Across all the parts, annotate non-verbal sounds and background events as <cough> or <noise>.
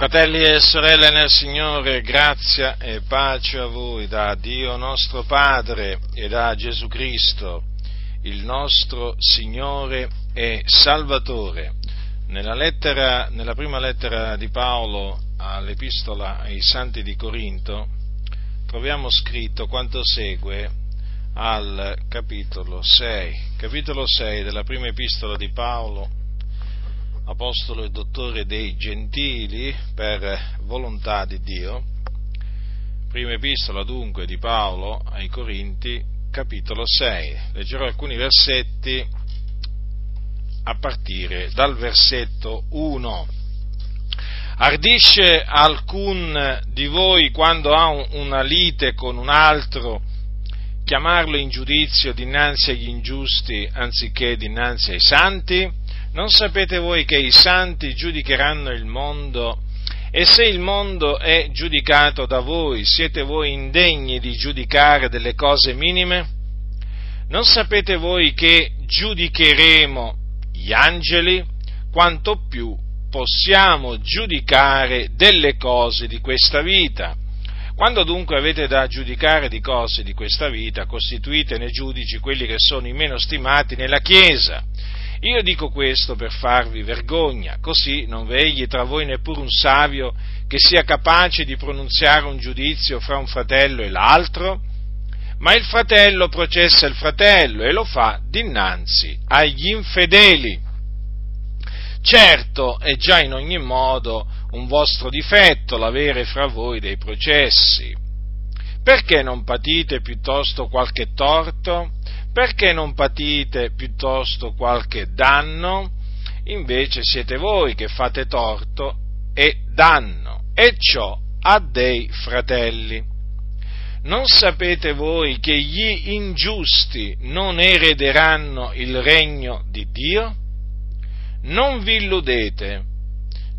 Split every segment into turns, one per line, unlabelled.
Fratelli e sorelle nel Signore, grazia e pace a voi da Dio nostro Padre e da Gesù Cristo, il nostro Signore e Salvatore. Nella, lettera, nella prima lettera di Paolo all'Epistola ai Santi di Corinto troviamo scritto quanto segue al capitolo 6. Capitolo 6 della prima Epistola di Paolo apostolo e dottore dei gentili per volontà di Dio. Prima epistola dunque di Paolo ai Corinti, capitolo 6. Leggerò alcuni versetti a partire dal versetto 1. Ardisce alcun di voi quando ha una lite con un altro chiamarlo in giudizio dinanzi agli ingiusti anziché dinanzi ai santi? Non sapete voi che i santi giudicheranno il mondo? E se il mondo è giudicato da voi, siete voi indegni di giudicare delle cose minime? Non sapete voi che giudicheremo gli angeli? Quanto più possiamo giudicare delle cose di questa vita? Quando dunque avete da giudicare di cose di questa vita, costituite nei giudici quelli che sono i meno stimati nella Chiesa io dico questo per farvi vergogna, così non vegli tra voi neppure un savio che sia capace di pronunziare un giudizio fra un fratello e l'altro, ma il fratello processa il fratello e lo fa dinanzi agli infedeli. Certo è già in ogni modo un vostro difetto l'avere fra voi dei processi. Perché non patite piuttosto qualche torto? Perché non patite piuttosto qualche danno? Invece siete voi che fate torto e danno, e ciò a dei fratelli. Non sapete voi che gli ingiusti non erederanno il regno di Dio? Non vi illudete,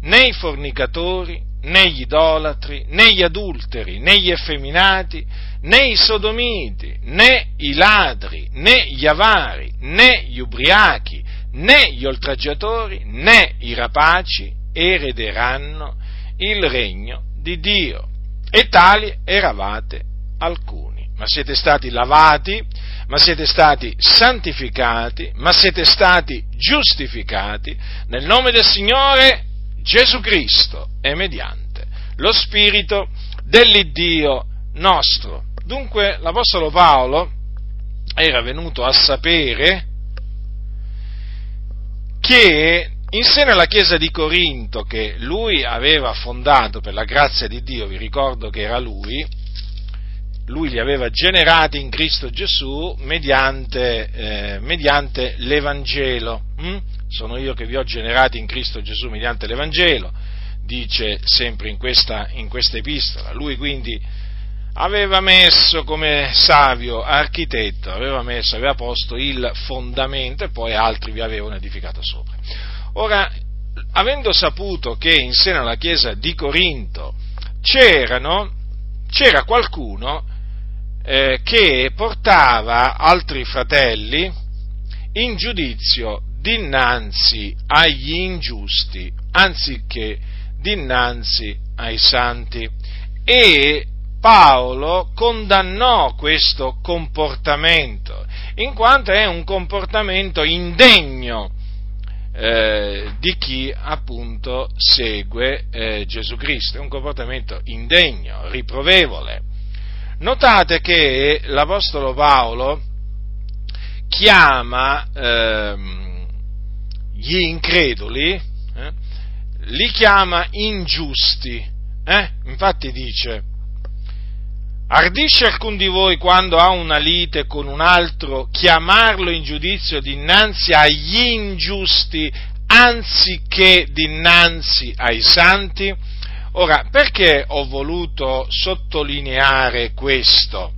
né i fornicatori, né gli idolatri, né gli adulteri, né gli effeminati, né i sodomiti, né i ladri, né gli avari, né gli ubriachi, né gli oltraggiatori, né i rapaci erederanno il regno di Dio. E tali eravate alcuni. Ma siete stati lavati, ma siete stati santificati, ma siete stati giustificati nel nome del Signore Gesù Cristo e mediante lo Spirito dell'Iddio nostro. Dunque l'Apostolo Paolo era venuto a sapere che in seno alla chiesa di Corinto che lui aveva fondato per la grazia di Dio, vi ricordo che era lui, lui li aveva generati in Cristo Gesù mediante, eh, mediante l'Evangelo. Hm? Sono io che vi ho generati in Cristo Gesù mediante l'Evangelo, dice sempre in questa, in questa epistola. Lui quindi aveva messo come savio architetto, aveva, messo, aveva posto il fondamento e poi altri vi avevano edificato sopra. Ora, avendo saputo che in seno alla chiesa di Corinto c'era qualcuno eh, che portava altri fratelli in giudizio dinanzi agli ingiusti anziché dinanzi ai santi. E Paolo condannò questo comportamento, in quanto è un comportamento indegno eh, di chi appunto segue eh, Gesù Cristo, è un comportamento indegno, riprovevole. Notate che l'Apostolo Paolo chiama ehm, gli increduli, eh, li chiama ingiusti. Eh? Infatti dice, ardisce alcun di voi quando ha una lite con un altro chiamarlo in giudizio dinanzi agli ingiusti anziché dinanzi ai santi? Ora, perché ho voluto sottolineare questo?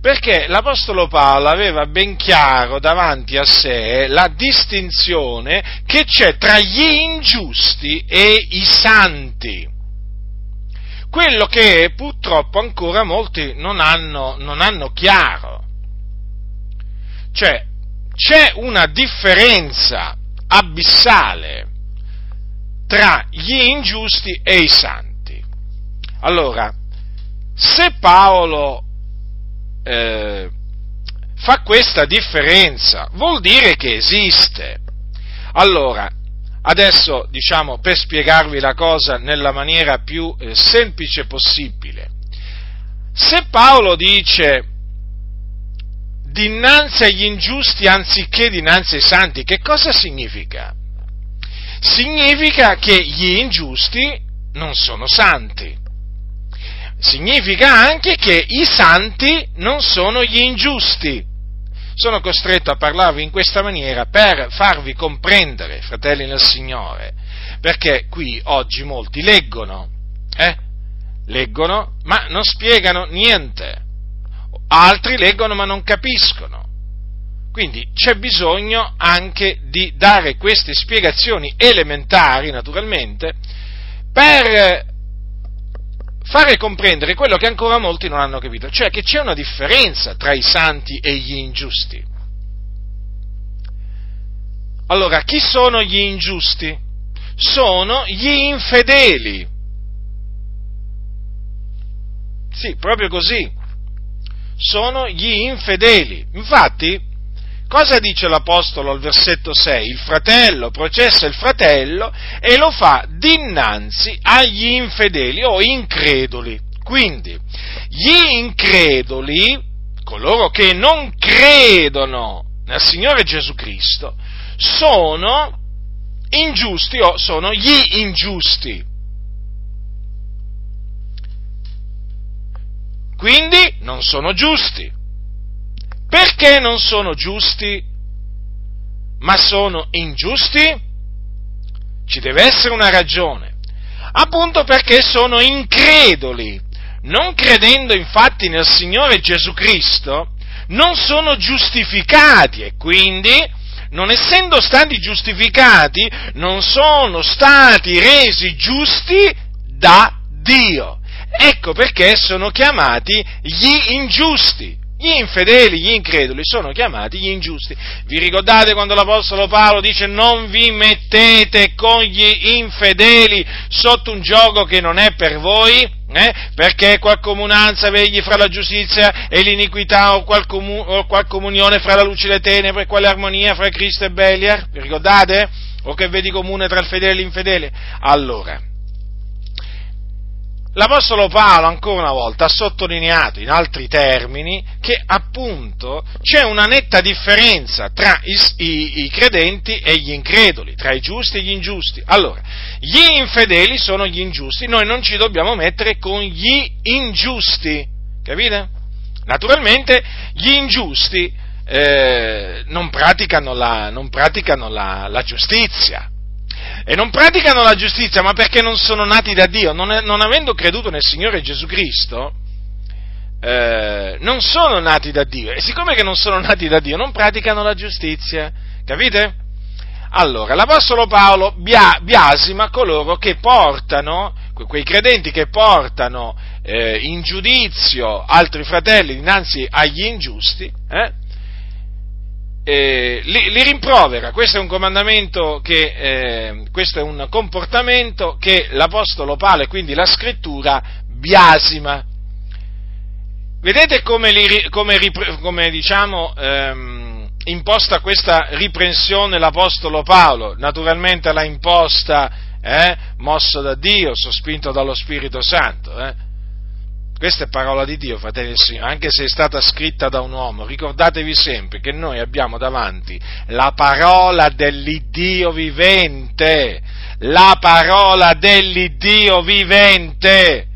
perché l'Apostolo Paolo aveva ben chiaro davanti a sé la distinzione che c'è tra gli ingiusti e i santi. Quello che purtroppo ancora molti non hanno, non hanno chiaro. Cioè, c'è una differenza abissale tra gli ingiusti e i santi. Allora, se Paolo eh, fa questa differenza, vuol dire che esiste. Allora, adesso diciamo per spiegarvi la cosa nella maniera più eh, semplice possibile, se Paolo dice dinanzi agli ingiusti anziché dinanzi ai santi, che cosa significa? Significa che gli ingiusti non sono santi. Significa anche che i santi non sono gli ingiusti sono costretto a parlarvi in questa maniera per farvi comprendere, fratelli nel Signore, perché qui oggi molti leggono, eh? leggono ma non spiegano niente, altri leggono ma non capiscono. Quindi c'è bisogno anche di dare queste spiegazioni elementari, naturalmente, per fare comprendere quello che ancora molti non hanno capito, cioè che c'è una differenza tra i santi e gli ingiusti. Allora, chi sono gli ingiusti? Sono gli infedeli. Sì, proprio così. Sono gli infedeli. Infatti, Cosa dice l'Apostolo al versetto 6? Il fratello processa il fratello e lo fa dinanzi agli infedeli o increduli. Quindi, gli increduli, coloro che non credono nel Signore Gesù Cristo, sono ingiusti o sono gli ingiusti. Quindi non sono giusti. Perché non sono giusti, ma sono ingiusti? Ci deve essere una ragione. Appunto perché sono increduli. Non credendo infatti nel Signore Gesù Cristo, non sono giustificati e quindi, non essendo stati giustificati, non sono stati resi giusti da Dio. Ecco perché sono chiamati gli ingiusti. Gli infedeli, gli increduli sono chiamati gli ingiusti. Vi ricordate quando l'Apostolo Paolo dice non vi mettete con gli infedeli sotto un gioco che non è per voi? Eh? Perché qual comunanza vegli fra la giustizia e l'iniquità o qual, comu- o qual comunione fra la luce e le tenebre, quale armonia fra Cristo e Beliar? Vi ricordate? O che vedi comune tra il fedele e l'infedele? Allora, L'Apostolo Paolo ancora una volta ha sottolineato in altri termini che appunto c'è una netta differenza tra i, i, i, credenti e gli increduli, tra i giusti e gli ingiusti. Allora, gli infedeli sono gli ingiusti, noi non ci dobbiamo mettere con gli ingiusti, capite? Naturalmente gli ingiusti eh, non praticano, la, non praticano la, la giustizia, e non praticano la giustizia, ma perché non sono nati da Dio, non, è, non avendo creduto nel Signore Gesù Cristo, eh, non sono nati da Dio. E siccome che non sono <laughs> nati da Dio, non praticano la giustizia. Capite? Allora, l'Apostolo Paolo biasima coloro che portano, quei credenti che portano eh, in giudizio altri fratelli dinanzi agli ingiusti, eh, eh, li, li, rimprovera. Questo è un comandamento che, eh, questo è un comportamento che l'Apostolo Paolo e quindi la scrittura biasima. Vedete come, li, come, come diciamo, ehm, imposta questa riprensione l'Apostolo Paolo? Naturalmente l'ha imposta eh, mosso da Dio, sospinto dallo Spirito Santo. Eh? Questa è parola di Dio, fratelli del Signore, anche se è stata scritta da un uomo. Ricordatevi sempre che noi abbiamo davanti la parola dell'Iddio vivente, la parola dell'Iddio vivente.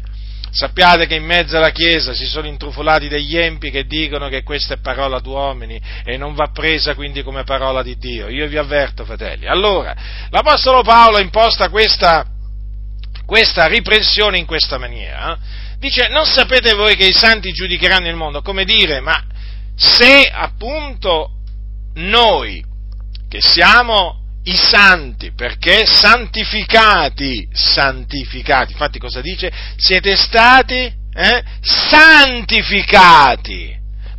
Sappiate che in mezzo alla Chiesa si sono intrufolati degli empi che dicono che questa è parola d'uomini e non va presa quindi come parola di Dio. Io vi avverto, fratelli. Allora, l'Apostolo Paolo imposta questa, questa riprensione in questa maniera. Eh? Dice, non sapete voi che i santi giudicheranno il mondo? Come dire, ma se appunto noi, che siamo i santi, perché santificati, santificati, infatti cosa dice? Siete stati eh, santificati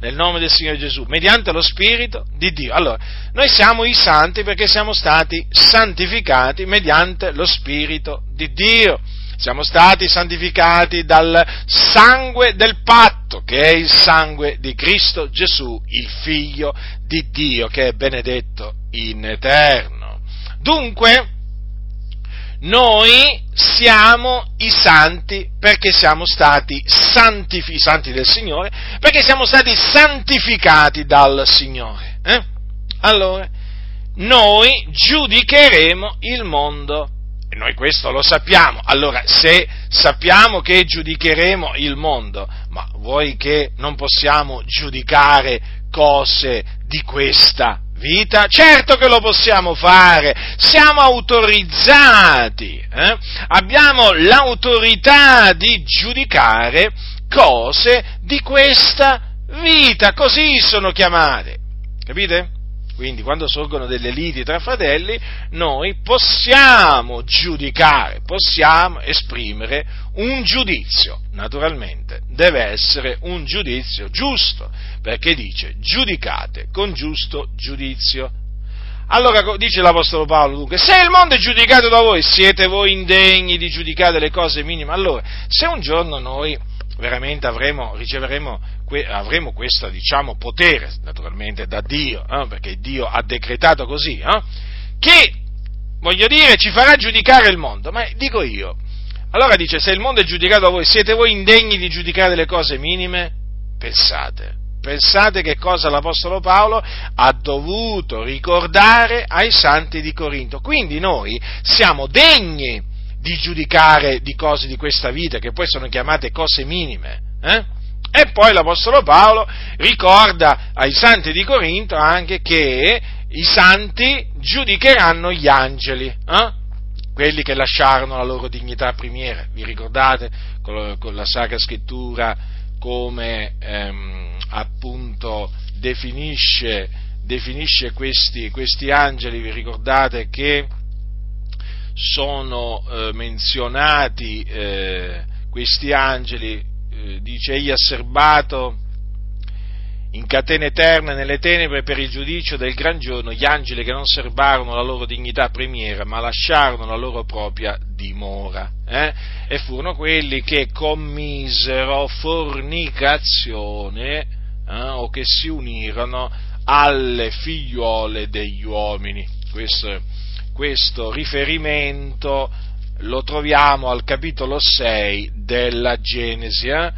nel nome del Signore Gesù, mediante lo Spirito di Dio. Allora, noi siamo i santi perché siamo stati santificati mediante lo Spirito di Dio. Siamo stati santificati dal sangue del patto, che è il sangue di Cristo Gesù, il Figlio di Dio, che è benedetto in eterno. Dunque, noi siamo i santi perché siamo stati santificati, i santi del Signore, perché siamo stati santificati dal Signore. Eh? Allora, noi giudicheremo il mondo. Noi questo lo sappiamo. Allora, se sappiamo che giudicheremo il mondo, ma vuoi che non possiamo giudicare cose di questa vita? Certo che lo possiamo fare, siamo autorizzati, eh? abbiamo l'autorità di giudicare cose di questa vita, così sono chiamate, capite? Quindi quando sorgono delle liti tra fratelli, noi possiamo giudicare, possiamo esprimere un giudizio. Naturalmente deve essere un giudizio giusto, perché dice giudicate con giusto giudizio. Allora dice l'Apostolo Paolo dunque, se il mondo è giudicato da voi, siete voi indegni di giudicare le cose minime. Allora, se un giorno noi veramente avremo, riceveremo, avremo questo diciamo, potere, naturalmente da Dio, eh, perché Dio ha decretato così, eh, che, voglio dire, ci farà giudicare il mondo. Ma dico io, allora dice, se il mondo è giudicato da voi, siete voi indegni di giudicare le cose minime? Pensate. Pensate che cosa l'Apostolo Paolo ha dovuto ricordare ai santi di Corinto. Quindi noi siamo degni di giudicare di cose di questa vita, che poi sono chiamate cose minime. Eh? E poi l'Apostolo Paolo ricorda ai santi di Corinto anche che i santi giudicheranno gli angeli, eh? quelli che lasciarono la loro dignità primiera. Vi ricordate con, la Sacra Scrittura come ehm, appunto definisce, definisce questi, questi angeli? Vi ricordate che sono eh, menzionati eh, questi angeli, eh, dice egli ha serbato in catene eterne nelle tenebre per il giudizio del gran giorno gli angeli che non serbarono la loro dignità primiera ma lasciarono la loro propria dimora eh? e furono quelli che commisero fornicazione eh, o che si unirono alle figliuole degli uomini questo questo riferimento lo troviamo al capitolo 6 della Genesi, eh?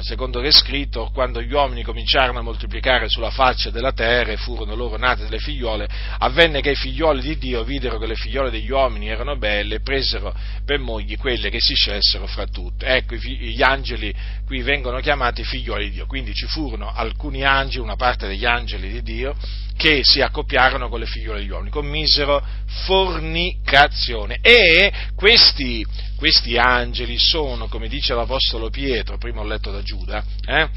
secondo che è scritto, quando gli uomini cominciarono a moltiplicare sulla faccia della terra e furono loro nate delle figliole, avvenne che i figlioli di Dio videro che le figliole degli uomini erano belle e presero per mogli quelle che si scelsero fra tutte. Ecco, gli angeli qui vengono chiamati figlioli di Dio, quindi ci furono alcuni angeli, una parte degli angeli di Dio, che si accoppiarono con le figliole degli uomini, commisero fornicazione e questi, questi angeli sono, come dice l'Apostolo Pietro, prima ho letto da Giuda, eh?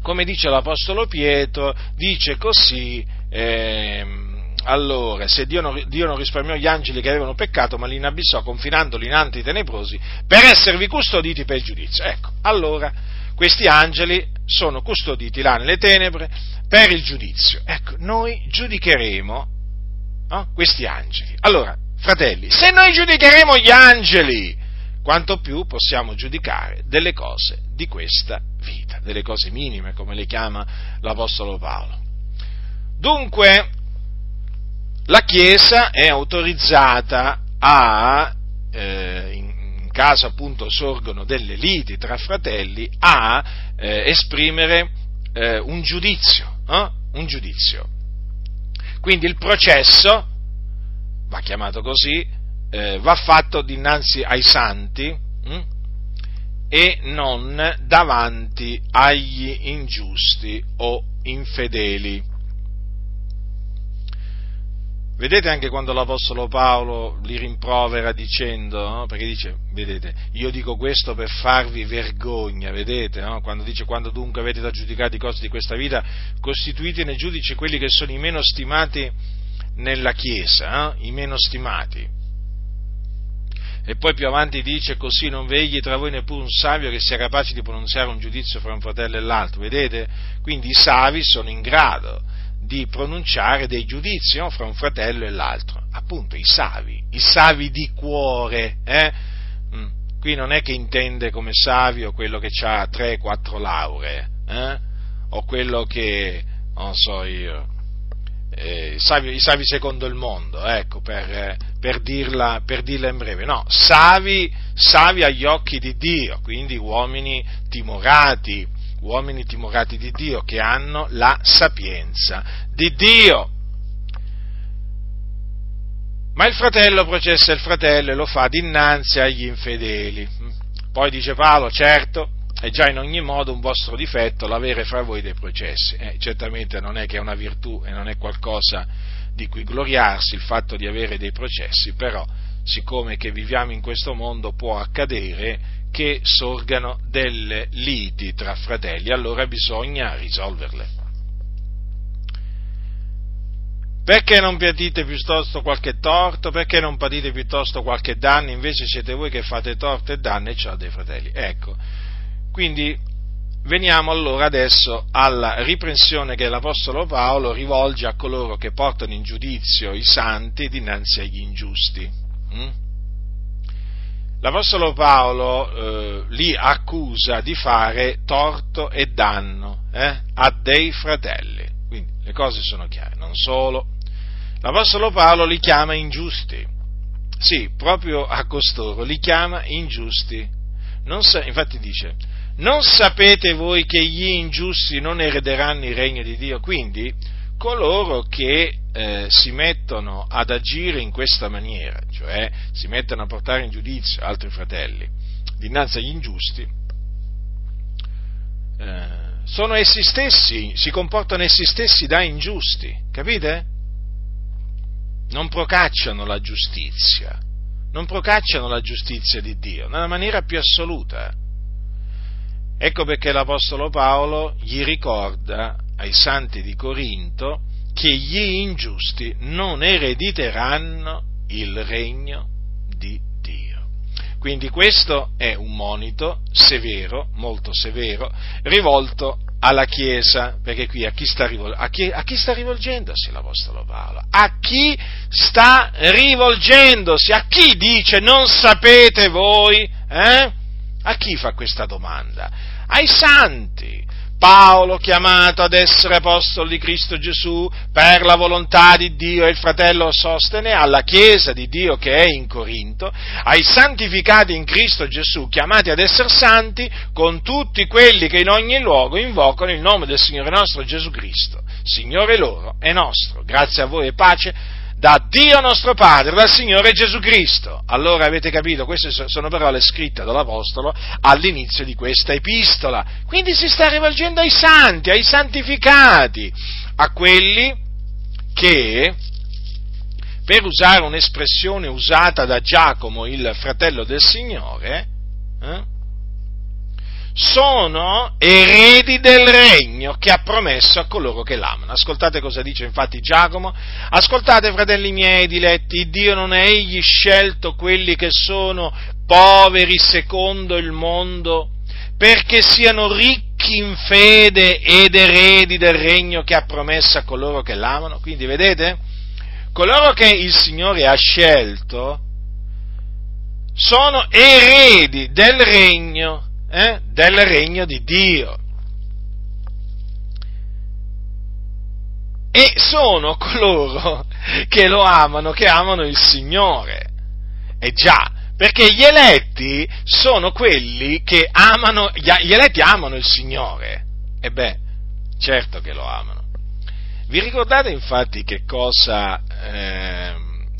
come dice l'Apostolo Pietro, dice così, eh, allora, se Dio non, Dio non, risparmiò gli angeli che avevano peccato, ma li inabissò confinandoli in anti tenebrosi per esservi custoditi per il giudizio. Ecco, allora, questi angeli sono custoditi là nelle tenebre per il giudizio. Ecco, noi giudicheremo no, questi angeli. Allora, fratelli, se noi giudicheremo gli angeli, quanto più possiamo giudicare delle cose di questa vita, delle cose minime, come le chiama l'Apostolo Paolo. Dunque, la Chiesa è autorizzata a, eh, in caso appunto sorgono delle liti tra fratelli, a eh, esprimere eh, un giudizio eh? un giudizio. Quindi il processo, va chiamato così, eh, va fatto dinanzi ai santi hm? e non davanti agli ingiusti o infedeli. Vedete anche quando l'Apostolo Paolo li rimprovera dicendo, no? perché dice, vedete, io dico questo per farvi vergogna, vedete, no? quando dice, quando dunque avete da giudicare i costi di questa vita, costituitene giudici quelli che sono i meno stimati nella Chiesa, eh? i meno stimati. E poi più avanti dice così non vegli tra voi neppure un savio che sia capace di pronunziare un giudizio fra un fratello e l'altro. Vedete? Quindi i savi sono in grado di pronunciare dei giudizi no? fra un fratello e l'altro. Appunto, i savi, i savi di cuore. Eh? Mm. Qui non è che intende come savio quello che ha 3-4 lauree, eh? o quello che, non so io, eh, savi, i, savi, secondo il mondo, ecco, per, per, dirla, per dirla, in breve. No, savi, savi agli occhi di Dio, quindi uomini timorati, uomini timorati di Dio che hanno la sapienza di Dio. Ma il fratello processa il fratello e lo fa dinanzi agli infedeli. Poi dice Paolo, certo, è già in ogni modo un vostro difetto l'avere fra voi dei processi. Eh, certamente non è che è una virtù e non è qualcosa di cui gloriarsi il fatto di avere dei processi, però siccome che viviamo in questo mondo può accadere che sorgano delle liti tra fratelli, allora bisogna risolverle. Perché non patite piuttosto qualche torto? Perché non patite piuttosto qualche danno? Invece siete voi che fate torto e danno e ciò dei fratelli. Ecco, quindi veniamo allora adesso alla riprensione che l'Apostolo Paolo rivolge a coloro che portano in giudizio i santi dinanzi agli ingiusti. Mm? L'Apostolo Paolo eh, li accusa di fare torto e danno eh, a dei fratelli. Quindi le cose sono chiare, non solo. L'Apostolo Paolo li chiama ingiusti. Sì, proprio a costoro li chiama ingiusti. Sa, infatti dice, non sapete voi che gli ingiusti non erederanno il regno di Dio? Quindi coloro che eh, si mettono ad agire in questa maniera, cioè si mettono a portare in giudizio altri fratelli dinanzi agli ingiusti, eh, sono essi stessi, si comportano essi stessi da ingiusti, capite? Non procacciano la giustizia, non procacciano la giustizia di Dio nella maniera più assoluta. Ecco perché l'Apostolo Paolo gli ricorda ai santi di Corinto che gli ingiusti non erediteranno il regno di Dio. Quindi questo è un monito severo, molto severo, rivolto alla Chiesa, perché qui a chi sta, rivol- a chi, a chi sta rivolgendosi l'Apostolo Paolo? A chi sta rivolgendosi? A chi dice non sapete voi? Eh? A chi fa questa domanda? Ai santi. Paolo, chiamato ad essere apostolo di Cristo Gesù per la volontà di Dio e il fratello Sostene, alla Chiesa di Dio che è in Corinto, ai santificati in Cristo Gesù, chiamati ad essere santi, con tutti quelli che in ogni luogo invocano il nome del Signore nostro Gesù Cristo, Signore loro e nostro. Grazie a voi e pace da Dio nostro Padre, dal Signore Gesù Cristo. Allora avete capito, queste sono parole scritte dall'Apostolo all'inizio di questa epistola. Quindi si sta rivolgendo ai santi, ai santificati, a quelli che, per usare un'espressione usata da Giacomo, il fratello del Signore, eh, sono eredi del regno che ha promesso a coloro che l'amano. Ascoltate cosa dice infatti Giacomo, ascoltate fratelli miei diletti, Dio non è egli scelto quelli che sono poveri secondo il mondo, perché siano ricchi in fede ed eredi del regno che ha promesso a coloro che l'amano. Quindi vedete, coloro che il Signore ha scelto sono eredi del regno eh, del regno di Dio. E sono coloro che lo amano, che amano il Signore. E già, perché gli eletti sono quelli che amano, gli eletti amano il Signore. E beh, certo che lo amano. Vi ricordate infatti che cosa, eh,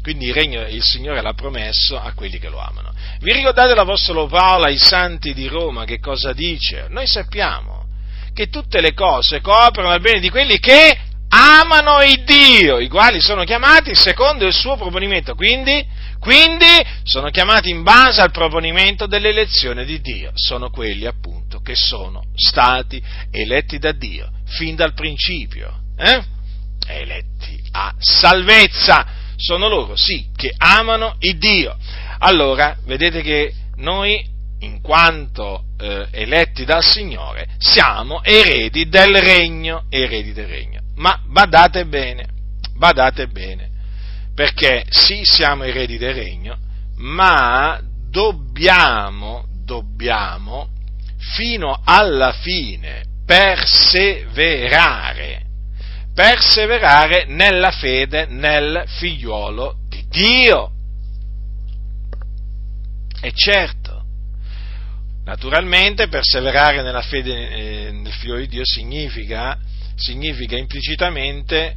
quindi il, regno, il Signore l'ha promesso a quelli che lo amano. Vi ricordate l'Apostolo Paolo ai santi di Roma che cosa dice? Noi sappiamo che tutte le cose coprono al bene di quelli che amano il Dio, i quali sono chiamati secondo il suo proponimento, quindi, quindi sono chiamati in base al proponimento dell'elezione di Dio, sono quelli appunto che sono stati eletti da Dio fin dal principio, eh? eletti a salvezza, sono loro sì che amano il Dio allora vedete che noi, in quanto eh, eletti dal Signore, siamo eredi del regno, eredi del regno. Ma badate bene, badate bene, perché sì, siamo eredi del regno, ma dobbiamo, dobbiamo, fino alla fine, perseverare, perseverare nella fede nel figliuolo di Dio. E certo, naturalmente perseverare nella fede eh, nel figlio di Dio significa, significa implicitamente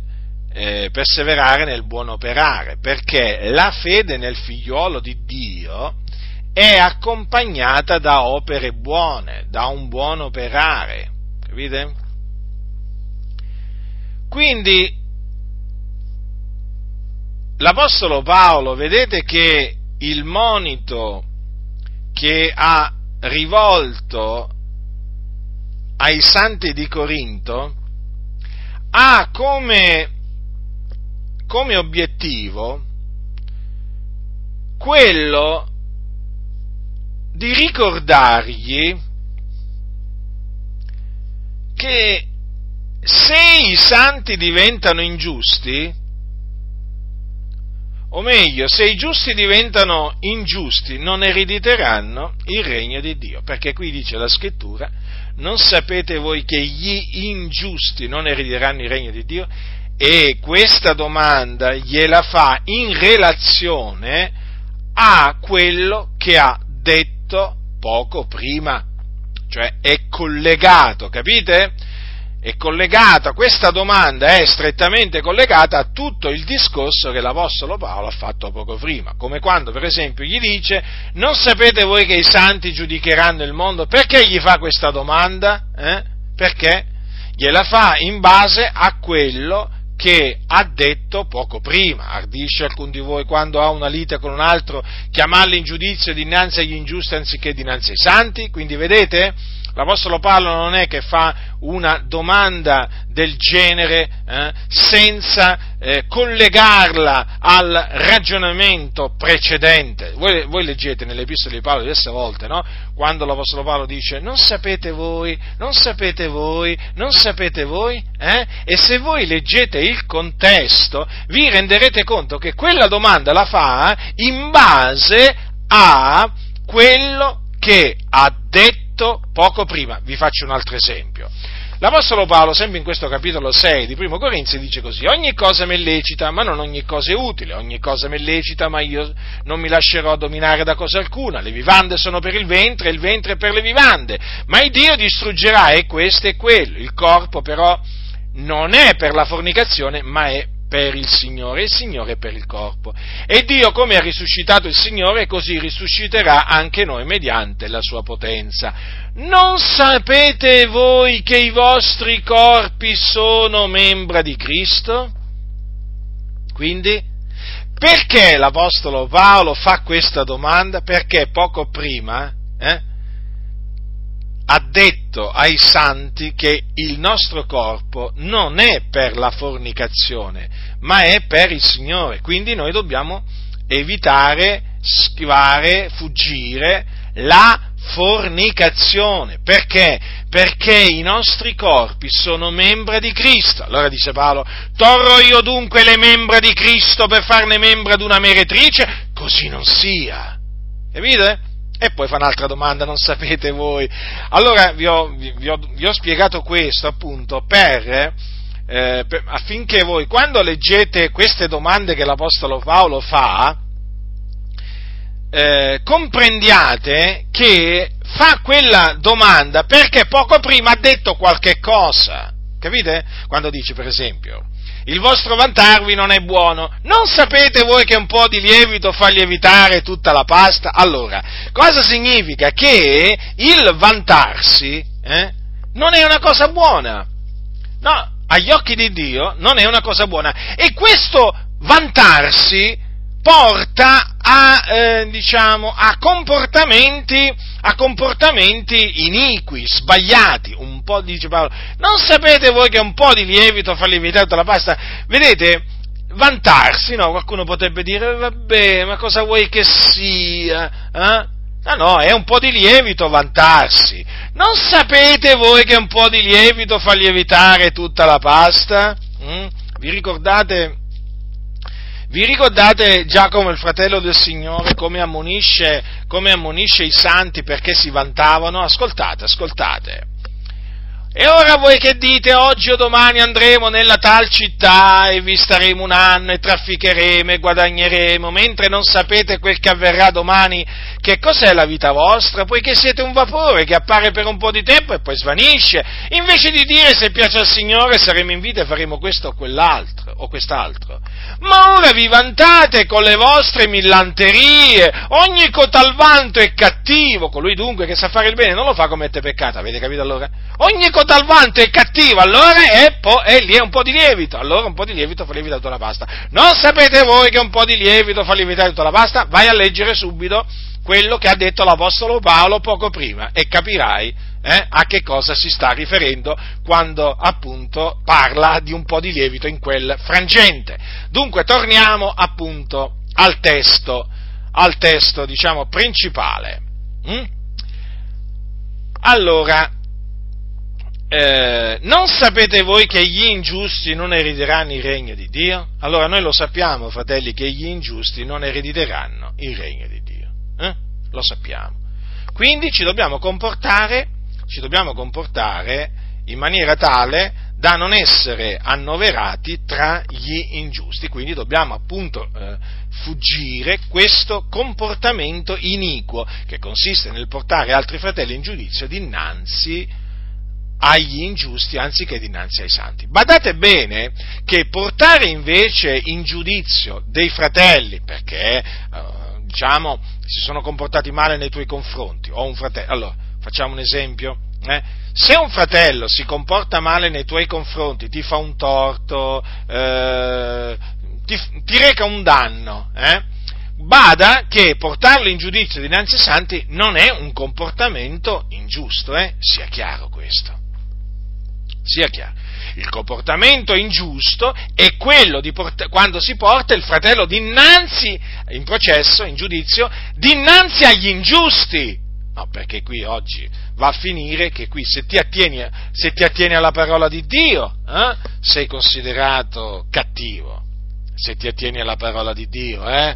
eh, perseverare nel buon operare, perché la fede nel figliolo di Dio è accompagnata da opere buone, da un buon operare, capite? Quindi l'Apostolo Paolo, vedete che il monito che ha rivolto ai santi di Corinto ha come, come obiettivo quello di ricordargli che se i santi diventano ingiusti, o meglio, se i giusti diventano ingiusti, non erediteranno il regno di Dio, perché qui dice la scrittura, non sapete voi che gli ingiusti non erediteranno il regno di Dio? E questa domanda gliela fa in relazione a quello che ha detto poco prima, cioè è collegato, capite? È collegata, questa domanda è strettamente collegata a tutto il discorso che l'Apostolo Paolo ha fatto poco prima, come quando per esempio gli dice non sapete voi che i santi giudicheranno il mondo? Perché gli fa questa domanda? Eh? Perché? Gliela fa in base a quello che ha detto poco prima. Ardisce alcun di voi quando ha una lite con un altro chiamarli in giudizio dinanzi agli ingiusti anziché dinanzi ai santi? Quindi vedete? L'Apostolo Paolo non è che fa una domanda del genere eh, senza eh, collegarla al ragionamento precedente. Voi, voi, leggete nelle epistole di Paolo diverse volte, no? Quando l'Apostolo Paolo dice non sapete voi, non sapete voi, non sapete voi, eh? E se voi leggete il contesto vi renderete conto che quella domanda la fa in base a quello che ha detto poco prima. Vi faccio un altro esempio. L'Apostolo Paolo, sempre in questo capitolo 6 di Primo Corinzi, dice così, ogni cosa mi è lecita, ma non ogni cosa è utile, ogni cosa mi è lecita, ma io non mi lascerò dominare da cosa alcuna, le vivande sono per il ventre, e il ventre per le vivande, ma il Dio distruggerà e questo e quello, il corpo però non è per la fornicazione, ma è per il Signore, il Signore per il corpo. E Dio, come ha risuscitato il Signore, così risusciterà anche noi mediante la sua potenza. Non sapete voi che i vostri corpi sono membra di Cristo? Quindi, perché l'Apostolo Paolo fa questa domanda? Perché poco prima, eh, ha detto ai santi che il nostro corpo non è per la fornicazione, ma è per il Signore. Quindi noi dobbiamo evitare, schivare, fuggire la fornicazione. Perché? Perché i nostri corpi sono membra di Cristo. Allora dice Paolo, torro io dunque le membra di Cristo per farne membra di una meretrice? Così non sia. Capite? E poi fa un'altra domanda, non sapete voi. Allora vi ho, vi ho, vi ho spiegato questo appunto per, eh, per, affinché voi quando leggete queste domande che l'Apostolo Paolo fa, eh, comprendiate che fa quella domanda perché poco prima ha detto qualche cosa. Capite? Quando dice, per esempio, il vostro vantarvi non è buono. Non sapete voi che un po' di lievito fa lievitare tutta la pasta? Allora, cosa significa? Che il vantarsi eh, non è una cosa buona. No, agli occhi di Dio non è una cosa buona. E questo vantarsi porta a, eh, diciamo, a, comportamenti, a comportamenti iniqui, sbagliati, un po' dice Paolo, non sapete voi che un po' di lievito fa lievitare tutta la pasta? Vedete, vantarsi, no? Qualcuno potrebbe dire, vabbè, ma cosa vuoi che sia? Eh? No, no, è un po' di lievito vantarsi. Non sapete voi che un po' di lievito fa lievitare tutta la pasta? Mm? Vi ricordate? Vi ricordate Giacomo, il fratello del Signore, come ammonisce, come ammonisce i santi perché si vantavano? Ascoltate, ascoltate. E ora voi che dite, oggi o domani andremo nella tal città e vi staremo un anno e trafficheremo e guadagneremo, mentre non sapete quel che avverrà domani, che cos'è la vita vostra, poiché siete un vapore che appare per un po' di tempo e poi svanisce, invece di dire se piace al Signore saremo in vita e faremo questo o quell'altro o quest'altro. Ma ora vi vantate con le vostre millanterie, ogni cotal vanto è cattivo, colui dunque che sa fare il bene non lo fa commette peccato, avete capito allora? Ogni dal vanto è cattivo, allora è, po- è lì un po' di lievito, allora un po' di lievito fa lievitare tutta la pasta. Non sapete voi che un po' di lievito fa lievitare tutta la pasta? Vai a leggere subito quello che ha detto l'Apostolo Paolo poco prima e capirai eh, a che cosa si sta riferendo quando appunto parla di un po' di lievito in quel frangente. Dunque torniamo appunto al testo, al testo diciamo principale. Mm? Allora, eh, non sapete voi che gli ingiusti non erediteranno il regno di Dio? Allora noi lo sappiamo, fratelli, che gli ingiusti non erediteranno il regno di Dio. Eh? Lo sappiamo. Quindi ci dobbiamo comportare, ci dobbiamo comportare in maniera tale da non essere annoverati tra gli ingiusti. Quindi dobbiamo appunto eh, fuggire questo comportamento iniquo che consiste nel portare altri fratelli in giudizio dinanzi agli ingiusti anziché dinanzi ai santi. Badate bene che portare invece in giudizio dei fratelli, perché eh, diciamo si sono comportati male nei tuoi confronti, o un fratello, allora facciamo un esempio, eh? se un fratello si comporta male nei tuoi confronti, ti fa un torto, eh, ti, ti, reca un danno, eh? bada che portarlo in giudizio dinanzi ai santi non è un comportamento ingiusto, eh? sia chiaro questo sia chiaro. Il comportamento ingiusto è quello port- quando si porta il fratello dinanzi, in processo, in giudizio, dinanzi agli ingiusti. No, perché qui oggi va a finire che qui se ti attieni, se ti attieni alla parola di Dio, eh, sei considerato cattivo. Se ti attieni alla parola di Dio, eh?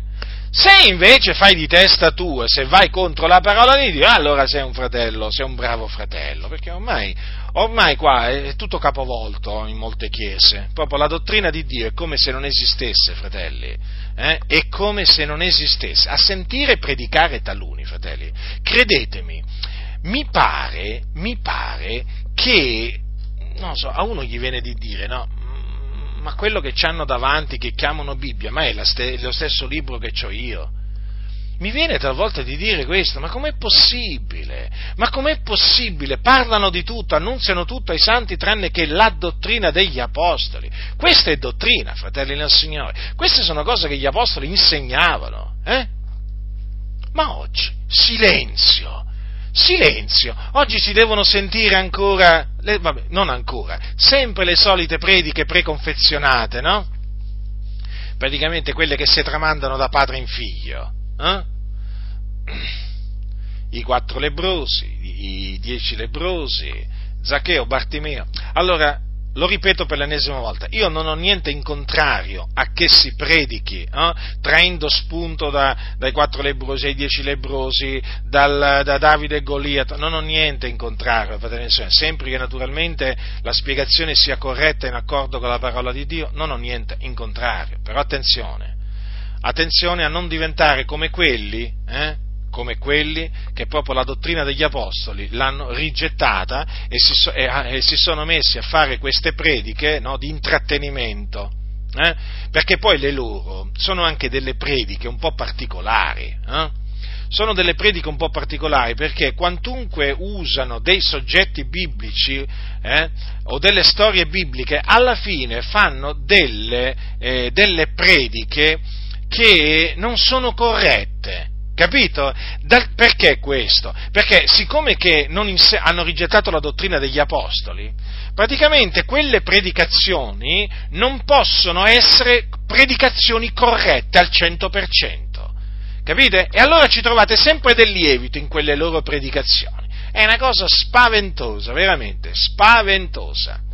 Se invece fai di testa tua, se vai contro la parola di Dio, allora sei un fratello, sei un bravo fratello, perché ormai, ormai qua è tutto capovolto in molte chiese, proprio la dottrina di Dio è come se non esistesse, fratelli, eh? è come se non esistesse, a sentire predicare taluni, fratelli, credetemi, mi pare, mi pare che, non so, a uno gli viene di dire, no, ma quello che ci hanno davanti, che chiamano Bibbia, ma è lo stesso libro che ho io. Mi viene talvolta di dire questo, ma com'è possibile? Ma com'è possibile? Parlano di tutto, annunziano tutto ai santi tranne che la dottrina degli apostoli. Questa è dottrina, fratelli del Signore. Queste sono cose che gli apostoli insegnavano. Eh? Ma oggi, silenzio, silenzio. Oggi si devono sentire ancora, le, vabbè, non ancora, sempre le solite prediche preconfezionate, no? Praticamente quelle che si tramandano da padre in figlio. Eh? I quattro lebrosi, i dieci lebrosi, Zaccheo, Bartimeo. Allora, lo ripeto per l'ennesima volta, io non ho niente in contrario a che si predichi, eh, traendo spunto da, dai quattro lebrosi ai dieci lebrosi, dal, da Davide e Goliath, non ho niente in contrario, sempre che naturalmente la spiegazione sia corretta in accordo con la parola di Dio, non ho niente in contrario, però attenzione, attenzione a non diventare come quelli, eh, come quelli che proprio la dottrina degli apostoli l'hanno rigettata e si, so, e, e si sono messi a fare queste prediche no, di intrattenimento. Eh? Perché poi le loro sono anche delle prediche un po' particolari. Eh? Sono delle prediche un po' particolari perché quantunque usano dei soggetti biblici eh, o delle storie bibliche, alla fine fanno delle, eh, delle prediche che non sono corrette Capito? Da, perché questo? Perché siccome che inse- hanno rigettato la dottrina degli apostoli, praticamente quelle predicazioni non possono essere predicazioni corrette al 100%. Capite? E allora ci trovate sempre del lievito in quelle loro predicazioni. È una cosa spaventosa, veramente, spaventosa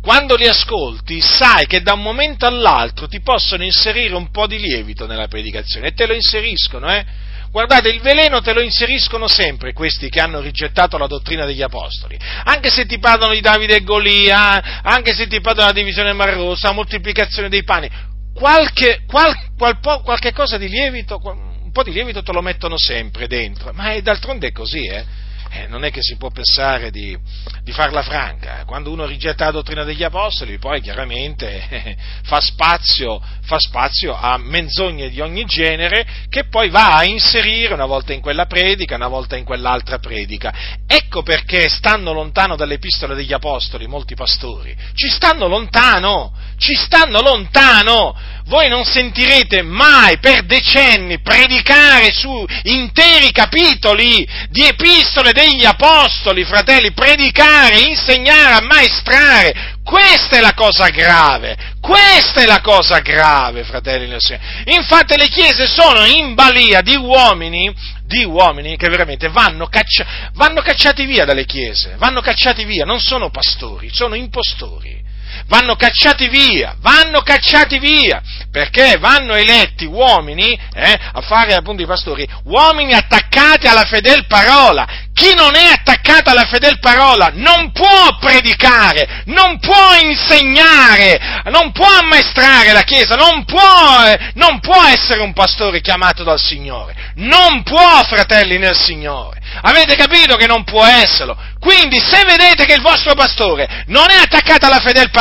quando li ascolti sai che da un momento all'altro ti possono inserire un po' di lievito nella predicazione e te lo inseriscono, eh? Guardate, il veleno te lo inseriscono sempre questi che hanno rigettato la dottrina degli apostoli. Anche se ti parlano di Davide e Golia, anche se ti parlano della divisione Mar Rossa, la moltiplicazione dei pani, qualche, qual, qual, qualche cosa di lievito, un po' di lievito te lo mettono sempre dentro, ma d'altronde è così, eh? Eh, non è che si può pensare di, di, farla franca. Quando uno rigetta la dottrina degli apostoli, poi chiaramente eh, fa, spazio, fa, spazio, a menzogne di ogni genere che poi va a inserire una volta in quella predica, una volta in quell'altra predica. Ecco perché stanno lontano dalle epistole degli apostoli molti pastori. Ci stanno lontano, ci stanno lontano voi non sentirete mai per decenni predicare su interi capitoli di epistole degli apostoli, fratelli, predicare, insegnare, ammaestrare. Questa è la cosa grave, questa è la cosa grave, fratelli nel Signore. Infatti le chiese sono in balia di uomini, di uomini che veramente vanno, caccia, vanno cacciati via dalle chiese, vanno cacciati via, non sono pastori, sono impostori vanno cacciati via, vanno cacciati via, perché vanno eletti uomini eh, a fare appunto i pastori, uomini attaccati alla fedel parola. Chi non è attaccato alla fedel parola non può predicare, non può insegnare, non può ammaestrare la Chiesa, non può, eh, non può essere un pastore chiamato dal Signore, non può, fratelli nel Signore. Avete capito che non può esserlo? Quindi se vedete che il vostro pastore non è attaccato alla fedel parola,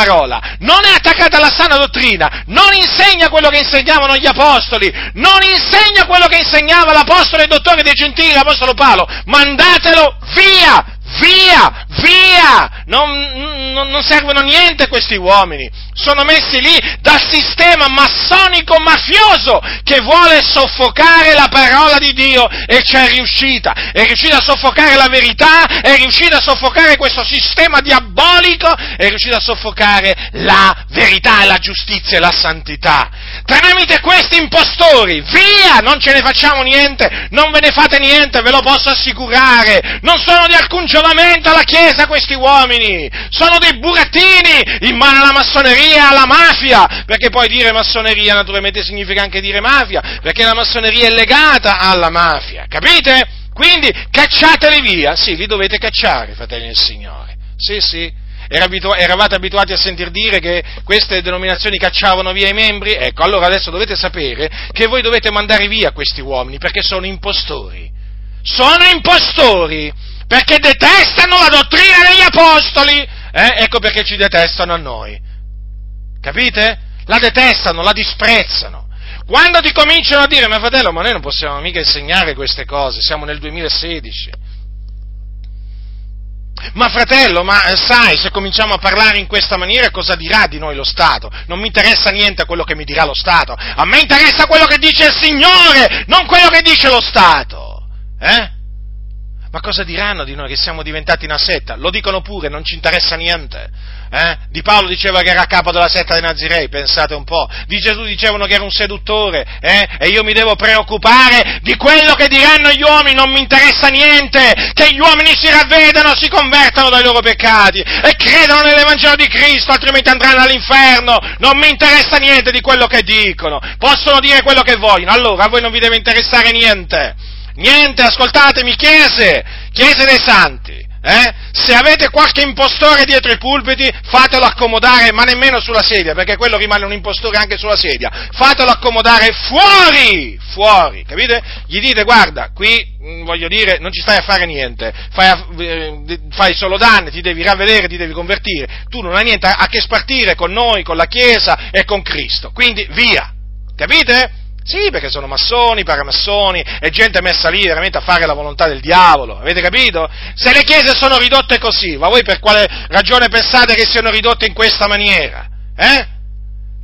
non è attaccato alla sana dottrina, non insegna quello che insegnavano gli apostoli, non insegna quello che insegnava l'apostolo e dottore dei gentili, l'apostolo Paolo, mandatelo via! Via, via! Non, non, non, servono niente questi uomini. Sono messi lì dal sistema massonico mafioso che vuole soffocare la parola di Dio e c'è riuscita. È riuscita a soffocare la verità, è riuscita a soffocare questo sistema diabolico, è riuscita a soffocare la verità la giustizia e la santità. Tramite questi impostori, via! Non ce ne facciamo niente, non ve ne fate niente, ve lo posso assicurare. Non sono di alcun giovamento alla Chiesa questi uomini, sono dei burattini in mano alla massoneria, alla mafia, perché poi dire massoneria naturalmente significa anche dire mafia, perché la massoneria è legata alla mafia, capite? Quindi cacciateli via, sì, li dovete cacciare, fratelli del Signore, sì, sì. eravate abituati a sentir dire che queste denominazioni cacciavano via i membri? Ecco, allora adesso dovete sapere che voi dovete mandare via questi uomini perché sono impostori. Sono impostori! Perché detestano la dottrina degli apostoli. Eh? Ecco perché ci detestano a noi. Capite? La detestano, la disprezzano. Quando ti cominciano a dire, ma fratello, ma noi non possiamo mica insegnare queste cose, siamo nel 2016. Ma fratello, ma eh, sai, se cominciamo a parlare in questa maniera cosa dirà di noi lo Stato? Non mi interessa niente quello che mi dirà lo Stato, a me interessa quello che dice il Signore, non quello che dice lo Stato. Eh? Ma cosa diranno di noi che siamo diventati una setta? Lo dicono pure, non ci interessa niente. Eh? Di Paolo diceva che era capo della setta dei Nazirei, pensate un po'. Di Gesù dicevano che era un seduttore, eh? E io mi devo preoccupare di quello che diranno gli uomini, non mi interessa niente. Che gli uomini si ravvedano, si convertano dai loro peccati e credano nell'Evangelo di Cristo, altrimenti andranno all'inferno. Non mi interessa niente di quello che dicono. Possono dire quello che vogliono, allora a voi non vi deve interessare niente. Niente, ascoltatemi, chiese, chiese dei santi. Eh? Se avete qualche impostore dietro i pulpiti, fatelo accomodare, ma nemmeno sulla sedia, perché quello rimane un impostore anche sulla sedia. Fatelo accomodare fuori, fuori, capite? Gli dite, guarda, qui, mm, voglio dire, non ci stai a fare niente, fai, eh, fai solo danni, ti devi ravvedere, ti devi convertire, tu non hai niente a che spartire con noi, con la Chiesa e con Cristo. Quindi, via, capite? Sì, perché sono massoni, paramassoni, e gente messa lì veramente a fare la volontà del diavolo, avete capito? Se le chiese sono ridotte così, ma voi per quale ragione pensate che siano ridotte in questa maniera? Eh?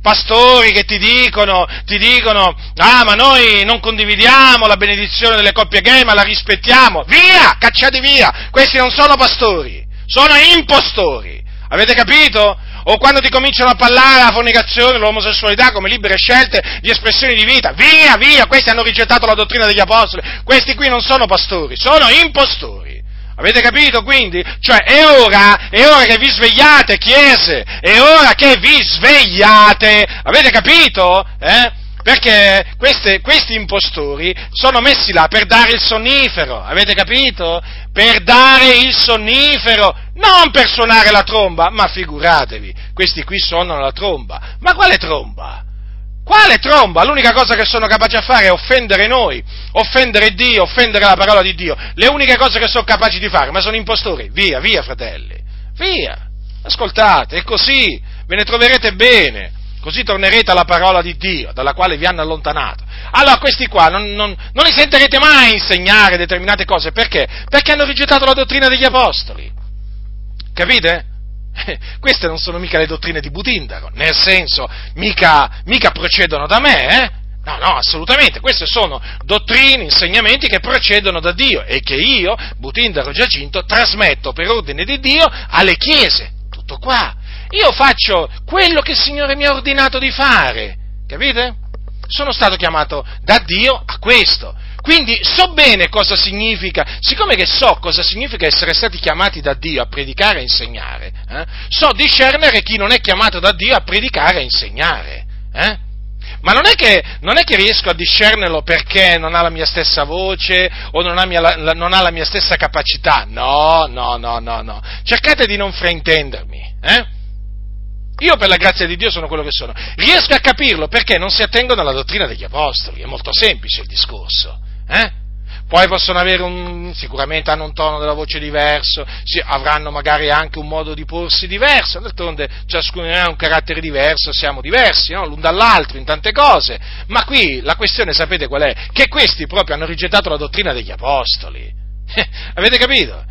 pastori che ti dicono, ti dicono, ah ma noi non condividiamo la benedizione delle coppie gay ma la rispettiamo, via, cacciati via, questi non sono pastori, sono impostori, avete capito? O quando ti cominciano a parlare la fornicazione, l'omosessualità come libere scelte di espressioni di vita, via, via, questi hanno rigettato la dottrina degli apostoli, questi qui non sono pastori, sono impostori. Avete capito quindi? Cioè è ora, è ora che vi svegliate, chiese, è ora che vi svegliate, avete capito? Eh? Perché queste, questi impostori sono messi là per dare il sonnifero, avete capito? Per dare il sonnifero, non per suonare la tromba, ma figuratevi, questi qui suonano la tromba. Ma quale tromba? Quale tromba? L'unica cosa che sono capaci a fare è offendere noi, offendere Dio, offendere la parola di Dio. Le uniche cose che sono capaci di fare, ma sono impostori. Via, via, fratelli. Via. Ascoltate, è così, ve ne troverete bene così tornerete alla parola di Dio, dalla quale vi hanno allontanato. Allora questi qua non, non, non li sentirete mai insegnare determinate cose, perché? Perché hanno rigettato la dottrina degli apostoli. Capite? <laughs> Queste non sono mica le dottrine di Butindaro, nel senso, mica, mica procedono da me, eh? No, no, assolutamente, queste sono dottrine, insegnamenti che procedono da Dio e che io, Butindaro Giacinto, trasmetto per ordine di Dio alle chiese. Tutto qua. Io faccio quello che il Signore mi ha ordinato di fare, capite? Sono stato chiamato da Dio a questo. Quindi so bene cosa significa, siccome che so cosa significa essere stati chiamati da Dio a predicare e insegnare, eh, so discernere chi non è chiamato da Dio a predicare e insegnare. Eh? Ma non è, che, non è, che, riesco a discernerlo perché non ha la mia stessa voce o non ha, mia, la, non ha la mia stessa capacità. No, no, no, no, no. Cercate di non fraintendermi. Eh? Io per la grazia di Dio sono quello che sono. Riesco a capirlo perché non si attengono alla dottrina degli apostoli. È molto semplice il discorso. Eh? Poi possono avere un, sicuramente hanno un tono della voce diverso, avranno magari anche un modo di porsi diverso, d'altronde ciascuno ha un carattere diverso, siamo diversi, no? l'un dall'altro in tante cose, ma qui la questione sapete qual è? Che questi proprio hanno rigettato la dottrina degli apostoli. <laughs> Avete capito?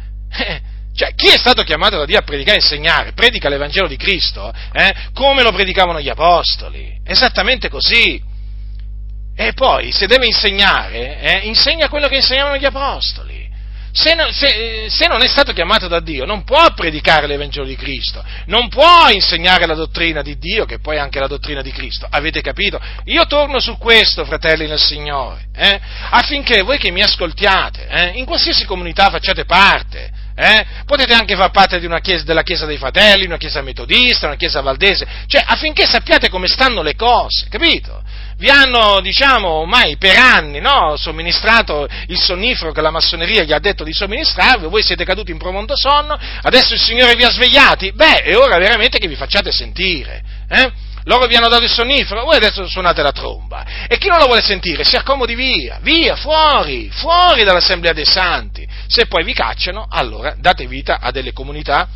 Cioè, chi è stato chiamato da Dio a predicare e insegnare, predica l'Evangelo di Cristo, eh, come lo predicavano gli Apostoli. Esattamente così. E poi, se deve insegnare, eh, insegna quello che insegnavano gli Apostoli. Se non, se, se non, è stato chiamato da Dio, non può predicare l'Evangelo di Cristo, non può insegnare la dottrina di Dio, che poi è anche la dottrina di Cristo. Avete capito? Io torno su questo, fratelli nel Signore, eh, affinché voi che mi ascoltiate, eh, in qualsiasi comunità facciate parte, eh? Potete anche far parte chiesa, della Chiesa dei Fratelli, una Chiesa metodista, una Chiesa valdese, cioè affinché sappiate come stanno le cose, capito? Vi hanno, diciamo, ormai per anni no, somministrato il sonnifero che la massoneria gli ha detto di somministrarvi, voi siete caduti in profondo sonno, adesso il Signore vi ha svegliati, beh, è ora veramente che vi facciate sentire. Eh? Loro vi hanno dato il sonnifero, voi adesso suonate la tromba. E chi non lo vuole sentire si accomodi via, via, fuori, fuori dall'assemblea dei santi. Se poi vi cacciano, allora date vita a delle comunità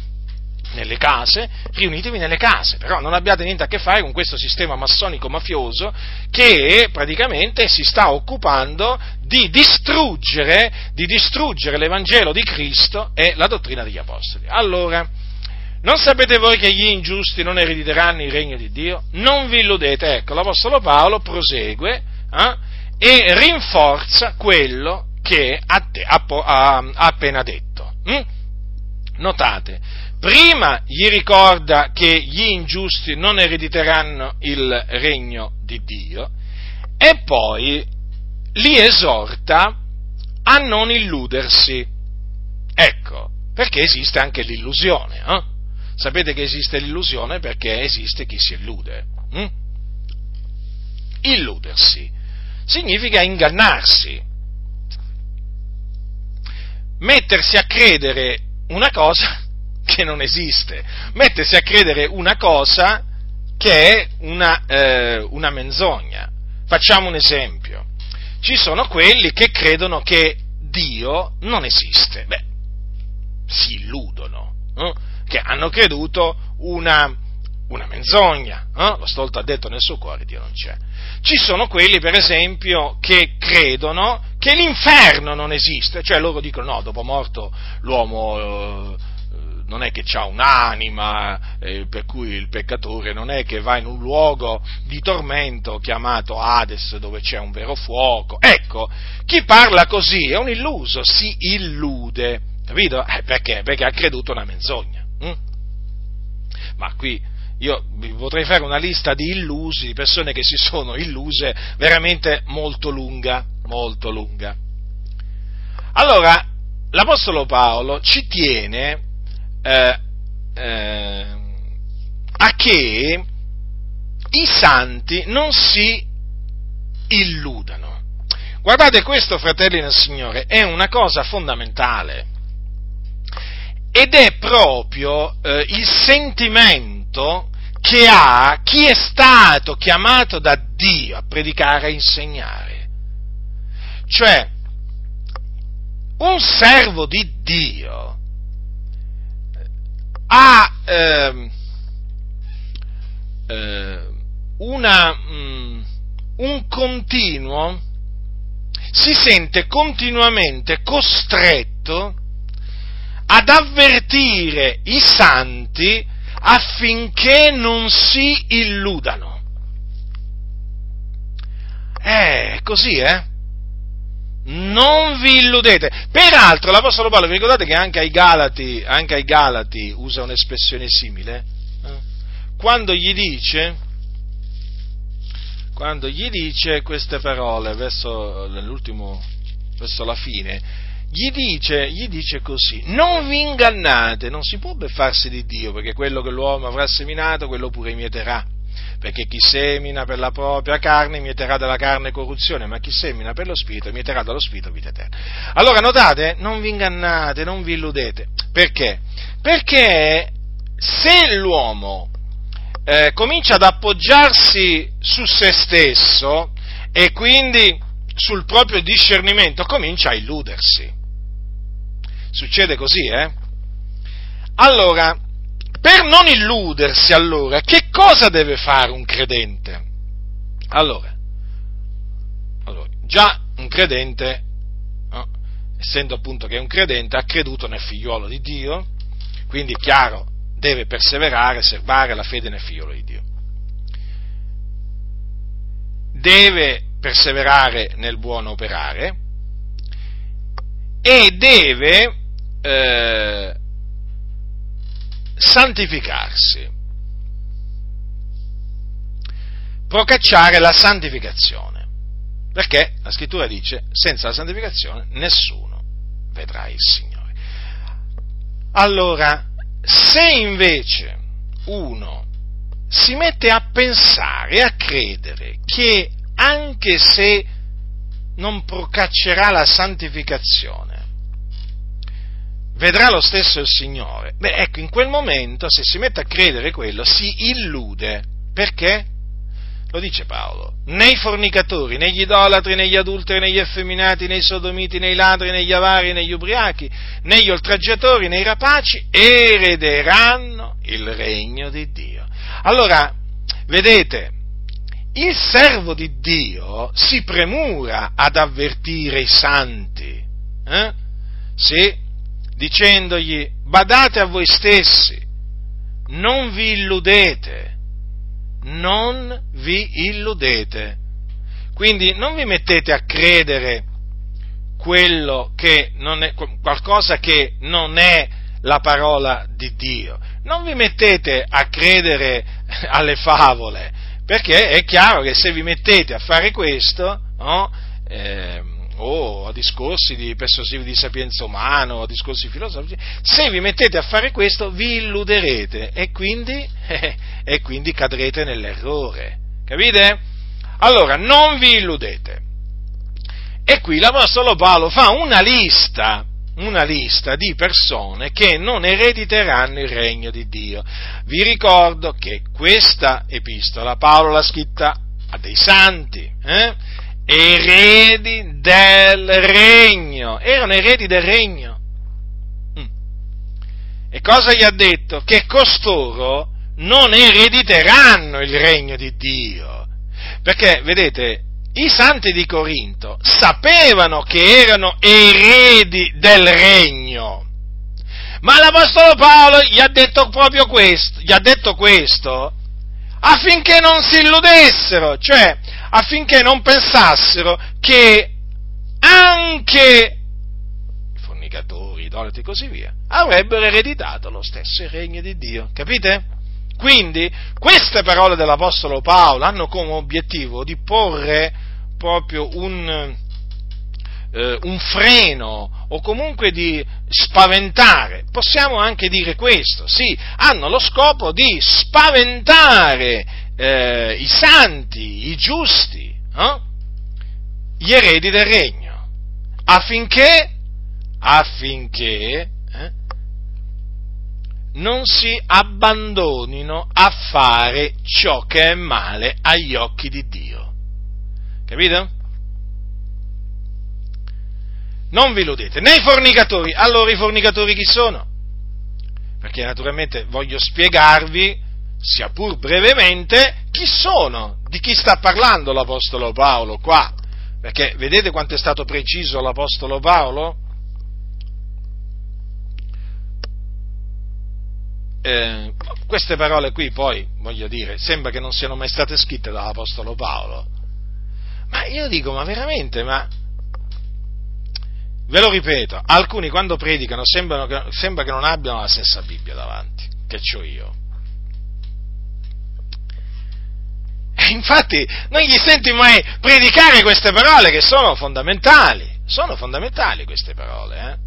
nelle case, riunitevi nelle case, però non abbiate niente a che fare con questo sistema massonico mafioso che praticamente si sta occupando di distruggere, di distruggere l'Evangelo di Cristo e la dottrina degli Apostoli. Allora, non sapete voi che gli ingiusti non erediteranno il regno di Dio? Non vi illudete. Ecco, l'Apostolo Paolo prosegue eh, e rinforza quello che ha, ha, ha appena detto. Hm? Notate, prima gli ricorda che gli ingiusti non erediteranno il regno di Dio e poi li esorta a non illudersi. Ecco, perché esiste anche l'illusione. Eh? Sapete che esiste l'illusione perché esiste chi si illude. Hm? Illudersi significa ingannarsi, mettersi a credere una cosa <laughs> che non esiste, mettersi a credere una cosa che è una, eh, una menzogna. Facciamo un esempio. Ci sono quelli che credono che Dio non esiste. Beh, si illudono. Eh? Che hanno creduto una, una menzogna. Eh? Lo stolto ha detto nel suo cuore, Dio non c'è. Ci sono quelli, per esempio, che credono che l'inferno non esiste, cioè loro dicono no, dopo morto l'uomo, eh, non è che ha un'anima, eh, per cui il peccatore non è che va in un luogo di tormento chiamato Hades dove c'è un vero fuoco. Ecco, chi parla così è un illuso, si illude, capito? Eh, perché? Perché ha creduto una menzogna. Hm? Ma qui io potrei fare una lista di illusi, di persone che si sono illuse, veramente molto lunga, molto lunga. Allora, l'Apostolo Paolo ci tiene eh, eh, a che i santi non si illudano. Guardate, questo, fratelli del Signore, è una cosa fondamentale ed è proprio eh, il sentimento che ha chi è stato chiamato da Dio a predicare e insegnare. Cioè, un servo di Dio ha eh, eh, una, um, un continuo, si sente continuamente costretto ad avvertire i santi affinché non si illudano. Eh, così, eh? non vi illudete. Peraltro l'Apostolo Paolo, vi ricordate che anche ai Galati, anche ai Galati usa un'espressione simile? Eh? Quando gli dice, quando gli dice queste parole verso verso la fine, gli dice, gli dice così, non vi ingannate, non si può beffarsi di Dio, perché quello che l'uomo avrà seminato, quello pure mieterà perché chi semina per la propria carne mieterà dalla carne corruzione, ma chi semina per lo spirito mieterà dallo spirito vita eterna. Allora notate, non vi ingannate, non vi illudete. Perché? Perché se l'uomo eh, comincia ad appoggiarsi su se stesso e quindi sul proprio discernimento, comincia a illudersi. Succede così, eh? Allora, per non illudersi allora, che cosa deve fare un credente? Allora, allora già un credente, no, essendo appunto che è un credente, ha creduto nel figliuolo di Dio, quindi è chiaro, deve perseverare, serbare la fede nel figliuolo di Dio. Deve perseverare nel buono operare e deve eh, santificarsi, procacciare la santificazione, perché la scrittura dice senza la santificazione nessuno vedrà il Signore. Allora, se invece uno si mette a pensare a credere che anche se non procaccerà la santificazione, vedrà lo stesso il Signore. Beh, ecco, in quel momento, se si mette a credere quello, si illude. Perché? Lo dice Paolo. Né i fornicatori, né gli idolatri, né gli adulteri, né gli effeminati, né i sodomiti, né i ladri, né gli avari, né gli ubriachi, né gli oltraggiatori, né i rapaci erederanno il regno di Dio. Allora, vedete, il servo di Dio si premura ad avvertire i santi. Eh? Sì, dicendogli badate a voi stessi, non vi illudete, non vi illudete. Quindi non vi mettete a credere quello che non è, qualcosa che non è la parola di Dio. Non vi mettete a credere <laughs> alle favole, perché è chiaro che se vi mettete a fare questo, no, eh, o a discorsi di persuasivi di sapienza umana o a discorsi filosofici, se vi mettete a fare questo vi illuderete e quindi, <laughs> eh, e quindi cadrete nell'errore. Capite? Allora, non vi illudete. E qui l'Apostolo Paolo fa una lista, una lista di persone che non erediteranno il regno di Dio. Vi ricordo che questa epistola Paolo l'ha scritta a dei santi, eh? Eredi del regno, erano eredi del regno. Mm. E cosa gli ha detto? Che costoro non erediteranno il regno di Dio. Perché, vedete, i santi di Corinto sapevano che erano eredi del regno, Ma l'Apostolo Paolo gli ha detto proprio questo, gli ha detto questo affinché non si illudessero, cioè affinché non pensassero che anche i fornicatori, i idolati e così via, avrebbero ereditato lo stesso regno di Dio, capite? Quindi queste parole dell'Apostolo Paolo hanno come obiettivo di porre proprio un, eh, un freno o comunque di spaventare, possiamo anche dire questo, sì, hanno lo scopo di spaventare eh, i santi, i giusti, eh? gli eredi del regno, affinché, affinché non si abbandonino a fare ciò che è male agli occhi di Dio. Capito? Non vi illudete, né i fornicatori. Allora i fornicatori chi sono? Perché naturalmente voglio spiegarvi, sia pur brevemente, chi sono, di chi sta parlando l'Apostolo Paolo qua. Perché vedete quanto è stato preciso l'Apostolo Paolo? eh, queste parole qui poi, voglio dire, sembra che non siano mai state scritte dall'Apostolo Paolo. Ma io dico, ma veramente, ma... Ve lo ripeto, alcuni quando predicano sembra che non abbiano la stessa Bibbia davanti, che ho io. <laughs> infatti non gli senti mai predicare queste parole che sono fondamentali, sono fondamentali queste parole, eh?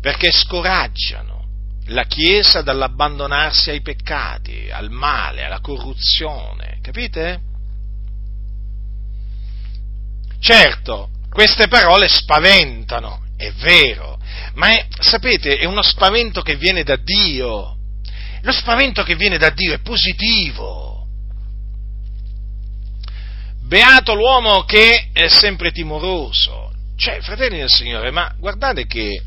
perché scoraggiano la Chiesa dall'abbandonarsi ai peccati, al male, alla corruzione, capite? Certo, queste parole spaventano, è vero, ma è, sapete, è uno spavento che viene da Dio. Lo spavento che viene da Dio è positivo. Beato l'uomo che è sempre timoroso. Cioè, fratelli del Signore, ma guardate che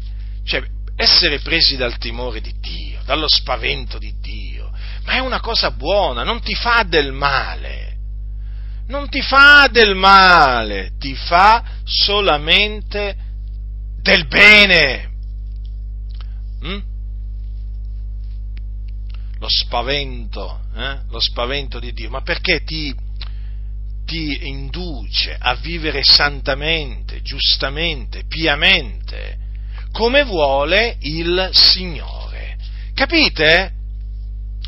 cioè, essere presi dal timore di Dio, dallo spavento di Dio, ma è una cosa buona, non ti fa del male. Non ti fa del male, ti fa solamente del bene. Mm? Lo spavento, eh? lo spavento di Dio, ma perché ti, ti induce a vivere santamente, giustamente, piamente, come vuole il Signore. Capite?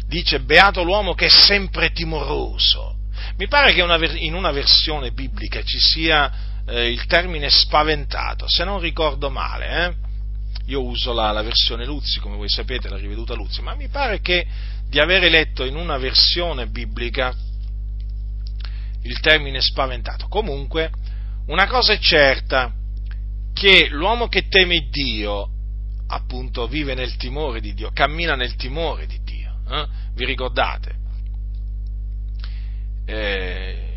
Dice, beato l'uomo che è sempre timoroso. Mi pare che in una versione biblica ci sia eh, il termine spaventato, se non ricordo male. Eh? Io uso la, la, versione Luzzi, come voi sapete, la riveduta Luzzi, ma mi pare che di avere letto in una versione biblica il termine spaventato. Comunque, una cosa è certa, che l'uomo che teme Dio, appunto, vive nel timore di Dio, cammina nel timore di Dio. Eh? Vi ricordate? Eh,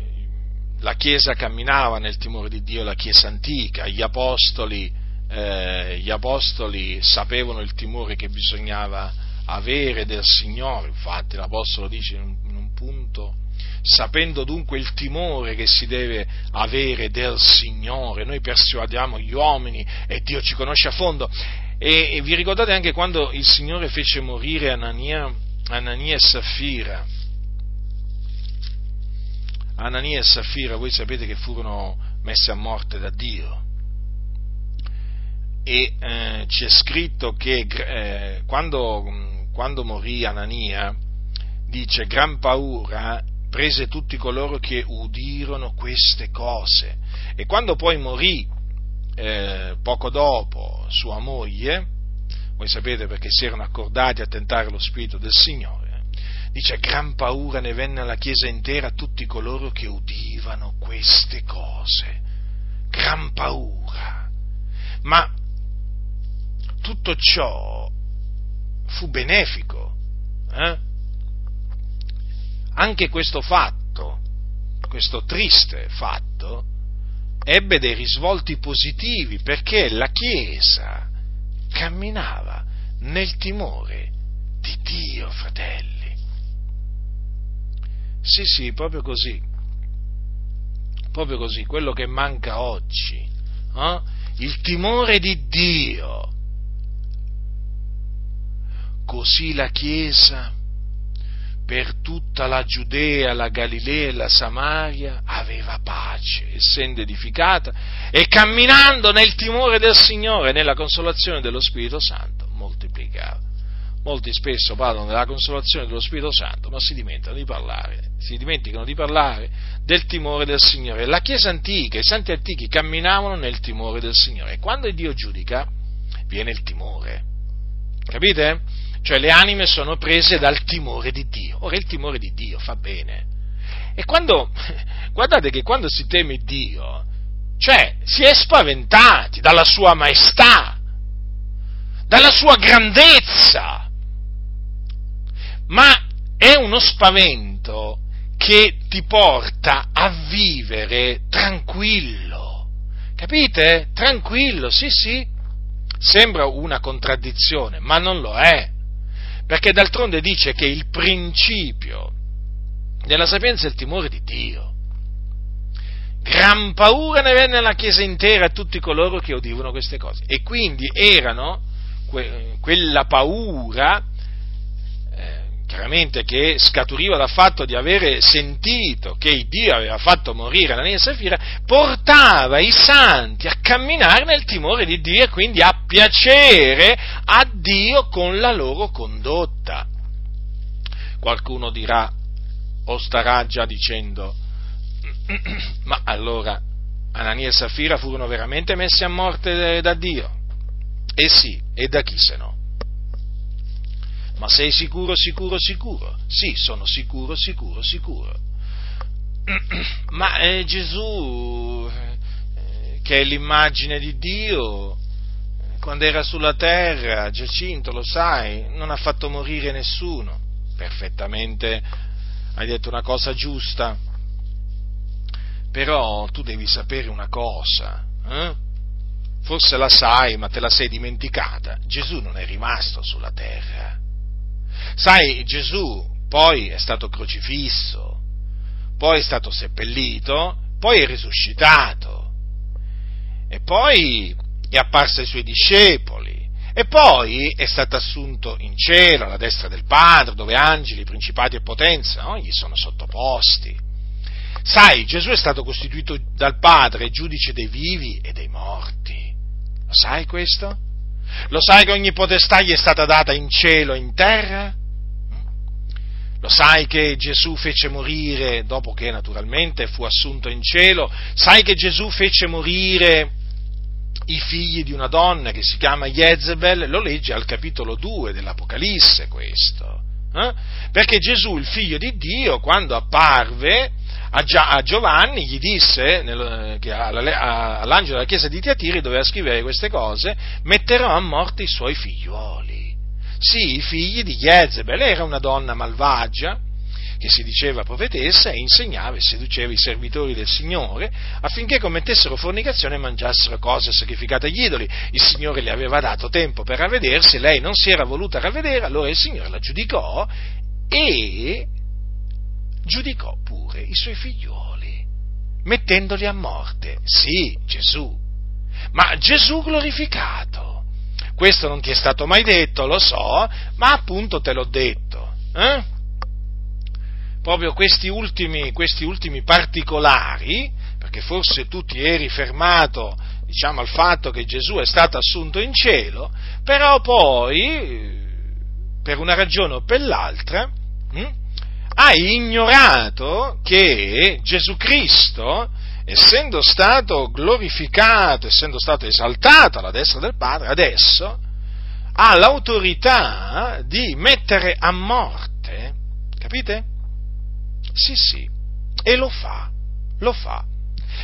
la Chiesa camminava nel timore di Dio, la Chiesa antica, gli apostoli, eh, gli apostoli sapevano il timore che bisognava avere del Signore, infatti l'Apostolo dice in un, punto sapendo dunque il timore che si deve avere del Signore. Noi persuadiamo gli uomini e Dio ci conosce a fondo. E, e vi ricordate anche quando il Signore fece morire Anania, Anania e Saffira? Anania e Saffira, voi sapete che furono messe a morte da Dio. E eh, ci è scritto che eh, quando, quando morì Anania, dice gran paura prese tutti coloro che udirono queste cose. E quando poi morì, eh, poco dopo, sua moglie, voi sapete perché si erano accordati a tentare lo Spirito del Signore, dice gran paura ne venne alla Chiesa intera a tutti coloro che udivano queste cose. Gran paura. Ma tutto ciò fu benefico. Eh? Anche questo fatto, questo triste fatto, ebbe dei risvolti positivi perché la Chiesa camminava nel timore di Dio, fratelli. Sì, sì, proprio così. Proprio così, quello che manca oggi. Eh? Il timore di Dio. Così la Chiesa per tutta la Giudea, la Galilea e la Samaria aveva pace, essendo edificata e camminando nel timore del Signore e nella consolazione dello Spirito Santo, moltiplicava. Molti spesso parlano della consolazione dello Spirito Santo, ma si dimenticano di parlare, si dimenticano di parlare del timore del Signore. La Chiesa antica, i santi antichi camminavano nel timore del Signore e quando Dio giudica viene il timore. Capite? Cioè le anime sono prese dal timore di Dio. Ora il timore di Dio fa bene. E quando, <laughs> guardate che quando si teme Dio, cioè si è spaventati dalla sua maestà, dalla sua grandezza ma è uno spavento che ti porta a vivere tranquillo. Capite? Tranquillo, sì, sì. Sembra una contraddizione, ma non lo è. Perché d'altronde dice che il principio della sapienza è il timore di Dio. Gran paura ne venne alla Chiesa intera a tutti coloro che udivano queste cose. E quindi erano que- quella paura chiaramente che scaturiva dal fatto di avere sentito che Dio aveva fatto morire Anania e Safira, portava i santi a camminare nel timore di Dio e quindi a piacere a Dio con la loro condotta. Qualcuno dirà o starà già dicendo, <clears throat> ma allora Anania e Safira furono veramente messi a morte da Dio? E sì, e da chi se no? Ma sei sicuro, sicuro, sicuro? Sì, sono sicuro, sicuro, sicuro. <clears throat> Ma eh, Gesù, eh, che è l'immagine di Dio, quando era sulla terra, Giacinto, lo sai, non ha fatto morire nessuno. Perfettamente hai detto una cosa giusta. Però tu devi sapere una cosa, eh? forse la sai, ma te la sei dimenticata. Gesù non è rimasto sulla terra. Sai, Gesù poi è stato crocifisso, poi è stato seppellito, poi è risuscitato, e poi è apparso ai suoi discepoli, e poi è stato assunto in cielo, alla destra del Padre, dove angeli, principati e potenza no? gli sono sottoposti. Sai, Gesù è stato costituito dal Padre giudice dei vivi e dei morti. Lo sai questo? Lo sai che ogni potestà gli è stata data in cielo e in terra? Lo sai che Gesù fece morire, dopo che naturalmente fu assunto in cielo, sai che Gesù fece morire i figli di una donna che si chiama Jezebel, lo legge al capitolo 2 dell'Apocalisse questo. Eh? Perché Gesù, il figlio di Dio, quando apparve a, Giovanni, gli disse che all'angelo della chiesa di Tiatiri doveva scrivere queste cose, metterò a morte i suoi figliuoli. Sì, i figli di Jezebel, era una donna malvagia, che si diceva profetessa e insegnava e seduceva i servitori del Signore affinché commettessero fornicazione e mangiassero cose sacrificate agli idoli. Il Signore le aveva dato tempo per ravvedersi, lei non si era voluta ravvedere, allora il Signore la giudicò e giudicò pure i suoi figlioli, mettendoli a morte. Sì, Gesù, ma Gesù glorificato. Questo non ti è stato mai detto, lo so, ma appunto te l'ho detto. Eh? Proprio questi ultimi, questi ultimi particolari, perché forse tu ti eri fermato diciamo, al fatto che Gesù è stato assunto in cielo, però poi, per una ragione o per l'altra, hm, hai ignorato che Gesù Cristo essendo stato glorificato, essendo stato esaltato alla destra del Padre, adesso ha l'autorità di mettere a morte, capite? Sì, sì, e lo fa, lo fa.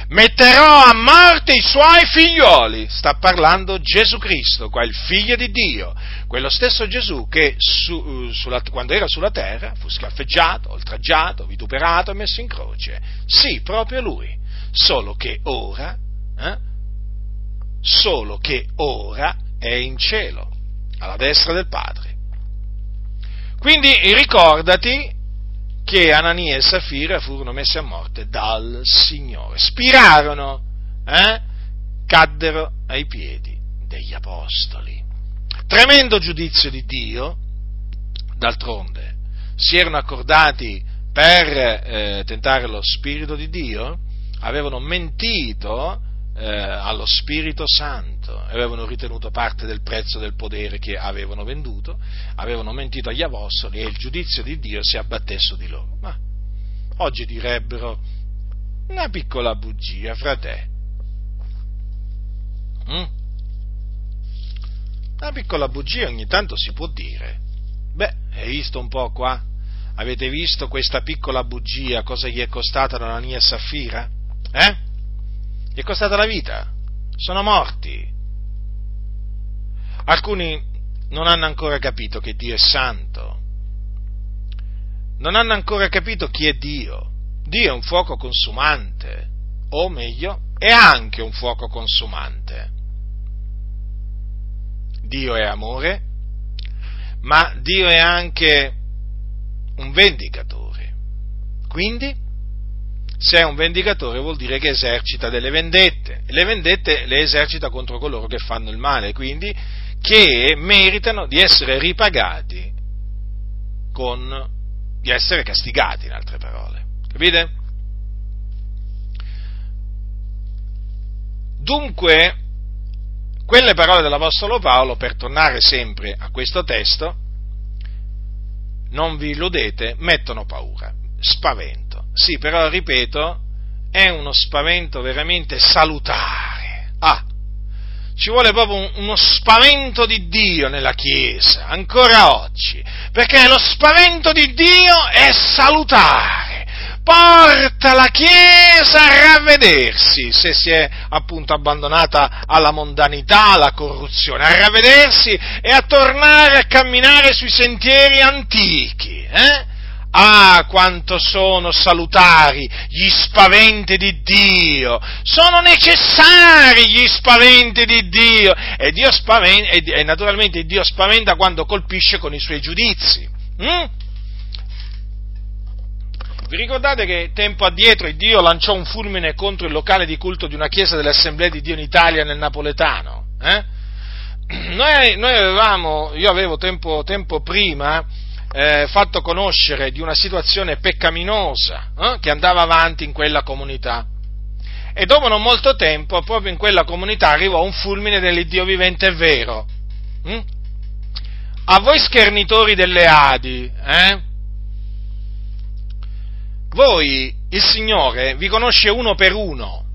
Metterò a morte i suoi figlioli, sta parlando Gesù Cristo, qua il figlio di Dio, quello stesso Gesù che su, sulla, quando era sulla terra fu scaffeggiato, oltraggiato, vituperato e messo in croce. Sì, proprio lui solo che ora, eh, solo che ora è in cielo, alla destra del Padre. Quindi ricordati che Anania e Safira furono messi a morte dal Signore, spirarono, eh, caddero ai piedi degli apostoli. Tremendo giudizio di Dio, D'altronde, si erano accordati per eh, tentare lo Spirito di Dio, avevano mentito eh, allo Spirito Santo, avevano ritenuto parte del prezzo del podere che avevano venduto, avevano mentito agli apostoli e il giudizio di Dio si abbatté su di loro. Ma oggi direbbero una piccola bugia, frate. Mm? Una piccola bugia ogni tanto si può dire. Beh, hai visto un po' qua? Avete visto questa piccola bugia cosa gli è costata la Anania e Saffira? Eh? Gli è costata la vita. Sono morti. Alcuni non hanno ancora capito che Dio è santo. Non hanno ancora capito chi è Dio. Dio è un fuoco consumante, o meglio, è anche un fuoco consumante. Dio è amore, ma Dio è anche un vendicatore. Quindi, se è un vendicatore vuol dire che esercita delle vendette, le vendette le esercita contro coloro che fanno il male, quindi che meritano di essere ripagati con, di essere castigati, in altre parole. Capite? Dunque, quelle parole dell'Apostolo Paolo, per tornare sempre a questo testo, non vi illudete, mettono paura, spavento. Sì, però ripeto, è uno spavento veramente salutare. Ah, ci vuole proprio uno spavento di Dio nella Chiesa, ancora oggi, perché lo spavento di Dio è salutare porta la Chiesa a ravvedersi, se si è appunto abbandonata alla mondanità, alla corruzione, a ravvedersi e a tornare a camminare sui sentieri antichi. Eh? Ah, quanto sono salutari gli spaventi di Dio! Sono necessari gli spaventi di Dio! E, Dio spaventa, e naturalmente Dio spaventa quando colpisce con i suoi giudizi. Mm? Vi ricordate che tempo addietro Dio lanciò un fulmine contro il locale di culto di una chiesa dell'Assemblea di Dio in Italia nel napoletano? Eh? <clears throat> Noi, noi, avevamo, io avevo tempo, tempo prima eh, fatto conoscere di una situazione peccaminosa eh, che andava avanti in quella comunità. E dopo non molto tempo, proprio in quella comunità arrivò un fulmine dell'Iddio vivente e vero. Hm? A voi schernitori delle Adi, eh? voi il Signore vi conosce uno per uno.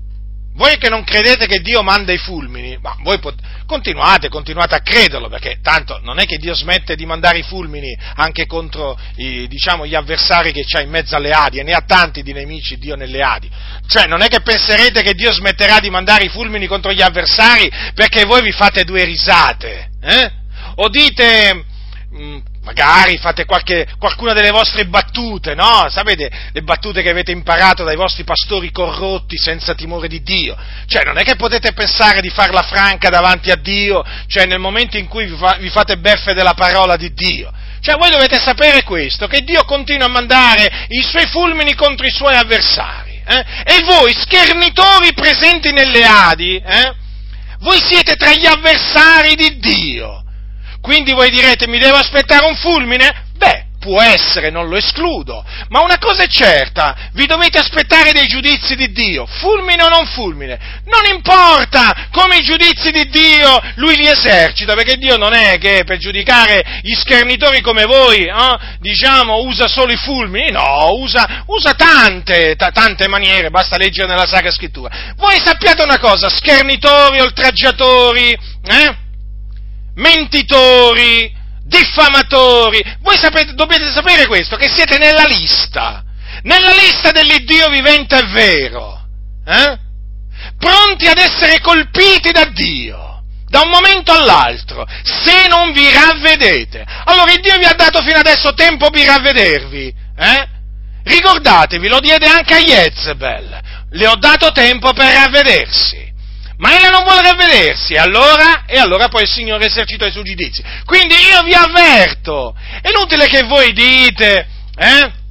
Voi che non credete che Dio manda i fulmini, ma voi pot- continuate, continuate a crederlo, perché tanto non è che Dio smette di mandare i fulmini anche contro i, diciamo, gli avversari che c'ha in mezzo alle Adi, e ne ha tanti di nemici Dio nelle Adi. Cioè, non è che penserete che Dio smetterà di mandare i fulmini contro gli avversari perché voi vi fate due risate, eh? O dite, mm, Magari fate qualche, qualcuna delle vostre battute, no? Sapete, le battute che avete imparato dai vostri pastori corrotti senza timore di Dio. Cioè, non è che potete pensare di farla franca davanti a Dio, cioè nel momento in cui vi, fa, vi fate beffe della parola di Dio. Cioè, voi dovete sapere questo, che Dio continua a mandare i suoi fulmini contro i suoi avversari. Eh? E voi, schernitori presenti nelle Adi, eh? voi siete tra gli avversari di Dio. Quindi voi direte mi devo aspettare un fulmine? Beh, può essere, non lo escludo, ma una cosa è certa, vi dovete aspettare dei giudizi di Dio, fulmine o non fulmine, non importa come i giudizi di Dio lui li esercita, perché Dio non è che per giudicare gli schernitori come voi, eh, diciamo, usa solo i fulmini, no, usa, usa tante, t- tante maniere, basta leggere nella Sacra Scrittura. Voi sappiate una cosa, schernitori, oltraggiatori, eh? Mentitori, diffamatori. Voi sapete, dovete sapere questo, che siete nella lista, nella lista dell'Iddio vivente e vero, eh? pronti ad essere colpiti da Dio. Da un momento all'altro, se non vi ravvedete, allora il Dio vi ha dato fino adesso tempo per ravvedervi, eh? Ricordatevi, lo diede anche a Jezebel, le ho dato tempo per ravvedersi ma ella non vuole ravvedersi, allora, e allora poi il Signore esercita i suoi giudizi. Quindi io vi avverto, è inutile che voi dite, eh?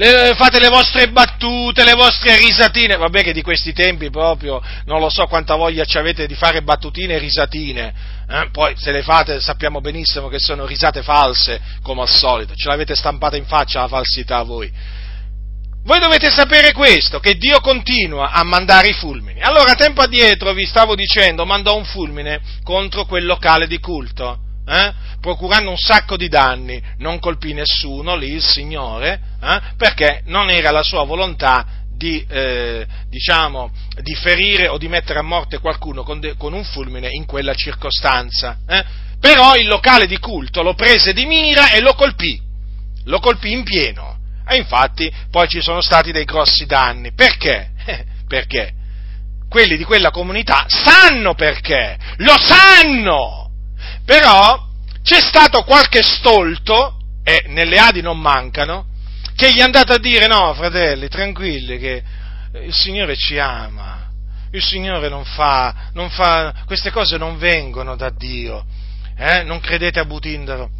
le, fate le vostre battute, le vostre risatine, vabbè che di questi tempi proprio non lo so quanta voglia ci avete di fare battutine e risatine, eh? poi se le fate sappiamo benissimo che sono risate false, come al solito, ce l'avete stampata in faccia la falsità voi. Voi dovete sapere questo, che Dio continua a mandare i fulmini. Allora, tempo addietro vi stavo dicendo, mandò un fulmine contro quel locale di culto eh? procurando un sacco di danni, non colpì nessuno lì il Signore, eh? perché non era la sua volontà di, eh, diciamo, di, ferire o di mettere a morte qualcuno con, de, con un fulmine in quella circostanza. Eh? Però il locale di culto lo prese di mira e lo colpì, lo colpì in pieno. E infatti poi ci sono stati dei grossi danni. Perché? <laughs> perché? Quelli di quella comunità sanno perché, lo sanno! Però c'è stato qualche stolto, e nelle Adi non mancano, che gli è andato a dire no, fratelli, tranquilli, che il Signore ci ama, il Signore non fa, non fa queste cose non vengono da Dio, eh? non credete a Butindaro.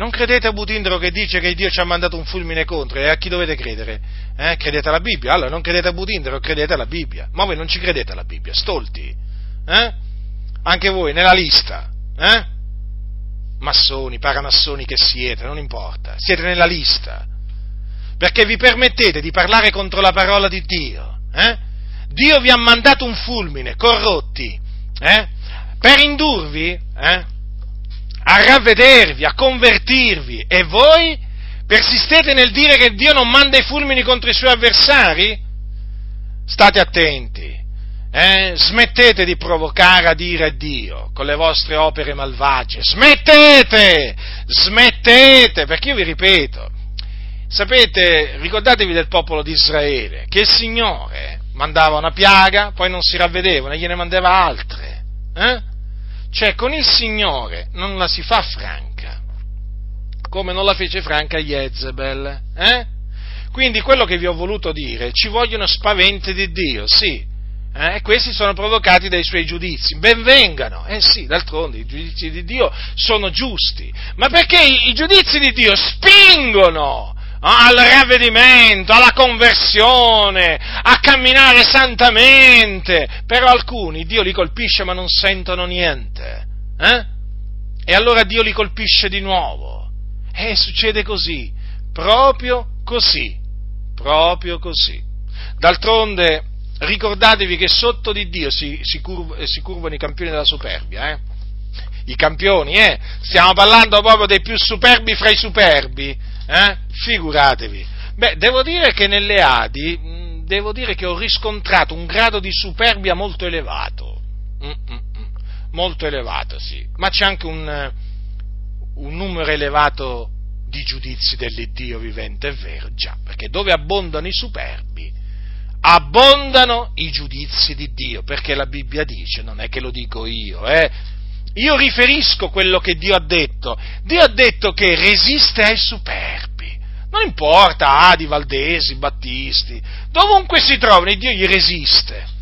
Non credete a Butindaro che dice che Dio ci ha mandato un fulmine contro, e a chi dovete credere? Eh? Credete alla Bibbia? Allora non credete a Butindaro, credete alla Bibbia. Ma voi non ci credete alla Bibbia, stolti? Eh? Anche voi, nella lista, eh? massoni, paramassoni che siete, non importa, siete nella lista, perché vi permettete di parlare contro la parola di Dio. Eh? Dio vi ha mandato un fulmine, corrotti, eh? per indurvi eh? A ravvedervi, a convertirvi, e voi persistete nel dire che Dio non manda i fulmini contro i suoi avversari? State attenti, eh? Smettete di provocare a dire Dio con le vostre opere malvagie. Smettete! Smettete! Perché io vi ripeto, sapete, ricordatevi del popolo di Israele, che il Signore mandava una piaga, poi non si ravvedevano e gliene mandava altre. Eh? Cioè, con il Signore non la si fa franca, come non la fece franca Jezebel. Eh? Quindi quello che vi ho voluto dire, ci vogliono spaventi di Dio, sì, eh, questi sono provocati dai suoi giudizi. Benvengano, eh sì, d'altronde i giudizi di Dio sono giusti, ma perché i, i giudizi di Dio spingono al ravvedimento, alla conversione, a camminare santamente. Però alcuni Dio li colpisce ma non sentono niente. Eh? E allora Dio li colpisce di nuovo. E succede così, proprio così, proprio così. D'altronde ricordatevi che sotto di Dio si, si, curv, eh, si curvano i campioni della superbia, eh? I campioni, eh? Stiamo parlando proprio dei più superbi fra i superbi, eh? Figuratevi. Beh, devo dire che nelle Adi, devo dire che ho riscontrato un grado di superbia molto elevato. Mm-mm-mm. Molto elevato, sì. Ma c'è anche un, un numero elevato di giudizi dell'Iddio vivente, è vero, già, perché dove abbondano i superbi, abbondano i giudizi di Dio, perché la Bibbia dice, non è che lo dico io, eh? Io riferisco quello che Dio ha detto. Dio ha detto che resiste ai superbi. Non importa, Adi, Valdesi, Battisti, dovunque si trovano, Dio gli resiste.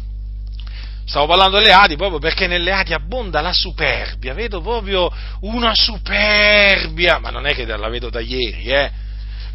Stavo parlando delle Adi proprio perché nelle Adi abbonda la superbia, vedo proprio una superbia, ma non è che la vedo da ieri, eh?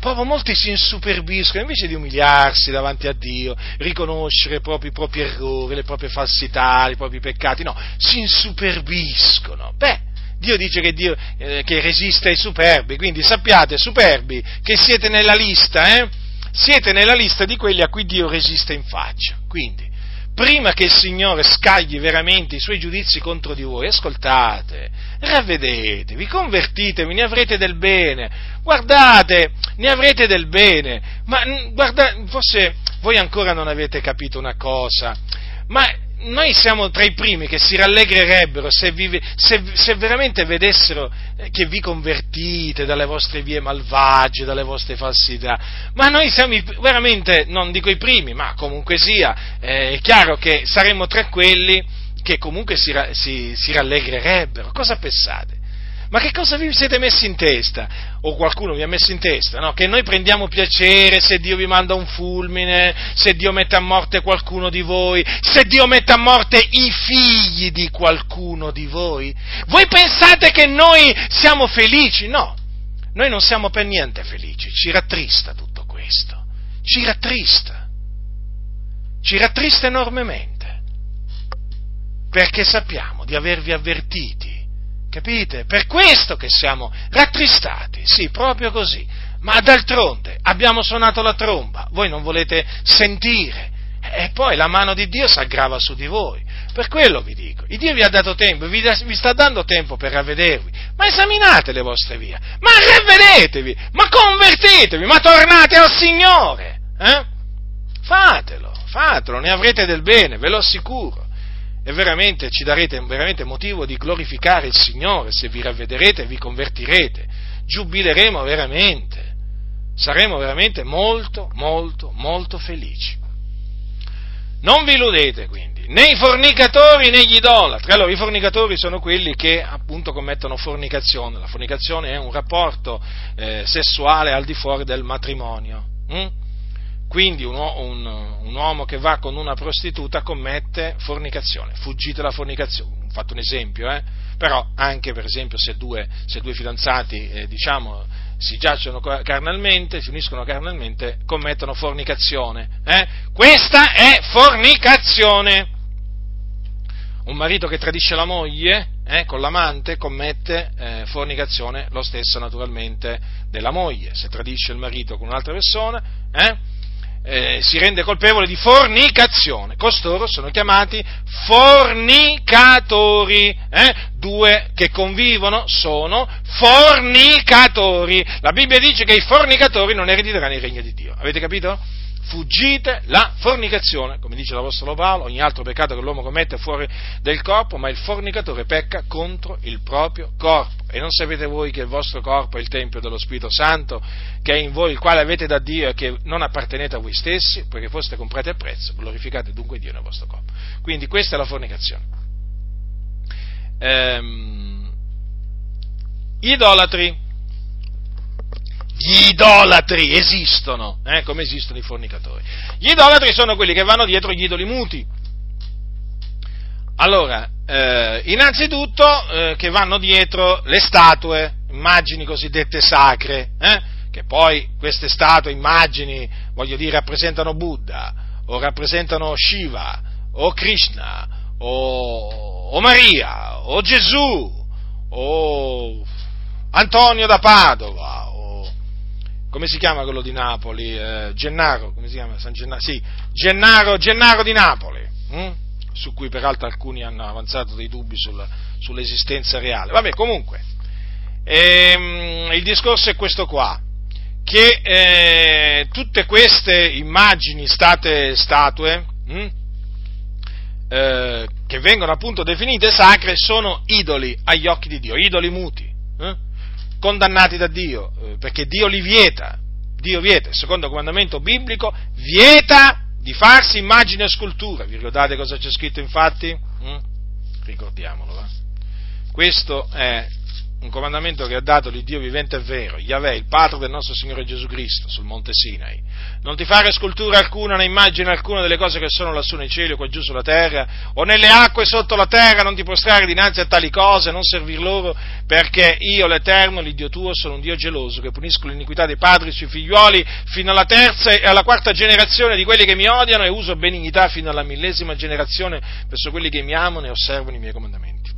Proprio molti si insuperbiscono, invece di umiliarsi davanti a Dio, riconoscere proprio i propri errori, le proprie falsità, i propri peccati, no, si insuperbiscono. Beh, Dio dice che, Dio, eh, che resiste ai superbi, quindi sappiate, superbi, che siete nella lista, eh? Siete nella lista di quelli a cui Dio resiste in faccia. Quindi, prima che il Signore scagli veramente i suoi giudizi contro di voi, ascoltate, ravvedetevi, convertitevi, ne avrete del bene, guardate, ne avrete del bene, ma guardate, forse voi ancora non avete capito una cosa, ma noi siamo tra i primi che si rallegrerebbero se, vi, se, se, veramente vedessero eh, che vi convertite dalle vostre vie malvagie, dalle vostre falsità. Ma noi siamo veramente, non dico i primi, ma comunque sia, eh, è chiaro che saremmo tra quelli che comunque si, si, si rallegrerebbero. Cosa pensate? Ma che cosa vi siete messi in testa? O qualcuno vi ha messo in testa, no? Che noi prendiamo piacere se Dio vi manda un fulmine, se Dio mette a morte qualcuno di voi, se Dio mette a morte i figli di qualcuno di voi? Voi pensate che noi siamo felici? No, noi non siamo per niente felici, ci rattrista tutto questo. ci rattrista, ci rattrista enormemente, perché sappiamo di avervi avvertiti, capite? Per questo che siamo rattristati, sì, proprio così, ma d'altronde abbiamo suonato la tromba, voi non volete sentire, e poi la mano di Dio si aggrava su di voi. Per quello vi dico, il Dio vi ha dato tempo, vi, vi sta dando tempo per ravvedervi, ma esaminate le vostre vie, ma ravvedetevi, ma convertitevi, ma tornate al Signore. Eh? Fatelo, fatelo, ne avrete del bene, ve lo assicuro. E veramente ci darete veramente motivo di glorificare il Signore se vi ravvederete e vi convertirete. Giubileremo veramente. Saremo veramente molto, molto, molto felici. Non vi illudete quindi, né i fornicatori né gli idolatri. Allora, i fornicatori sono quelli che appunto commettono fornicazione. La fornicazione è un rapporto eh, sessuale al di fuori del matrimonio. Hm? Quindi un, un, un, uomo che va con una prostituta commette fornicazione. Fuggite la fornicazione. Ho fatto un esempio, eh? però anche per esempio se due, se due fidanzati eh, diciamo, si giacciono carnalmente, si uniscono carnalmente, commettono fornicazione. Eh? Questa è fornicazione. Un marito che tradisce la moglie eh, con l'amante commette eh, fornicazione, lo stesso naturalmente della moglie. Se tradisce il marito con un'altra persona, eh, si rende colpevole di fornicazione. Costoro sono chiamati fornicatori. Eh? Due che convivono sono fornicatori. La Bibbia dice che i fornicatori non erediteranno il regno di Dio. Avete capito? Fuggite la fornicazione, come dice l'Apostolo Paolo, ogni altro peccato che l'uomo commette è fuori del corpo, ma il fornicatore pecca contro il proprio corpo. E non sapete voi che il vostro corpo è il Tempio dello Spirito Santo, che è in voi, il quale avete da Dio e che non appartenete a voi stessi, poiché foste comprati a prezzo, glorificate dunque Dio nel vostro corpo. Quindi questa è la fornicazione. Ehm, idolatri gli idolatri esistono, eh, come esistono i fornicatori. Gli idolatri sono quelli che vanno dietro gli idoli muti. Allora, eh, innanzitutto eh, che vanno dietro le statue, immagini cosiddette sacre, eh, che poi queste statue, immagini, voglio dire, rappresentano Buddha, o rappresentano Shiva, o Krishna, o, o Maria, o Gesù, o Antonio da Padova, come si chiama quello di Napoli? Eh, Gennaro, come si chiama? San Gennaro? Sì, Gennaro, Gennaro di Napoli, hm? su cui peraltro alcuni hanno avanzato dei dubbi sul, sull'esistenza reale. Vabbè, comunque, ehm, il discorso è questo qua, che eh, tutte queste immagini, state statue, hm? eh, che vengono appunto definite sacre, sono idoli agli occhi di Dio, idoli muti. Eh? Condannati da Dio, eh, perché Dio li vieta, Dio vieta, secondo il comandamento biblico, vieta di farsi immagini e sculture. Vi ricordate cosa c'è scritto infatti? Mm? Ricordiamolo. Va? Questo è un comandamento che ha dato l'Iddio vivente e vero, Yahweh, il Padre del nostro Signore Gesù Cristo, sul monte Sinai. Non ti fare scultura alcuna, né immagine alcuna delle cose che sono lassù nei cieli o qua giù sulla terra, o nelle acque sotto la terra, non ti prostrare dinanzi a tali cose, non servir loro, perché io, l'Eterno, l'Iddio tuo, sono un Dio geloso, che punisco l'iniquità dei padri sui figlioli fino alla terza e alla quarta generazione di quelli che mi odiano e uso benignità fino alla millesima generazione verso quelli che mi amano e osservano i miei comandamenti.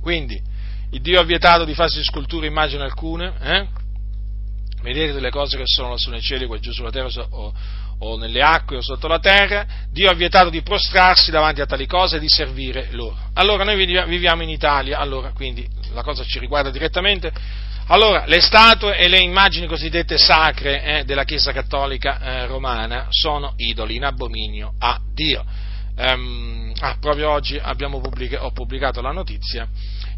Quindi, il Dio ha vietato di farsi sculture immagini alcune, eh? vedete le cose che sono lassù nei cieli, qua giù sulla terra o, o, nelle acque o sotto la terra, Dio ha vietato di prostrarsi davanti a tali cose e di servire loro. Allora noi viviamo in Italia, allora quindi la cosa ci riguarda direttamente. Allora, le statue e le immagini cosiddette sacre eh, della Chiesa Cattolica eh, Romana sono idoli in abominio a Dio. Um, ah, proprio oggi pubblica- ho pubblicato la notizia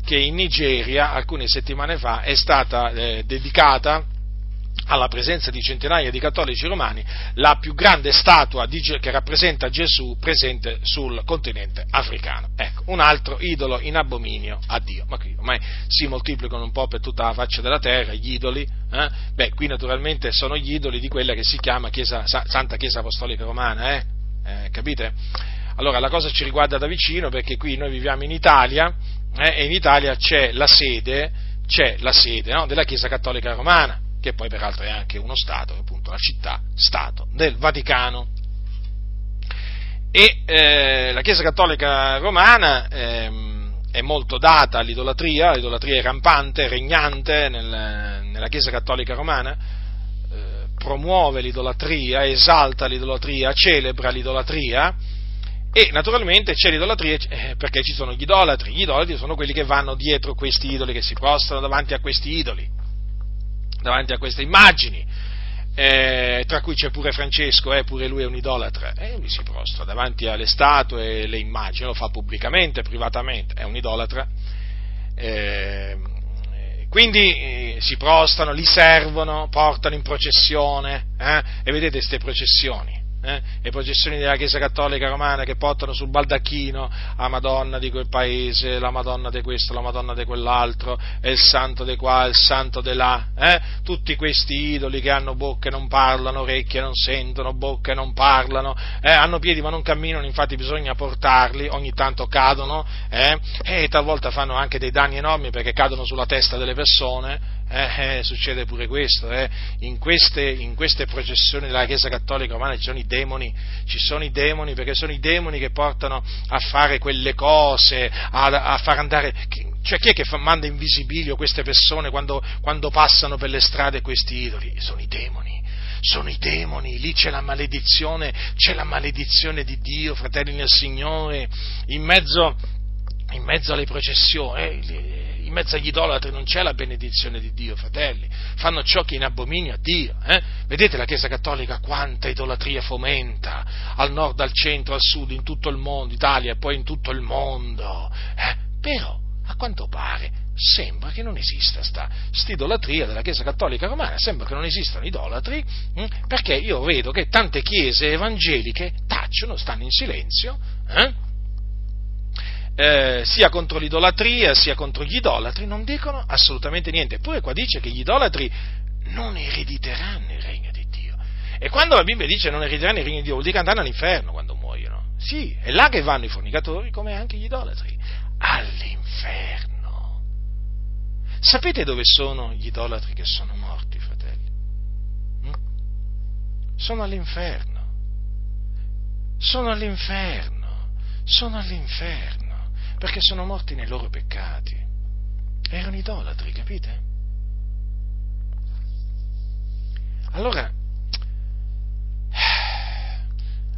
che in Nigeria alcune settimane fa è stata eh, dedicata alla presenza di centinaia di cattolici romani la più grande statua di, che rappresenta Gesù presente sul continente africano. Ecco, un altro idolo in abominio a Dio. Ma qui ormai si moltiplicano un po' per tutta la faccia della terra gli idoli. Eh? Beh, qui naturalmente sono gli idoli di quella che si chiama Chiesa, Santa Chiesa Apostolica Romana, eh? Eh, capite? Allora la cosa ci riguarda da vicino perché qui noi viviamo in Italia eh, in Italia c'è la sede, c'è la sede no, della Chiesa Cattolica Romana che poi peraltro è anche uno Stato, appunto la città-Stato del Vaticano. E eh, la Chiesa Cattolica Romana ehm, è molto data all'idolatria, l'idolatria è rampante, regnante nel, nella Chiesa Cattolica Romana, eh, promuove l'idolatria, esalta l'idolatria, celebra l'idolatria, e naturalmente c'è l'idolatria eh, perché ci sono gli idolatri. Gli idolatri sono quelli che vanno dietro questi idoli, che si prostrano davanti a questi idoli, davanti a queste immagini. Eh, tra cui c'è pure Francesco, eh, pure lui è un idolatra, eh, lui si prostra davanti alle statue e le immagini, lo fa pubblicamente, privatamente, è un idolatra. Eh, quindi eh, si prostrano, li servono, portano in processione, eh, e vedete queste processioni, eh, le processioni della Chiesa Cattolica Romana che portano sul baldacchino la Madonna di quel paese, la Madonna di questo, la Madonna di quell'altro, e il santo di qua, il santo di là, eh? tutti questi idoli che hanno bocche e non parlano, orecchie non sentono, bocche non parlano, eh? hanno piedi ma non camminano, infatti bisogna portarli, ogni tanto cadono eh? e talvolta fanno anche dei danni enormi perché cadono sulla testa delle persone, eh, eh, succede pure questo, eh. in, queste, in, queste, processioni della Chiesa Cattolica Romana ci sono i demoni, ci sono i demoni perché sono i demoni che portano a fare quelle cose, a, a far andare, cioè chi è che fa, manda in visibilio queste persone quando, quando passano per le strade questi idoli? Sono i demoni sono i demoni, lì c'è la maledizione, c'è la maledizione di Dio, fratelli nel Signore, in mezzo, in mezzo alle processioni, eh, in mezzo agli idolatri non c'è la benedizione di Dio, fratelli, fanno ciò che è in abominio a Dio. Eh? Vedete la Chiesa Cattolica quanta idolatria fomenta, al nord, al centro, al sud, in tutto il mondo, Italia e poi in tutto il mondo. Eh? Però, a quanto pare, sembra che non esista sta idolatria della Chiesa Cattolica Romana, sembra che non esistano idolatri, hm? perché io vedo che tante chiese evangeliche tacciono, stanno in silenzio, eh? Eh, sia contro l'idolatria sia contro gli idolatri, non dicono assolutamente niente. Eppure qua dice che gli idolatri non erediteranno il regno di Dio. E quando la Bibbia dice non erediteranno il regno di Dio, vuol dire che andranno all'inferno quando muoiono. Sì, è là che vanno i fornicatori come anche gli idolatri. All'inferno. Sapete dove sono gli idolatri che sono morti, fratelli? Hm? Sono all'inferno. Sono all'inferno. Sono all'inferno perché sono morti nei loro peccati. Erano idolatri, capite? Allora,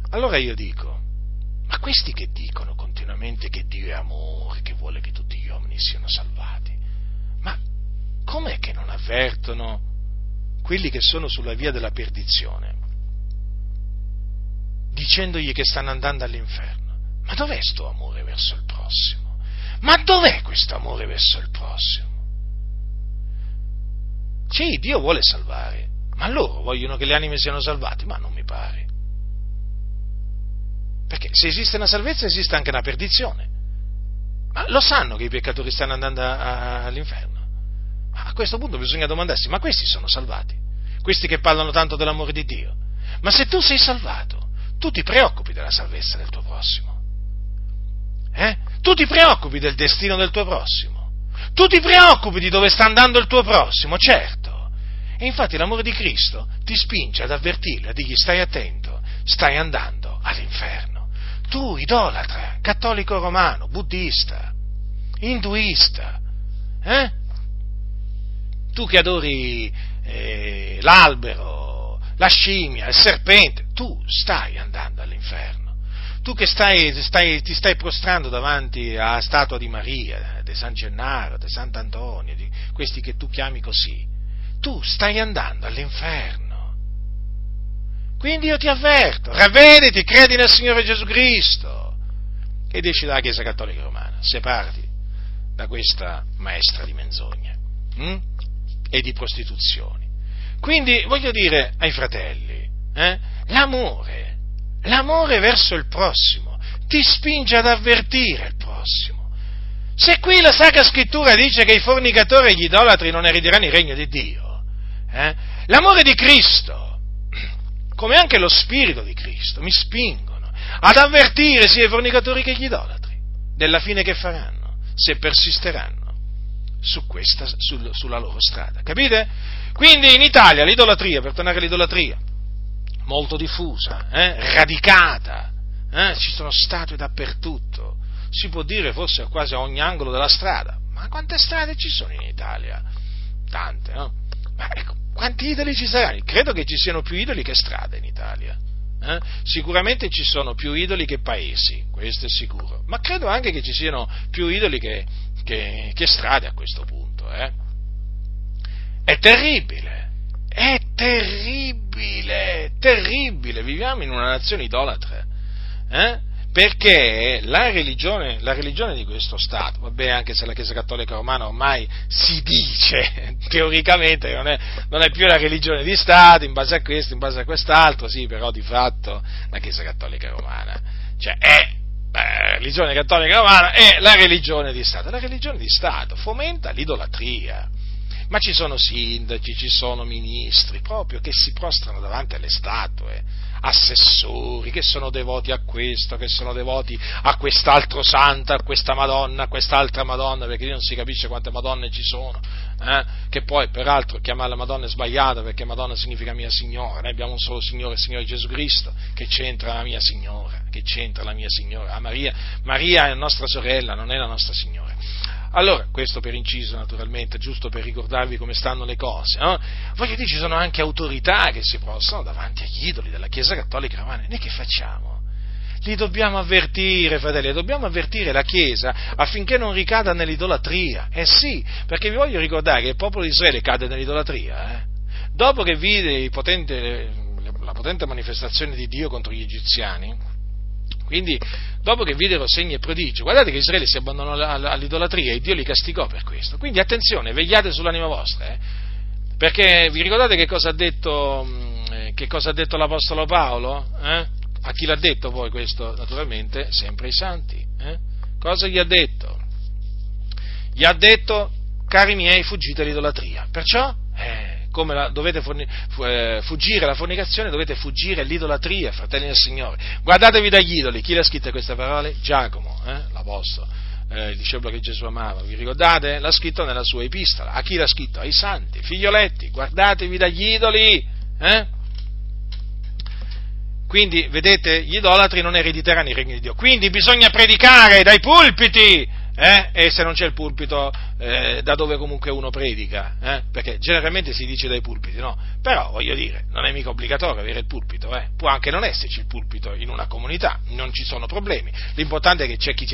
allora io dico, ma questi che dicono continuamente che Dio è amore, che vuole che tutti gli uomini siano salvati, ma com'è che non avvertono quelli che sono sulla via della perdizione, dicendogli che stanno andando all'inferno? Ma dov'è sto amore verso il prossimo? Ma dov'è questo amore verso il prossimo? Sì, Dio vuole salvare, ma loro vogliono che le anime siano salvate, ma non mi pare. Perché se esiste una salvezza esiste anche una perdizione. Ma lo sanno che i peccatori stanno andando a, a, all'inferno. Ma a questo punto bisogna domandarsi, ma questi sono salvati? Questi che parlano tanto dell'amore di Dio? Ma se tu sei salvato, tu ti preoccupi della salvezza del tuo prossimo. Eh? Tu ti preoccupi del destino del tuo prossimo. Tu ti preoccupi di dove sta andando il tuo prossimo, certo. E infatti l'amore di Cristo ti spinge ad avvertirlo, a dirgli stai attento, stai andando all'inferno. Tu, idolatra, cattolico romano, buddista, induista, eh? tu che adori eh, l'albero, la scimmia, il serpente, tu stai andando all'inferno tu che stai, stai, ti stai prostrando davanti alla statua di Maria, di San Gennaro, di Sant'Antonio, di questi che tu chiami così, tu stai andando all'inferno. Quindi io ti avverto, ravvediti, credi nel Signore Gesù Cristo e esci dalla Chiesa Cattolica Romana, separati da questa maestra di menzogne hm? e di prostituzioni. Quindi voglio dire ai fratelli, eh, l'amore L'amore verso il prossimo ti spinge ad avvertire il prossimo. Se qui la Sacra Scrittura dice che i fornicatori e gli idolatri non erederanno il regno di Dio, eh, l'amore di Cristo, <clears throat> come anche lo Spirito di Cristo, mi spingono ad avvertire sia i fornicatori che gli idolatri della fine che faranno, se persisteranno su questa, sul, sulla loro strada. Capite? Quindi in Italia l'idolatria, per tornare all'idolatria, molto diffusa, eh, radicata, eh, ci sono statue dappertutto, si può dire forse quasi a ogni angolo della strada, ma quante strade ci sono in Italia? Tante, no? Ma ecco, quanti idoli ci saranno? Credo che ci siano più idoli che strade in Italia. Eh? Sicuramente ci sono più idoli che paesi, questo è sicuro, ma credo anche che ci siano più idoli che, che, che strade a questo punto. Eh? È terribile, è terribile, terribile, viviamo in una nazione idolatra. Eh? perché la religione, la religione, di questo Stato, vabbè anche se la Chiesa Cattolica Romana ormai si dice <laughs> teoricamente non è, non è, più la religione di Stato, in base a questo, in base a quest'altro, sì, però di fatto la Chiesa Cattolica Romana, cioè è la religione cattolica romana è la religione di Stato. La religione di Stato fomenta l'idolatria ma ci sono sindaci, ci sono ministri proprio che si prostrano davanti alle statue, assessori che sono devoti a questo, che sono devoti a quest'altro santo, a questa Madonna, a quest'altra Madonna, perché lì non si capisce quante Madonne ci sono, eh? che poi peraltro chiamarla Madonna è sbagliata perché Madonna significa mia Signora, noi abbiamo un solo Signore, il Signore Gesù Cristo, che c'entra la mia Signora, che c'entra la mia Signora, ah, Maria, Maria è nostra sorella, non è la nostra Signora. Allora, questo per inciso naturalmente, giusto per ricordarvi come stanno le cose, no? voglio dire, ci sono anche autorità che si possono davanti agli idoli della Chiesa Cattolica Romana, noi che facciamo? Li dobbiamo avvertire, fratelli, dobbiamo avvertire la Chiesa affinché non ricada nell'idolatria. Eh sì, perché vi voglio ricordare che il popolo di Israele cade nell'idolatria, eh? Dopo che vide potente, la potente manifestazione di Dio contro gli egiziani, quindi, dopo che videro segni e prodigi, guardate che Israele si abbandonò all'idolatria e Dio li castigò per questo. Quindi attenzione, vegliate sull'anima vostra, eh? perché vi ricordate che cosa ha detto, che cosa ha detto l'Apostolo Paolo? Eh? A chi l'ha detto poi questo? Naturalmente, sempre ai santi. Eh? Cosa gli ha detto? Gli ha detto, cari miei, fuggite all'idolatria. Perciò, eh, come la, dovete forni, eh, fuggire la fornicazione, dovete fuggire l'idolatria, fratelli del Signore. Guardatevi dagli idoli. Chi le ha scritte queste parole? Giacomo, eh, l'Apostolo, eh, il discepolo che Gesù amava. Vi ricordate? L'ha scritto nella sua epistola. A chi l'ha scritto? Ai santi, figlioletti. Guardatevi dagli idoli. Eh? Quindi, vedete, gli idolatri non erediteranno i regni di Dio. Quindi bisogna predicare dai pulpiti eh? e se non c'è il pulpito eh, da dove comunque uno predica, eh? perché generalmente si dice dai pulpiti, no? Però voglio dire, non è mica obbligatorio avere il pulpito, eh? può anche non esserci il pulpito in una comunità, non ci sono problemi, l'importante è che c'è chi,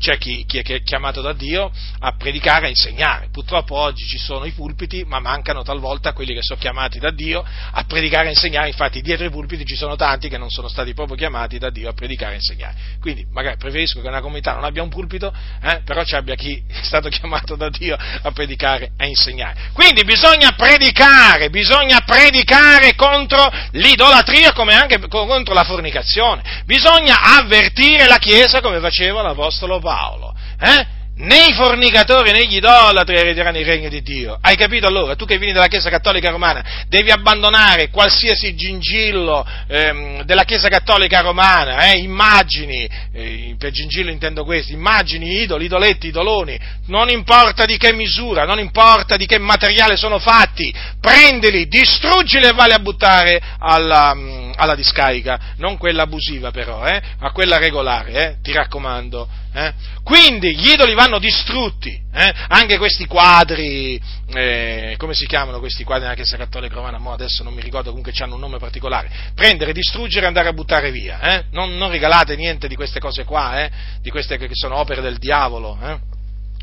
c'è chi, chi, è chiamato da Dio a predicare, a insegnare. Purtroppo oggi ci sono i pulpiti, ma mancano talvolta quelli che sono chiamati da Dio a predicare e insegnare. Infatti, dietro i pulpiti ci sono tanti che non sono stati proprio chiamati da Dio a predicare e insegnare. Quindi, magari preferisco che una comunità non abbia un pulpito, eh, però ci abbia chi è stato chiamato da Dio a predicare e insegnare. Quindi bisogna predicare, bisogna predicare contro l'idolatria come anche contro la fornicazione. Bisogna avvertire la Chiesa come faceva l'Apostolo Paolo, eh? Né i fornicatori né gli idolatri erediteranno il regno di Dio. Hai capito allora? Tu che vieni dalla Chiesa Cattolica Romana devi abbandonare qualsiasi gingillo ehm, della Chiesa Cattolica Romana, eh? immagini, eh, per gingillo intendo questo, immagini, idoli, idoletti, idoloni, non importa di che misura, non importa di che materiale sono fatti, prendili, distruggili e vali a buttare alla, mm, alla discarica, non quella abusiva però, eh? ma quella regolare, eh? ti raccomando. Eh? Quindi gli idoli vanno distrutti, eh? anche questi quadri, eh, come si chiamano questi quadri nella Chiesa Cattolica Romana? Mo adesso non mi ricordo, comunque hanno un nome particolare. Prendere, distruggere e andare a buttare via. Eh? Non, non, regalate niente di queste cose qua, eh? di queste che sono opere del diavolo. Eh?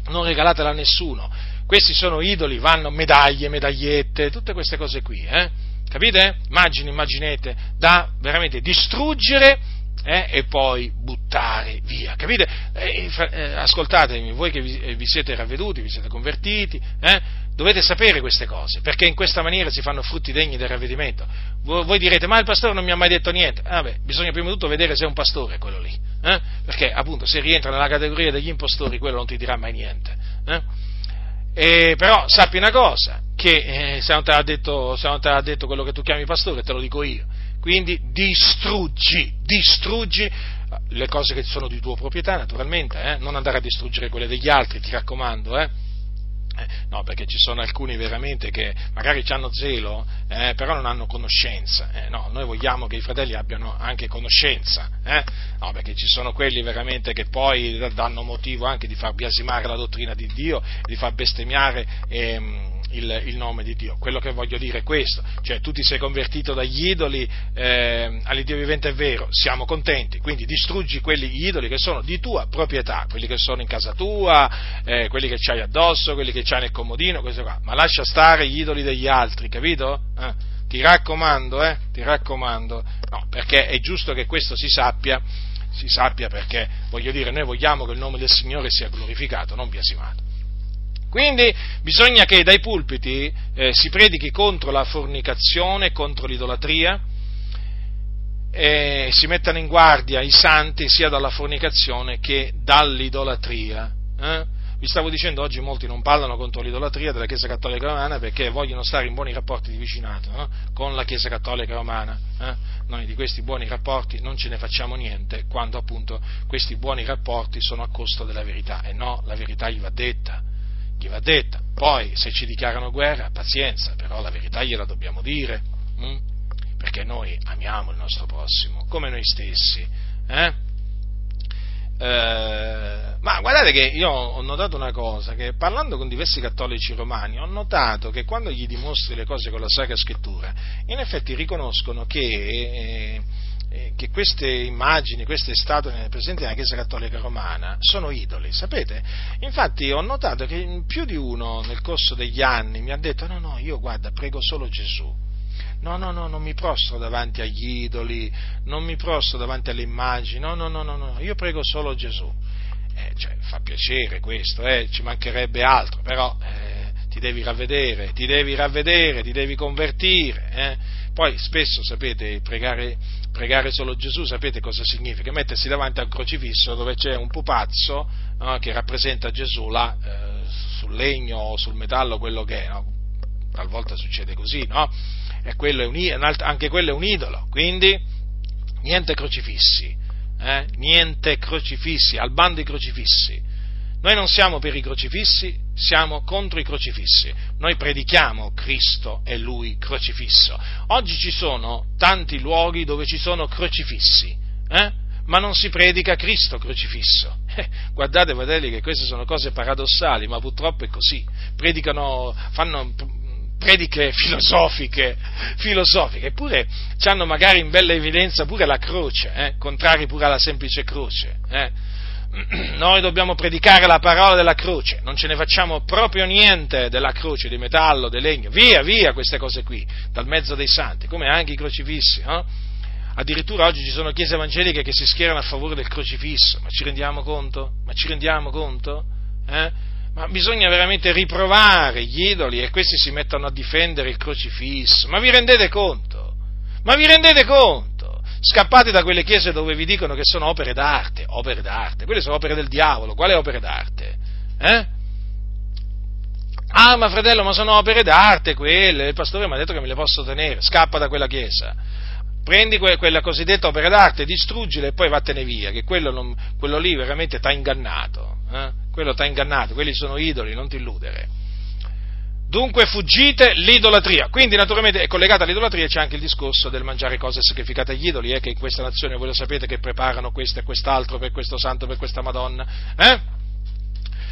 Non regalatela a nessuno. Questi sono idoli, vanno medaglie, medagliette, tutte queste cose qui. Capite? Immagini, immaginete, da veramente distruggere eh, e poi buttare via. Capite? Eh, eh, ascoltatemi, voi che vi, eh, vi, siete ravveduti, vi siete convertiti, eh, dovete sapere queste cose, perché in questa maniera si fanno frutti degni del ravvedimento. Voi, voi direte, ma il pastore non mi ha mai detto niente. Ah, beh, bisogna prima di tutto vedere se è un pastore quello lì, eh, perché appunto se rientra nella categoria degli impostori quello non ti dirà mai niente. E, però sappi una cosa, che se non te l'ha detto, detto quello che tu chiami pastore, te lo dico io quindi distruggi, distruggi le cose che sono di tua proprietà, naturalmente, eh? non andare a distruggere quelle degli altri, ti raccomando, eh? No, perché ci sono alcuni veramente che magari hanno zelo, eh, però non hanno conoscenza, eh, no, noi vogliamo che i fratelli abbiano anche conoscenza, eh? no, perché ci sono quelli veramente che poi danno motivo anche di far biasimare la dottrina di Dio, di far bestemmiare ehm, il, il, nome di Dio. Quello che voglio dire è questo, cioè tu ti sei convertito dagli idoli eh, all'Iddio vivente è vero, siamo contenti, quindi distruggi quelli gli idoli che sono di tua proprietà, quelli che sono in casa tua, eh, quelli che c'hai addosso, quelli che c'hai nel comodino, questo qua, ma lascia stare gli idoli degli altri, capito? Eh? Ti raccomando, eh? Ti raccomando, no, perché è giusto che questo si sappia, si sappia perché, voglio dire, noi vogliamo che il nome del Signore sia glorificato, non biasimato. Quindi bisogna che dai pulpiti eh, si predichi contro la fornicazione, contro l'idolatria, e si mettano in guardia i santi sia dalla fornicazione che dall'idolatria. Eh? Vi stavo dicendo oggi molti non parlano contro l'idolatria della Chiesa Cattolica Romana perché vogliono stare in buoni rapporti di vicinato eh? con la Chiesa Cattolica Romana. Eh? Noi di questi buoni rapporti non ce ne facciamo niente quando appunto questi buoni rapporti sono a costo della verità e no, la verità gli va detta gli va detta. Poi se ci dichiarano guerra, pazienza, però la verità gliela dobbiamo dire, hm? perché noi amiamo il nostro prossimo, come noi stessi. Eh? Eh, ma guardate che io ho notato una cosa, che parlando con diversi cattolici romani ho notato che quando gli dimostri le cose con la Sacra Scrittura, in effetti riconoscono che eh, eh, che queste immagini, queste statue presenti nella Chiesa Cattolica Romana sono idoli, sapete? Infatti ho notato che più di uno nel corso degli anni mi ha detto no, no, io guarda, prego solo Gesù. No, no, no, non mi prostro davanti agli idoli, non mi prostro davanti alle immagini, no, no, no, no, no io prego solo Gesù. Eh, cioè, fa piacere questo, eh, ci mancherebbe altro, però eh, ti devi ravvedere, ti devi ravvedere, ti devi convertire. Eh. Poi spesso, sapete, pregare, pregare solo Gesù, sapete cosa significa? Mettersi davanti al crocifisso dove c'è un pupazzo che rappresenta Gesù là eh, sul legno o sul metallo, quello che è, no? talvolta succede così, no? E quello un, anche quello è un idolo, quindi niente crocifissi, eh? niente crocifissi, al bando i crocifissi. Noi non siamo per i crocifissi, siamo contro i crocifissi. Noi predichiamo Cristo e Lui crocifisso. Oggi ci sono tanti luoghi dove ci sono crocifissi, eh? ma non si predica Cristo crocifisso. Eh, guardate, fratelli, che queste sono cose paradossali, ma purtroppo è così. Predicano, fanno prediche filosofiche, filosofiche, eppure hanno magari in bella evidenza pure la croce, eh? contrari pure alla semplice croce. Eh? <clears throat> noi dobbiamo predicare la parola della croce, non ce ne facciamo proprio niente della croce di metallo, di legno, via, via queste cose qui, dal mezzo dei santi, come anche i crocifissi. No? Addirittura oggi ci sono chiese evangeliche che si schierano a favore del crocifisso, ma ci rendiamo conto? Ma ci rendiamo conto? Eh? Ma bisogna veramente riprovare gli idoli e questi si mettono a difendere il crocifisso, ma vi rendete conto? Ma vi rendete conto? Scappate da quelle chiese dove vi dicono che sono opere d'arte, opere d'arte, quelle sono opere del diavolo, quale opere d'arte? Eh? Ah, ma fratello, ma sono opere d'arte quelle, il pastore mi ha detto che me le posso tenere, scappa da quella chiesa. Prendi que- quella cosiddetta opera d'arte, distruggila e poi vattene via, che quello, non, quello lì veramente ti ha ingannato. Eh? Quello ti ha ingannato, quelli sono idoli, non ti illudere. Dunque fuggite l'idolatria. Quindi naturalmente è collegata all'idolatria c'è anche il discorso del mangiare cose sacrificate agli idoli, eh, che in questa nazione voi lo sapete che preparano questo e quest'altro per questo santo, per questa Madonna. Eh?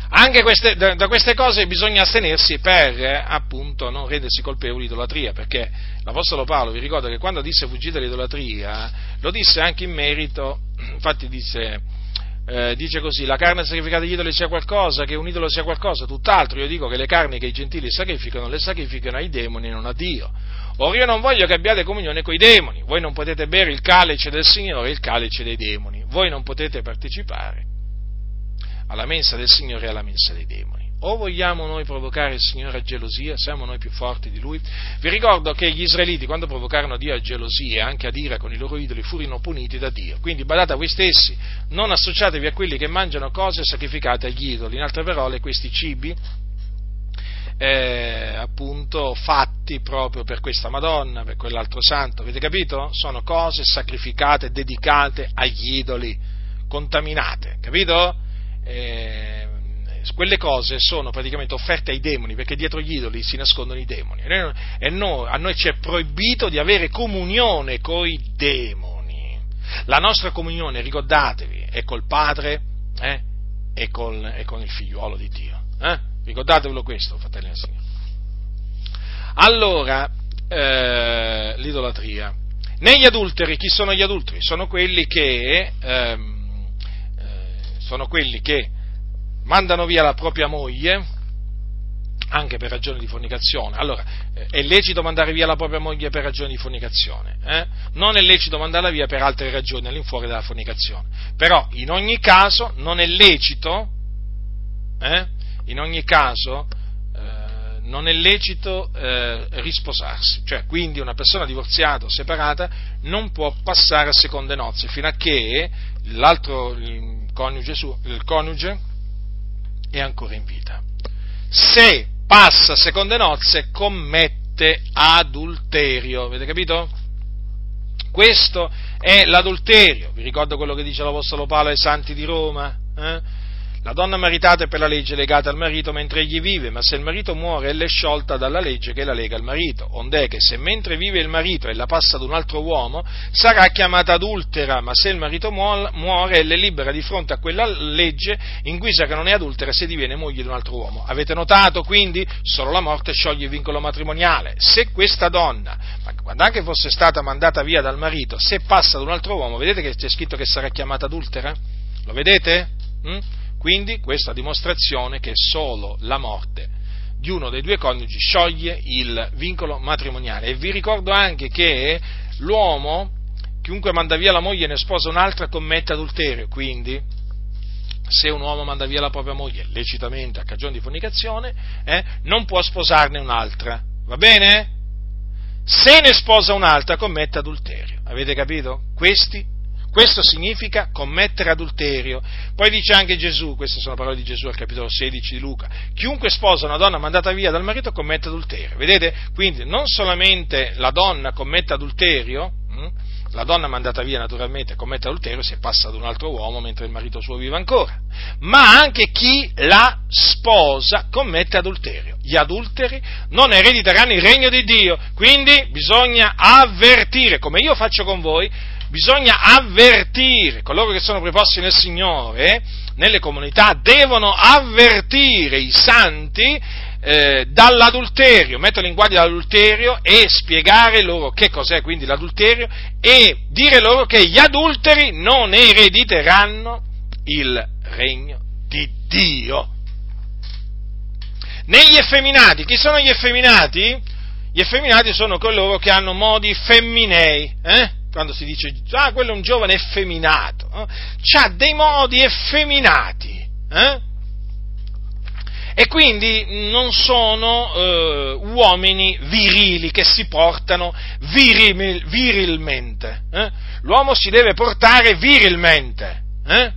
Anche queste, da, queste cose bisogna astenersi per eh, appunto non rendersi colpevoli di idolatria, perché l'Apostolo Paolo vi ricorda che quando disse fuggite l'idolatria, lo disse anche in merito, infatti disse eh, dice così, la carne sacrificata agli idoli sia qualcosa, che un idolo sia qualcosa, tutt'altro, io dico che le carni che i gentili sacrificano, le sacrificano ai demoni e non a Dio. Ora io non voglio che abbiate comunione con i demoni, voi non potete bere il calice del Signore e il calice dei demoni, voi non potete partecipare alla mensa del Signore e alla mensa dei demoni o vogliamo noi provocare il Signore a gelosia, siamo noi più forti di Lui? Vi ricordo che gli israeliti, quando provocarono Dio a gelosia e anche ad ira con i loro idoli, furono puniti da Dio. Quindi badate a voi stessi, non associatevi a quelli che mangiano cose sacrificate agli idoli. In altre parole, questi cibi, eh, appunto, fatti proprio per questa Madonna, per quell'altro santo, avete capito? Sono cose sacrificate, dedicate agli idoli, contaminate, capito? Eh, quelle cose sono praticamente offerte ai demoni, perché dietro gli idoli si nascondono i demoni. E noi, a noi ci è proibito di avere comunione con i demoni. La nostra comunione, ricordatevi, è col Padre eh, e, col, e, con il figliuolo di Dio. Eh? Ricordatevelo questo, fratelli e signori. Allora, eh, l'idolatria. Negli adulteri, chi sono gli adulteri? Sono quelli che, ehm, eh, sono quelli che mandano via la propria moglie, anche per ragioni di fornicazione. Allora, eh, è lecito mandare via la propria moglie per ragioni di fornicazione, eh? non è lecito mandarla via per altre ragioni all'infuori della fornicazione. Però, in ogni caso, non è lecito, eh? in ogni caso, eh, non è lecito eh, risposarsi, cioè quindi una persona divorziata o separata non può passare a seconde nozze fino a che l'altro il coniuge, il coniuge è ancora in vita. Se passa seconde nozze commette adulterio, avete capito? Questo è l'adulterio, vi ricordo quello che dice l'Apostolo Paolo ai santi di Roma? Eh? La donna maritata è per la legge legata al marito mentre egli vive, ma se il marito muore ella è sciolta dalla legge che la lega al marito, ond'è che se mentre vive il marito ella passa ad un altro uomo, sarà chiamata adultera, ma se il marito muore ella è libera di fronte a quella legge in guisa che non è adultera se diviene moglie di un altro uomo. Avete notato quindi? Solo la morte scioglie il vincolo matrimoniale. Se questa donna, quando anche fosse stata mandata via dal marito, se passa ad un altro uomo, vedete che c'è scritto che sarà chiamata adultera? Lo vedete? Mm? Quindi questa dimostrazione che solo la morte di uno dei due coniugi scioglie il vincolo matrimoniale. E vi ricordo anche che l'uomo, chiunque manda via la moglie e ne sposa un'altra, commette adulterio. Quindi, se un uomo manda via la propria moglie lecitamente a cagione di fornicazione, eh, non può sposarne un'altra. Va bene? Se ne sposa un'altra, commette adulterio. Avete capito? Questi questo significa commettere adulterio. Poi dice anche Gesù, queste sono parole di Gesù al capitolo 16 di Luca, chiunque sposa una donna mandata via dal marito commette adulterio. Vedete? Quindi non solamente la donna commette adulterio, hm? la donna mandata via naturalmente commette adulterio se passa ad un altro uomo mentre il marito suo vive ancora, ma anche chi la sposa commette adulterio. Gli adulteri non erediteranno il regno di Dio, quindi bisogna avvertire, come io faccio con voi, bisogna avvertire coloro che sono preposti nel Signore, nelle comunità, devono avvertire i santi eh, dall'adulterio, metterli in guardia dall'adulterio e spiegare loro che cos'è quindi l'adulterio e dire loro che gli adulteri non erediteranno il regno di Dio. Negli effeminati, chi sono gli effeminati? Gli effeminati sono coloro che hanno modi femminei, eh? Quando si dice, ah, quello è un giovane effeminato, eh? ha dei modi effeminati, eh? e quindi non sono eh, uomini virili che si portano viril, virilmente. Eh? L'uomo si deve portare virilmente. Eh?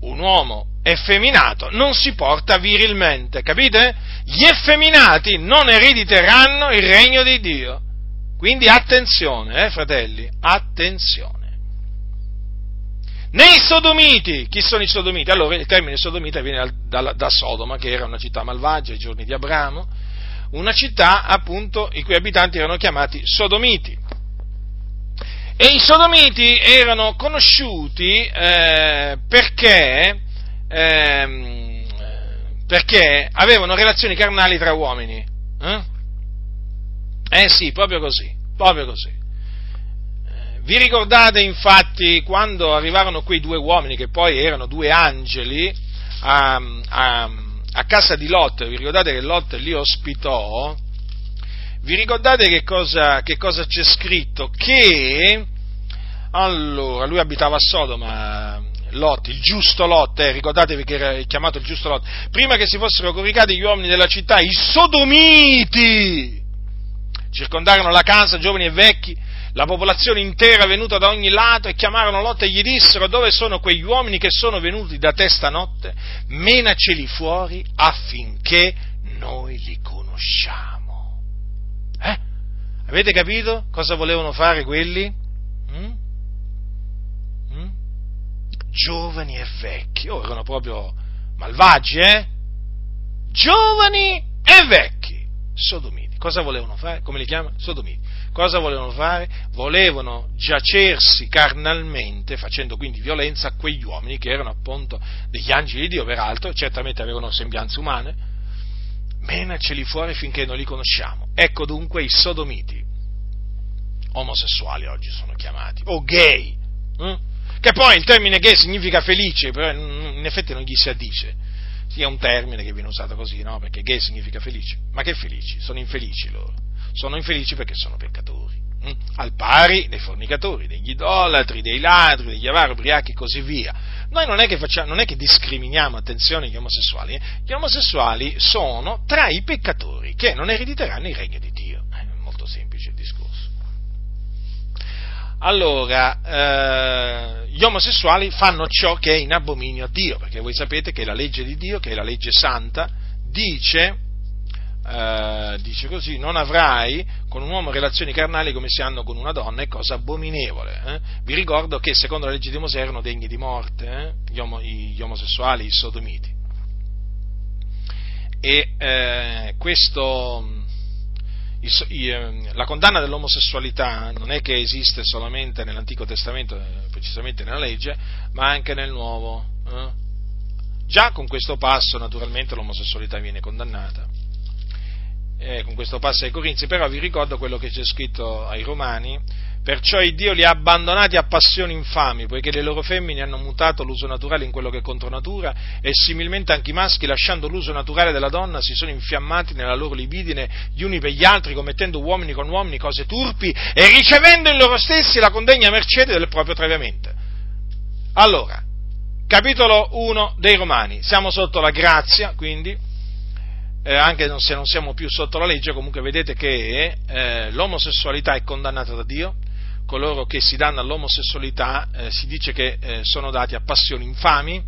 Un uomo effeminato non si porta virilmente, capite? Gli effeminati non erediteranno il regno di Dio. Quindi attenzione, eh, fratelli, attenzione. Nei sodomiti, chi sono i sodomiti? Allora il termine sodomita viene da, da Sodoma, che era una città malvagia ai giorni di Abramo, una città appunto i cui abitanti erano chiamati sodomiti. E i sodomiti erano conosciuti eh, perché, eh, perché avevano relazioni carnali tra uomini. Eh? Eh sì, proprio così, proprio così. Eh, vi ricordate infatti quando arrivarono quei due uomini, che poi erano due angeli, a, a, a casa di Lot, vi ricordate che Lot li ospitò? Vi ricordate che cosa, che cosa c'è scritto? Che, allora, lui abitava a Sodoma, Lot, il giusto Lot, eh, ricordatevi che era chiamato il giusto Lot, prima che si fossero coricati gli uomini della città, i sodomiti, circondarono la casa, giovani e vecchi, la popolazione intera venuta da ogni lato e chiamarono Lot e gli dissero dove sono quegli uomini che sono venuti da te stanotte? Menaceli fuori affinché noi li conosciamo. Eh? Avete capito cosa volevano fare quelli? Mm? Mm? Giovani e vecchi, oh, erano proprio malvagi, eh? Giovani e vecchi, sodomiti. Cosa volevano fare? Come li chiama? Sodomiti. Cosa volevano fare? Volevano giacersi carnalmente, facendo quindi violenza a quegli uomini che erano appunto degli angeli di Dio, peraltro, certamente avevano sembianze umane. Menaceli fuori finché non li conosciamo. Ecco dunque i sodomiti. Omosessuali oggi sono chiamati, o gay. Eh? Che poi il termine gay significa felice, però in effetti non gli si addice sia un termine che viene usato così, no? Perché gay significa felice. Ma che felici? Sono infelici loro. Sono infelici perché sono peccatori. Hm? Al pari dei fornicatori, degli idolatri, dei ladri, degli avari, ubriachi e così via. Noi non è che, facciamo, non è che discriminiamo, attenzione, gli omosessuali. Eh? Gli omosessuali sono tra i peccatori che non erediteranno il regno di Dio. È molto semplice il discorso. Allora, eh, gli omosessuali fanno ciò che è in abominio a Dio, perché voi sapete che la legge di Dio, che è la legge santa, dice, eh, dice così, non avrai con un uomo relazioni carnali come si hanno con una donna, è cosa abominevole. Eh? Vi ricordo che secondo la legge di Mosè erano degni di morte eh? gli, om- gli, omosessuali, i sodomiti. E eh, questo la condanna dell'omosessualità non è che esiste solamente nell'Antico Testamento, eh, precisamente nella legge, ma anche nel Nuovo. Eh? Già con questo passo naturalmente l'omosessualità viene condannata. Eh, con questo passo ai Corinzi, però vi ricordo quello che c'è scritto ai Romani, Perciò il Dio li ha abbandonati a passioni infami, poiché le loro femmine hanno mutato l'uso naturale in quello che è contro natura, e similmente anche i maschi, lasciando l'uso naturale della donna, si sono infiammati nella loro libidine gli uni per gli altri, commettendo uomini con uomini cose turpi, e ricevendo in loro stessi la condegna mercede del proprio traviamento. Allora, capitolo 1 dei Romani, siamo sotto la grazia, quindi, eh, anche se non siamo più sotto la legge, comunque vedete che eh, l'omosessualità è condannata da Dio, coloro che si danno all'omosessualità eh, si dice che eh, sono dati a passioni infami,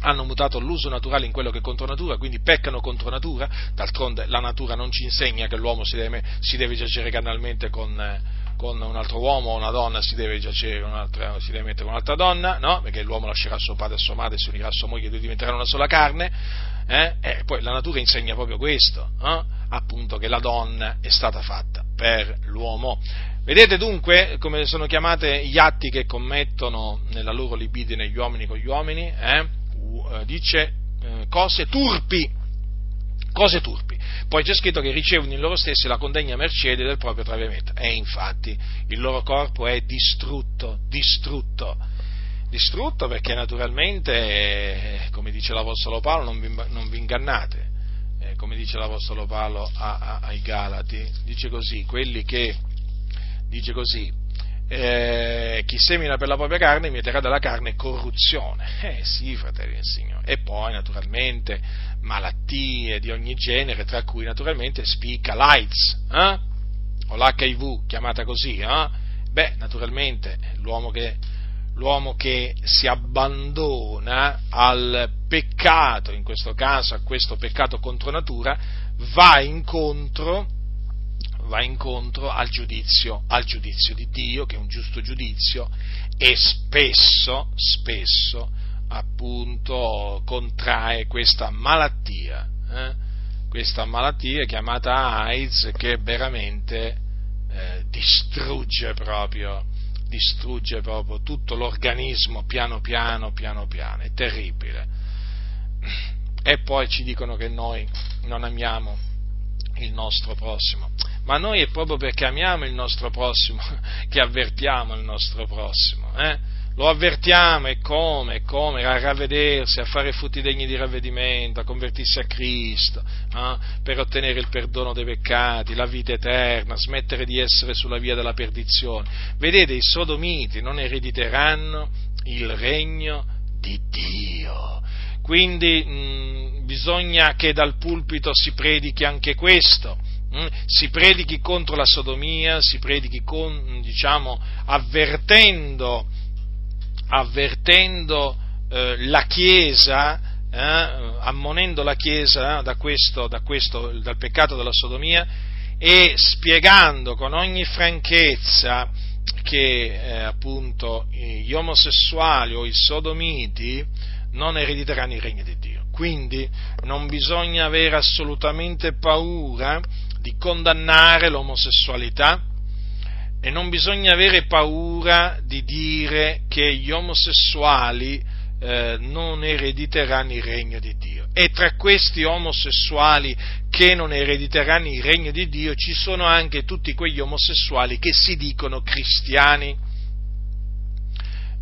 hanno mutato l'uso naturale in quello che è contro natura, quindi peccano contro natura, d'altronde la natura non ci insegna che l'uomo si deve, si deve giacere carnalmente con, eh, con, un altro uomo o una donna si deve giacere si deve mettere con un'altra donna, no? Perché l'uomo lascerà suo padre e sua madre, si unirà a sua moglie e due diventeranno una sola carne, eh? E poi la natura insegna proprio questo, eh? appunto che la donna è stata fatta per l'uomo. Vedete dunque come sono chiamate gli atti che commettono nella loro libidine gli uomini con gli uomini? Eh? Uh, dice eh, cose turpi, cose turpi. Poi c'è scritto che ricevono in loro stessi la condegna mercede del proprio traviamento. E infatti il loro corpo è distrutto, distrutto. Distrutto perché naturalmente, eh, come dice l'Apostolo Paolo, non vi, non vi ingannate. Eh, come dice l'Apostolo Paolo a, a, ai Galati, dice così, quelli che dice così, eh, chi semina per la propria carne mieterà dalla carne corruzione. Eh sì, fratelli del Signore. E poi naturalmente malattie di ogni genere, tra cui naturalmente spicca l'AIDS, eh? o l'HIV, chiamata così. Eh? Beh, naturalmente l'uomo che, l'uomo che si abbandona al peccato, in questo caso a questo peccato contro natura, va incontro va incontro al giudizio, al giudizio di Dio, che è un giusto giudizio, e spesso, spesso, appunto, contrae questa malattia, eh? questa malattia chiamata AIDS, che veramente eh, distrugge proprio, distrugge proprio tutto l'organismo piano piano, piano piano, è terribile. E poi ci dicono che noi non amiamo il nostro prossimo ma noi è proprio perché amiamo il nostro prossimo <laughs> che avvertiamo il nostro prossimo. Eh? Lo avvertiamo e come, come, a ravvedersi, a fare frutti degni di ravvedimento, a convertirsi a Cristo, eh? per ottenere il perdono dei peccati, la vita eterna, smettere di essere sulla via della perdizione. Vedete, i sodomiti non erediteranno il regno di Dio. Quindi mh, bisogna che dal pulpito si predichi anche questo Mm? si predichi contro la sodomia, si predichi con, diciamo, avvertendo, avvertendo eh, la Chiesa, eh, ammonendo la Chiesa eh, da questo, da questo, dal peccato della sodomia e spiegando con ogni franchezza che eh, appunto gli omosessuali o i sodomiti non erediteranno il regno di Dio. Quindi non bisogna avere assolutamente paura di condannare l'omosessualità e non bisogna avere paura di dire che gli omosessuali eh, non erediteranno il regno di Dio. E tra questi omosessuali che non erediteranno il regno di Dio ci sono anche tutti quegli omosessuali che si dicono cristiani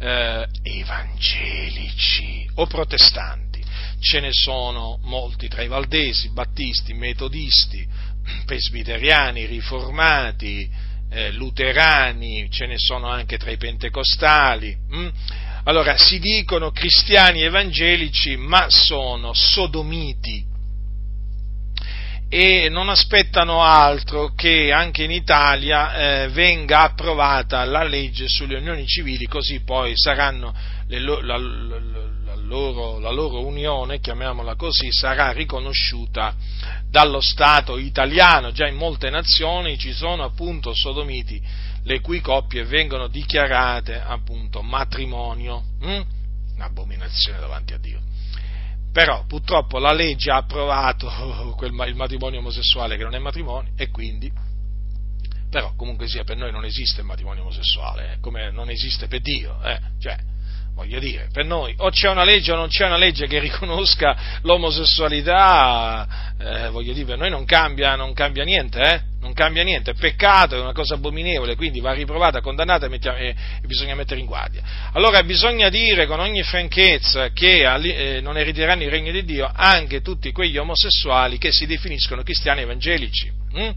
eh, evangelici o protestanti. Ce ne sono molti tra i valdesi, battisti, metodisti, <clears throat> presbiteriani, riformati, eh, luterani, ce ne sono anche tra i pentecostali. Hm? Allora, si dicono cristiani evangelici, ma sono sodomiti e non aspettano altro che anche in Italia eh, venga approvata la legge sulle unioni civili, così poi saranno le, la, la, la, loro, la loro unione, chiamiamola così, sarà riconosciuta dallo Stato italiano. Già in molte nazioni ci sono appunto sodomiti le cui coppie vengono dichiarate appunto matrimonio, hm? un'abominazione davanti a Dio. Però purtroppo la legge ha approvato <laughs> quel, il matrimonio omosessuale che non è matrimonio e quindi, però comunque sia per noi non esiste il matrimonio omosessuale, eh, come non esiste per Dio, eh? cioè voglio dire, per noi o c'è una legge o non c'è una legge che riconosca l'omosessualità, eh, voglio dire, per noi non cambia, non cambia niente, eh? non cambia niente, è peccato, è una cosa abominevole, quindi va riprovata, condannata e, mettiamo, e, e bisogna mettere in guardia. Allora bisogna dire con ogni franchezza che eh, non erediteranno il regno di Dio anche tutti quegli omosessuali che si definiscono cristiani evangelici. Hm?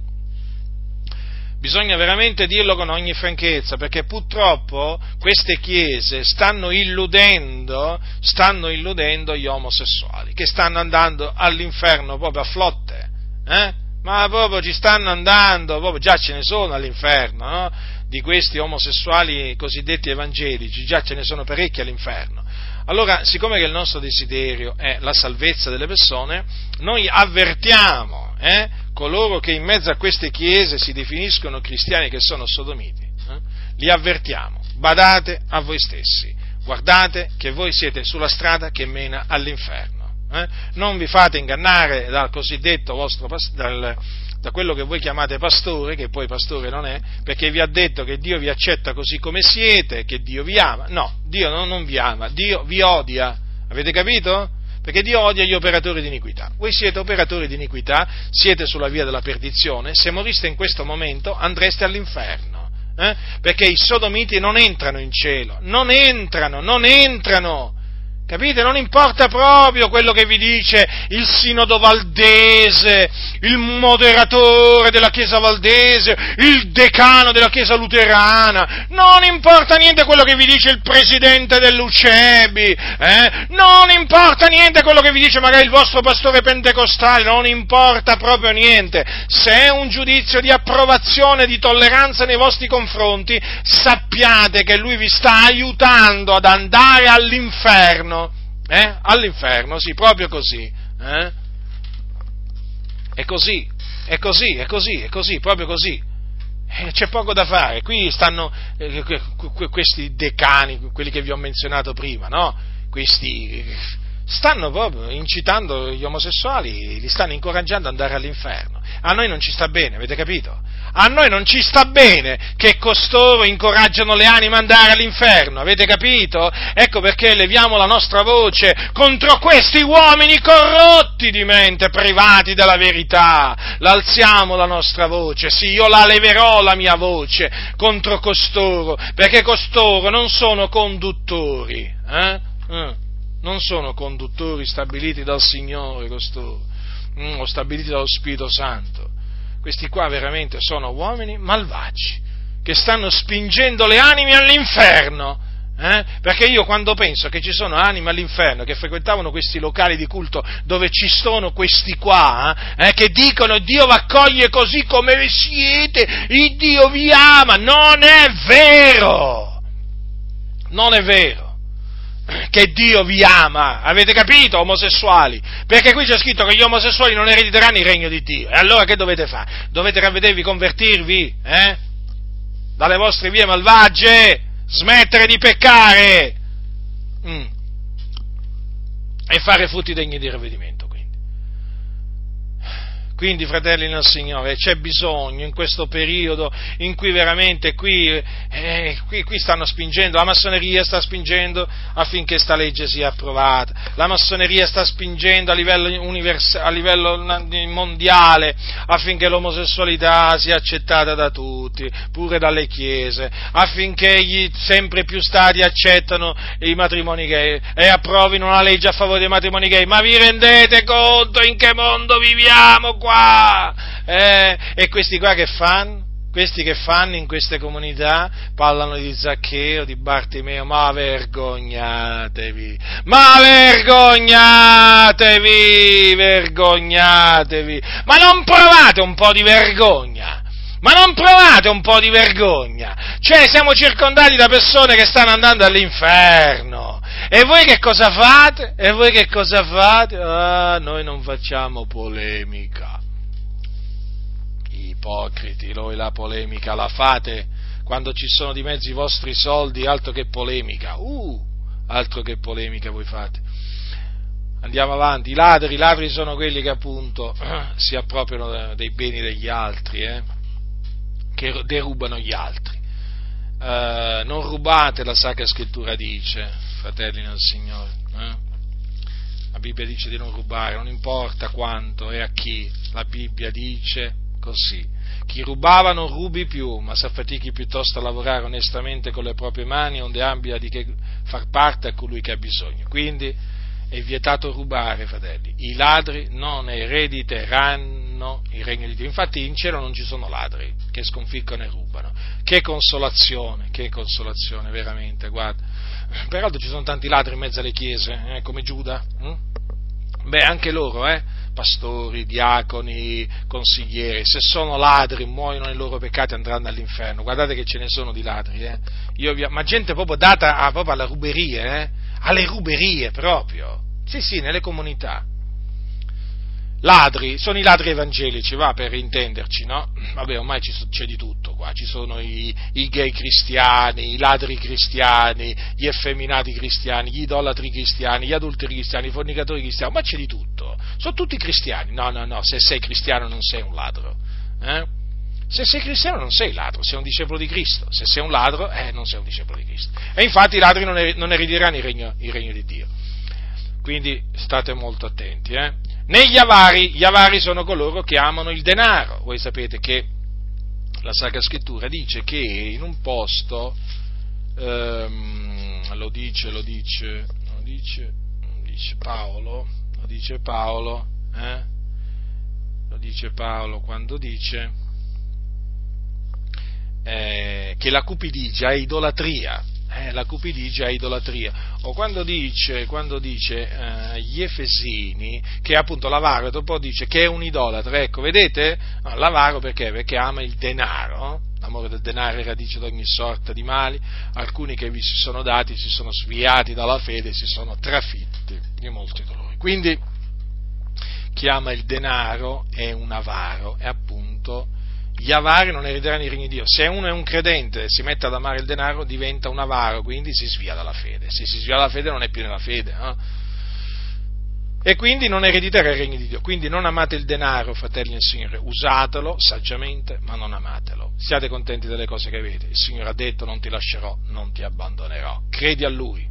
Bisogna veramente dirlo con ogni franchezza, perché purtroppo queste chiese stanno illudendo, stanno illudendo gli omosessuali, che stanno andando all'inferno proprio a flotte. Eh? Ma proprio ci stanno andando, proprio già ce ne sono all'inferno, no? Di questi omosessuali cosiddetti evangelici, già ce ne sono parecchi all'inferno. Allora, siccome che il nostro desiderio è la salvezza delle persone, noi avvertiamo, eh? coloro che in mezzo a queste chiese si definiscono cristiani che sono sodomiti, eh, li avvertiamo, badate a voi stessi, guardate che voi siete sulla strada che mena all'inferno, eh, non vi fate ingannare dal cosiddetto vostro dal, da quello che voi chiamate pastore, che poi pastore non è, perché vi ha detto che Dio vi accetta così come siete, che Dio vi ama. No, Dio non, non vi ama, Dio vi odia. Avete capito? Perché Dio odia gli operatori di iniquità. Voi siete operatori di iniquità, siete sulla via della perdizione, se moriste in questo momento andreste all'inferno, eh? perché i sodomiti non entrano in cielo, non entrano, non entrano, Capite? Non importa proprio quello che vi dice il sinodo valdese, il moderatore della Chiesa valdese, il decano della Chiesa luterana, non importa niente quello che vi dice il presidente dell'UCEBI, eh? non importa niente quello che vi dice magari il vostro pastore pentecostale, non importa proprio niente. Se è un giudizio di approvazione, di tolleranza nei vostri confronti, sappiate che lui vi sta aiutando ad andare all'inferno eh? All'inferno, sì, proprio così. Eh? È così, è così, è così, è così, proprio così. Eh, c'è poco da fare. Qui stanno eh, questi decani, quelli che vi ho menzionato prima, no? Questi stanno proprio incitando gli omosessuali, li stanno incoraggiando ad andare all'inferno. A noi non ci sta bene, avete capito? A noi non ci sta bene che costoro incoraggiano le anime ad andare all'inferno, avete capito? Ecco perché leviamo la nostra voce contro questi uomini corrotti di mente, privati della verità. L'alziamo la nostra voce, sì, io la leverò la mia voce contro costoro, perché costoro non sono conduttori, eh? Eh non sono conduttori stabiliti dal Signore costoro, mm, o stabiliti dallo Spirito Santo. Questi qua veramente sono uomini malvagi, che stanno spingendo le anime all'inferno. Eh? Perché io quando penso che ci sono anime all'inferno che frequentavano questi locali di culto dove ci sono questi qua, eh? che dicono Dio vi accoglie così come siete, il Dio vi ama, non è vero! Non è vero! Che Dio vi ama, avete capito omosessuali? Perché qui c'è scritto che gli omosessuali non erediteranno il regno di Dio. E allora che dovete fare? Dovete ravvedervi, convertirvi, eh? Dalle vostre vie malvagie, smettere di peccare. Mm. e fare frutti degni di ravvedimento. Quindi, fratelli nel Signore, c'è bisogno in questo periodo in cui veramente qui, eh, qui, qui, stanno spingendo, la massoneria sta spingendo affinché questa legge sia approvata, la massoneria sta spingendo a livello, univers- a livello mondiale affinché l'omosessualità sia accettata da tutti, pure dalle chiese, affinché gli, sempre più stati accettano i matrimoni gay e approvino una legge a favore dei matrimoni gay. Ma vi rendete conto in che mondo viviamo? Qua! Eh, e questi qua che fanno? Questi che fanno in queste comunità parlano di Zaccheo, di Bartimeo, ma vergognatevi, ma vergognatevi, vergognatevi, ma non provate un po' di vergogna? Ma non provate un po' di vergogna? Cioè, siamo circondati da persone che stanno andando all'inferno. E voi che cosa fate? E voi che cosa fate? Ah, noi non facciamo polemica. Ipocriti, voi la polemica la fate quando ci sono di mezzo i vostri soldi, altro che polemica. Uh, altro che polemica voi fate. Andiamo avanti. I ladri, i ladri sono quelli che appunto <clears throat> si appropriano dei beni degli altri, eh? che derubano gli altri. Uh, non rubate, la Sacra Scrittura dice, fratelli nel Signore. Eh? La Bibbia dice di non rubare, non importa quanto e a chi, la Bibbia dice così. Chi rubava non rubi più, ma si affatichi piuttosto a lavorare onestamente con le proprie mani, onde abbia di che far parte a colui che ha bisogno. Quindi è vietato rubare, fratelli. I ladri non erediteranno il regno di Dio. Infatti in cielo non ci sono ladri che sconfiggono e rubano. Che consolazione, che consolazione, veramente, guarda. Peraltro ci sono tanti ladri in mezzo alle chiese, eh, come Giuda. Hm? Beh, anche loro, eh? pastori, diaconi, consiglieri, se sono ladri, muoiono nei loro peccati e andranno all'inferno. Guardate che ce ne sono di ladri, eh? vi... ma gente proprio data a, proprio alla ruberia, eh? alle ruberie proprio. Sì, sì, nelle comunità. Ladri, sono i ladri evangelici, va per intenderci, no? Vabbè, ormai c'è di tutto qua, ci sono i, i, gay cristiani, i ladri cristiani, gli effeminati cristiani, gli idolatri cristiani, gli adulteri cristiani, i fornicatori cristiani, ma c'è di tutto. Sono tutti cristiani. No, no, no, se sei cristiano non sei un ladro. Eh? Se sei cristiano non sei ladro, sei un discepolo di Cristo. Se sei un ladro, eh, non sei un discepolo di Cristo. E infatti i ladri non, er- non erediteranno il regno, il regno di Dio. Quindi state molto attenti. Eh? Negli avari, gli avari sono coloro che amano il denaro. Voi sapete che la Sacra Scrittura dice che in un posto, ehm, lo dice, lo dice, lo dice, dice Paolo, lo dice Paolo, eh? lo dice Paolo quando dice eh, che la cupidigia è idolatria eh, la cupidigia è idolatria. O quando dice, quando dice eh, gli Efesini che appunto l'avaro, dopo dice che è un idolatra, ecco, vedete? L'avaro perché? Perché ama il denaro. L'amore del denaro è radice di ogni sorta di mali, alcuni che vi si sono dati si sono sviati dalla fede, si sono trafitti di molti dolori. Quindi chi ama il denaro è un avaro, è appunto gli avari non erediteranno il regno di Dio. Se uno è un credente e si mette ad amare il denaro, diventa un avaro, quindi si svia dalla fede. Se si svia dalla fede non è più nella fede. Eh? E quindi non erediterà il regno di Dio. Quindi non amate il denaro, fratelli del Signore, usatelo saggiamente, ma non amatelo. Siate contenti delle cose che avete. Il Signore ha detto non ti lascerò, non ti abbandonerò. Credi a Lui,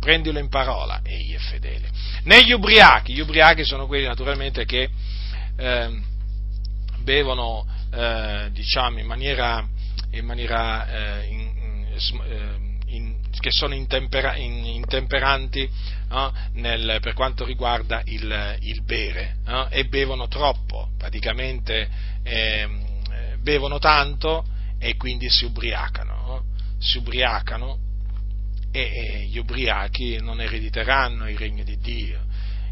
prendilo in parola, egli è fedele. Negli ubriachi, gli ubriachi sono quelli naturalmente che eh, bevono eh, diciamo in maniera, in maniera eh, in, eh, in, che sono intempera, intemperanti no? Nel, per quanto riguarda il, il bere e bevono troppo, praticamente ehm, bevono tanto e quindi si ubriacano, no? si ubriacano e, e gli ubriachi non erediteranno il regno di Dio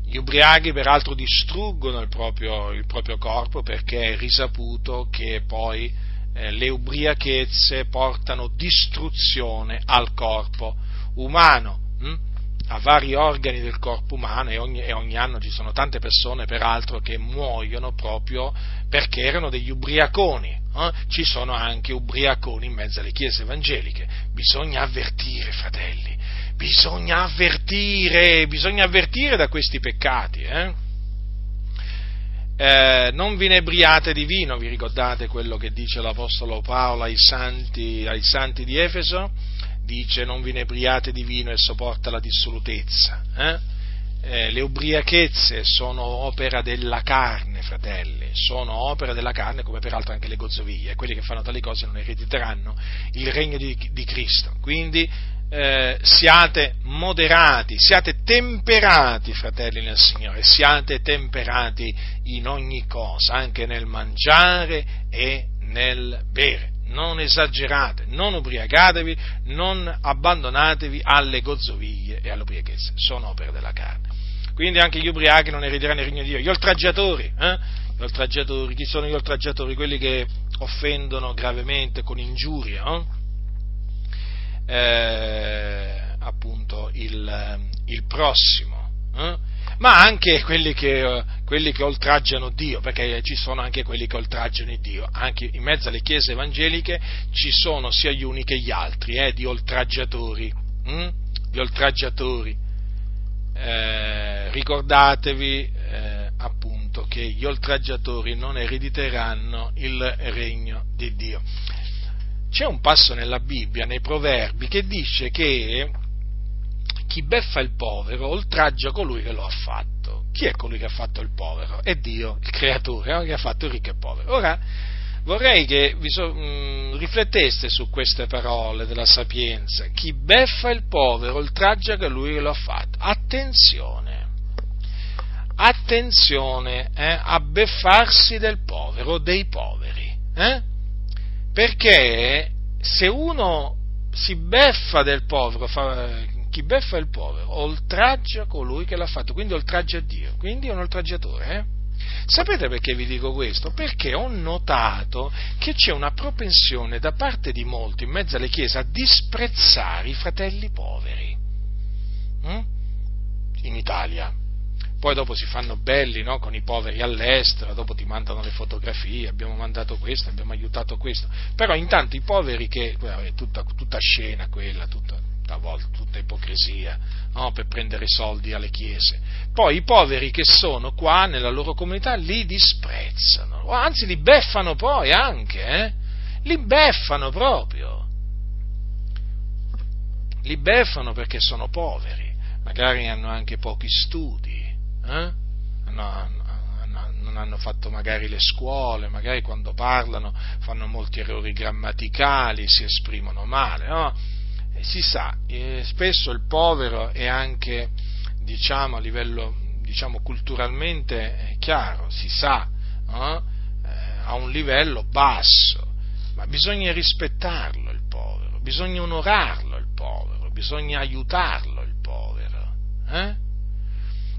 gli ubriachi peraltro distruggono il proprio, il proprio corpo perché è risaputo che poi eh, le ubriachezze portano distruzione al corpo umano, hm? A vari organi del corpo umano e ogni, e ogni, anno ci sono tante persone peraltro che muoiono proprio perché erano degli ubriaconi. Eh? Ci sono anche ubriaconi in mezzo alle chiese evangeliche. Bisogna avvertire, fratelli, bisogna avvertire, bisogna avvertire da questi peccati. Eh? Eh, non vi inebriate di vino, vi ricordate quello che dice l'Apostolo Paolo ai santi, ai santi di Efeso? Dice non vi inebriate di vino e sopporta la dissolutezza. Eh? Eh, le ubriachezze sono opera della carne, fratelli, sono opera della carne, come peraltro anche le gozzovie, e quelli che fanno tali cose non erediteranno il regno di, di Cristo. Quindi eh, siate moderati, siate temperati, fratelli nel Signore, siate temperati in ogni cosa, anche nel mangiare e nel bere. Non esagerate, non ubriacatevi, non abbandonatevi alle gozzoviglie e alle ubriachezze, sono opere della carne. Quindi anche gli ubriachi non erediteranno il regno di Dio. Gli oltraggiatori, eh? gli oltraggiatori, chi sono gli oltraggiatori? Quelli che offendono gravemente con ingiuria, eh? eh, appunto il, il prossimo, eh? Ma anche quelli che, quelli che, oltraggiano Dio, perché ci sono anche quelli che oltraggiano Dio, anche in mezzo alle chiese evangeliche ci sono sia gli uni che gli altri, eh, di oltraggiatori, hm? di oltraggiatori. Eh, ricordatevi eh, appunto che gli oltraggiatori non erediteranno il regno di Dio c'è un passo nella Bibbia, nei proverbi, che dice che chi beffa il povero oltraggia colui che lo ha fatto. Chi è colui che ha fatto il povero? È Dio, il creatore, no? che ha fatto il ricco e il povero. Ora, vorrei che vi so, mh, mm, rifletteste su queste parole della sapienza. Chi beffa il povero oltraggia colui che lo ha fatto. Attenzione, attenzione eh, a beffarsi del povero, dei poveri. Eh? Perché se uno si beffa del povero, fa, chi beffa il povero, oltraggia colui che l'ha fatto, quindi oltraggia Dio, quindi è un oltraggiatore. Eh? Sapete perché vi dico questo? Perché ho notato che c'è una propensione da parte di molti in mezzo alle chiese a disprezzare i fratelli poveri. Mm? In Italia poi dopo si fanno belli no? con i poveri all'estero, dopo ti mandano le fotografie, abbiamo mandato questo, abbiamo aiutato questo, però intanto i poveri che, è tutta, tutta scena quella, tutta, volta, tutta ipocrisia, no? per prendere soldi alle chiese, poi i poveri che sono qua nella loro comunità li disprezzano, anzi li beffano poi anche, eh? li beffano proprio, li beffano perché sono poveri, magari hanno anche pochi studi, eh? no, non hanno fatto magari le scuole, magari quando parlano fanno molti errori grammaticali, si esprimono male, no? Si sa, eh, spesso il povero è anche, diciamo, a livello diciamo, culturalmente chiaro, si sa, no? eh, a un livello basso, ma bisogna rispettarlo il povero, bisogna onorarlo il povero, bisogna aiutarlo il povero. Eh?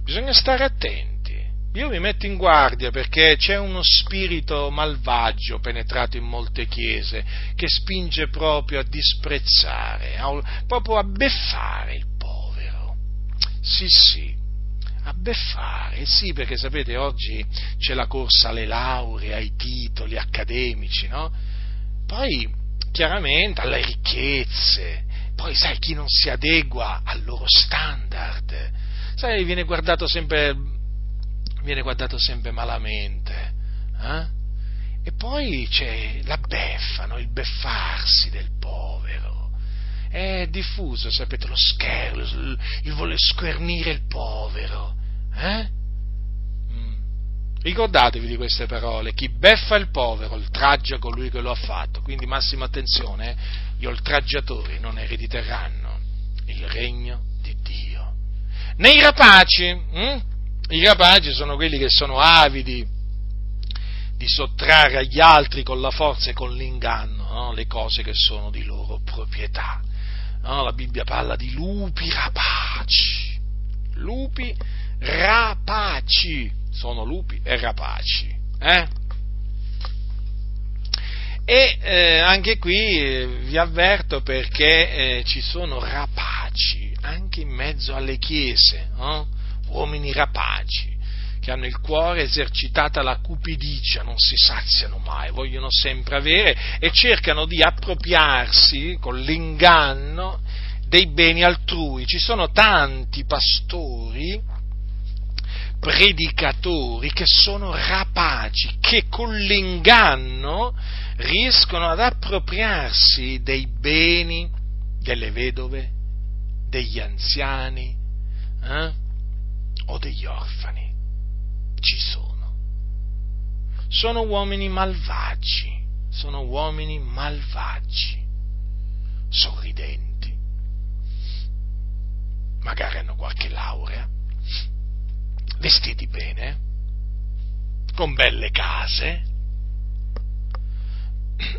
bisogna stare attenti. Io vi metto in guardia perché c'è uno spirito malvagio penetrato in molte chiese che spinge proprio a disprezzare, a, proprio a beffare il povero. Sì, sì, a beffare, sì, perché sapete oggi c'è la corsa alle lauree, ai titoli accademici, no? Poi chiaramente alle ricchezze, poi sai chi non si adegua al loro standard sai, viene guardato sempre, viene guardato sempre malamente. Eh? E poi c'è la beffa, no? il beffarsi del povero. È diffuso, sapete, lo scherzo, il voler squernire il povero. Eh? Mm. Ricordatevi di queste parole, chi beffa il povero oltraggia colui che lo ha fatto, quindi massima attenzione, eh? gli oltraggiatori non erediteranno il regno di Dio nei rapaci, hm? I rapaci sono quelli che sono avidi di sottrarre agli altri con la forza e con l'inganno no? le cose che sono di loro proprietà. No? La Bibbia parla di lupi rapaci, lupi rapaci, sono lupi e rapaci. Eh? E eh, anche qui eh, vi avverto perché eh, ci sono rapaci anche in mezzo alle chiese, no? Uomini rapaci, che hanno il cuore esercitata la cupidicia, non si saziano mai, vogliono sempre avere e cercano di appropriarsi con l'inganno dei beni altrui. Ci sono tanti pastori, predicatori che sono rapaci, che con l'inganno riescono ad appropriarsi dei beni delle vedove, degli anziani eh? O degli orfani. Ci sono. Sono uomini malvagi, sono uomini malvagi, sorridenti, magari hanno qualche laurea, vestiti bene, con belle case,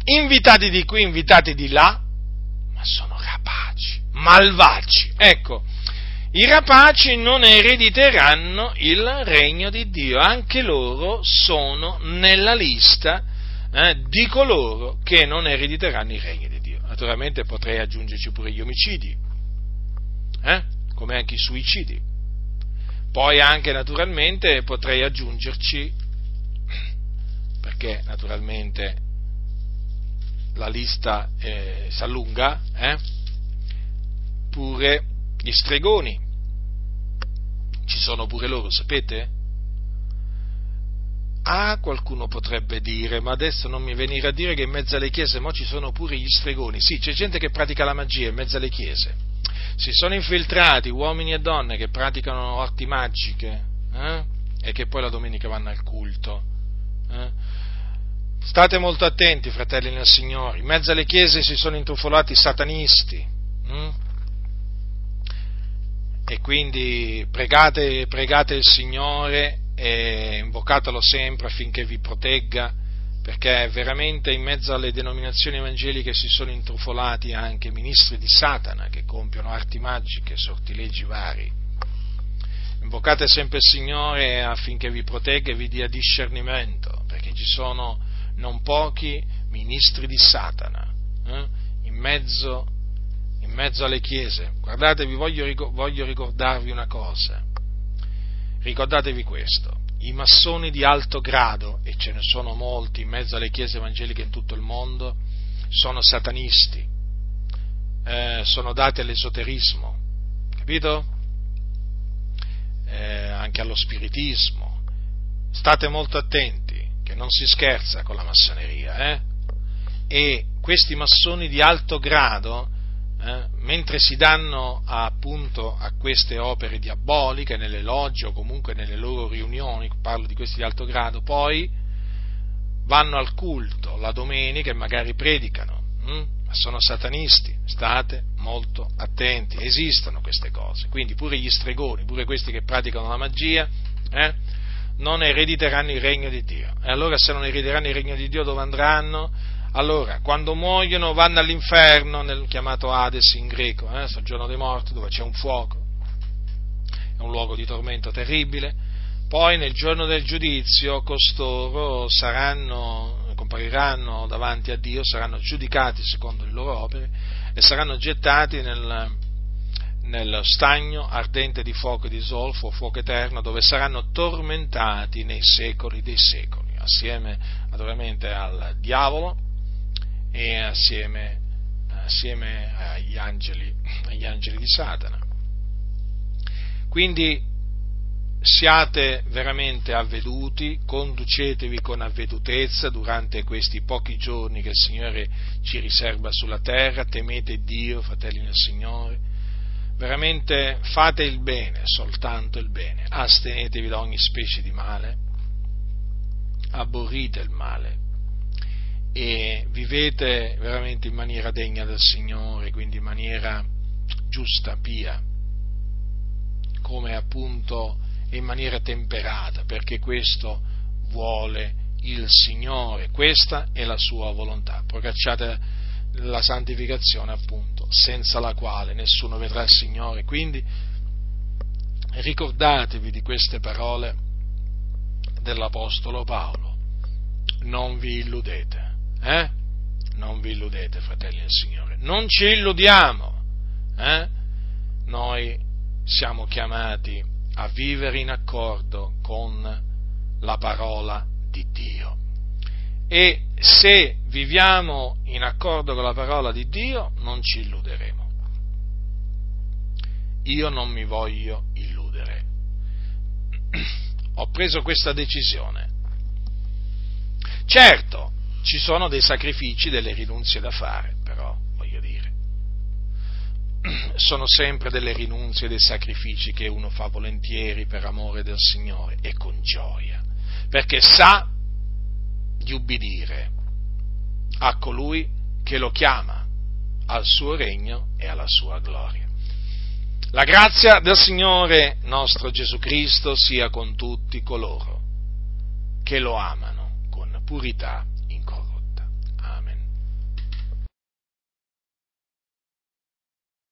invitati di qui, invitati di là, ma sono rapaci, malvagi. Ecco, i rapaci non erediteranno il regno di Dio, anche loro sono nella lista eh, di coloro che non erediteranno il regno di Dio. Naturalmente potrei aggiungerci pure gli omicidi, eh, come anche i suicidi. Poi anche naturalmente potrei aggiungerci, perché naturalmente la lista eh, si allunga, eh? pure gli stregoni. Ci sono pure loro, sapete? Ah, qualcuno potrebbe dire, ma adesso non mi venire a dire che in mezzo alle chiese mo ci sono pure gli stregoni. Sì, c'è gente che pratica la magia in mezzo alle chiese. Si sono infiltrati uomini e donne che praticano arti magiche eh? e che poi la domenica vanno al culto. Eh? State molto attenti, fratelli nel Signore. In mezzo alle chiese si sono intrufolati satanisti. Hm? E quindi pregate, pregate il Signore e invocatelo sempre affinché vi protegga, perché veramente in mezzo alle denominazioni evangeliche si sono intrufolati anche ministri di Satana che compiono arti magiche, sortilegi vari. Invocate sempre il Signore affinché vi protegga e vi dia discernimento, perché ci sono non pochi ministri di Satana eh, in, mezzo, in, mezzo, alle chiese. Guardatevi, voglio, voglio ricordarvi una cosa. Ricordatevi questo. I massoni di alto grado, e ce ne sono molti in mezzo alle chiese evangeliche in tutto il mondo, sono satanisti, eh, sono dati all'esoterismo, capito? Eh, anche allo spiritismo. State molto attenti che non si scherza con la massoneria, eh? e questi massoni di alto grado, eh, mentre si danno a, appunto a queste opere diaboliche nelle logge o comunque nelle loro riunioni, parlo di questi di alto grado, poi vanno al culto la domenica e magari predicano, hm? ma sono satanisti, state molto attenti, esistono queste cose, quindi pure gli stregoni, pure questi che praticano la magia, eh? non erediteranno il regno di Dio. E allora se non erediteranno il regno di Dio dove andranno? Allora, quando muoiono vanno all'inferno, nel chiamato Hades in greco, eh, soggiorno dei morti, dove c'è un fuoco, è un luogo di tormento terribile. Poi nel giorno del giudizio costoro saranno, compariranno davanti a Dio, saranno giudicati secondo le loro opere e saranno gettati nel, nel stagno ardente di fuoco e di zolfo, fuoco eterno, dove saranno tormentati nei secoli dei secoli, assieme naturalmente al diavolo e assieme, assieme agli, angeli, agli angeli di Satana. Quindi siate veramente avveduti, conducetevi con avvedutezza durante questi pochi giorni che il Signore ci riserva sulla terra, temete Dio, fratelli nel Signore, veramente fate il bene, soltanto il bene, astenetevi da ogni specie di male, aborrite il male e vivete veramente in maniera degna del Signore, quindi in maniera giusta, pia, come appunto in maniera temperata, perché questo vuole il Signore, questa è la sua volontà. Procacciate la santificazione appunto, senza la quale nessuno vedrà il Signore. Quindi ricordatevi di queste parole dell'Apostolo Paolo, non vi illudete, eh? Non vi illudete, fratelli del Signore, non ci illudiamo, eh? Noi siamo chiamati a vivere in accordo con la parola di Dio e se viviamo in accordo con la parola di Dio non ci illuderemo. io non mi voglio illudere. <clears throat> Ho preso questa decisione. Certo, ci sono dei sacrifici, delle rinunzie da fare, però voglio dire, <clears throat> sono sempre delle rinunzie, dei sacrifici che uno fa volentieri per amore del Signore e con gioia, perché sa di ubbidire a colui che lo chiama al suo regno e alla sua gloria. La grazia del Signore nostro Gesù Cristo sia con tutti coloro che lo amano con purità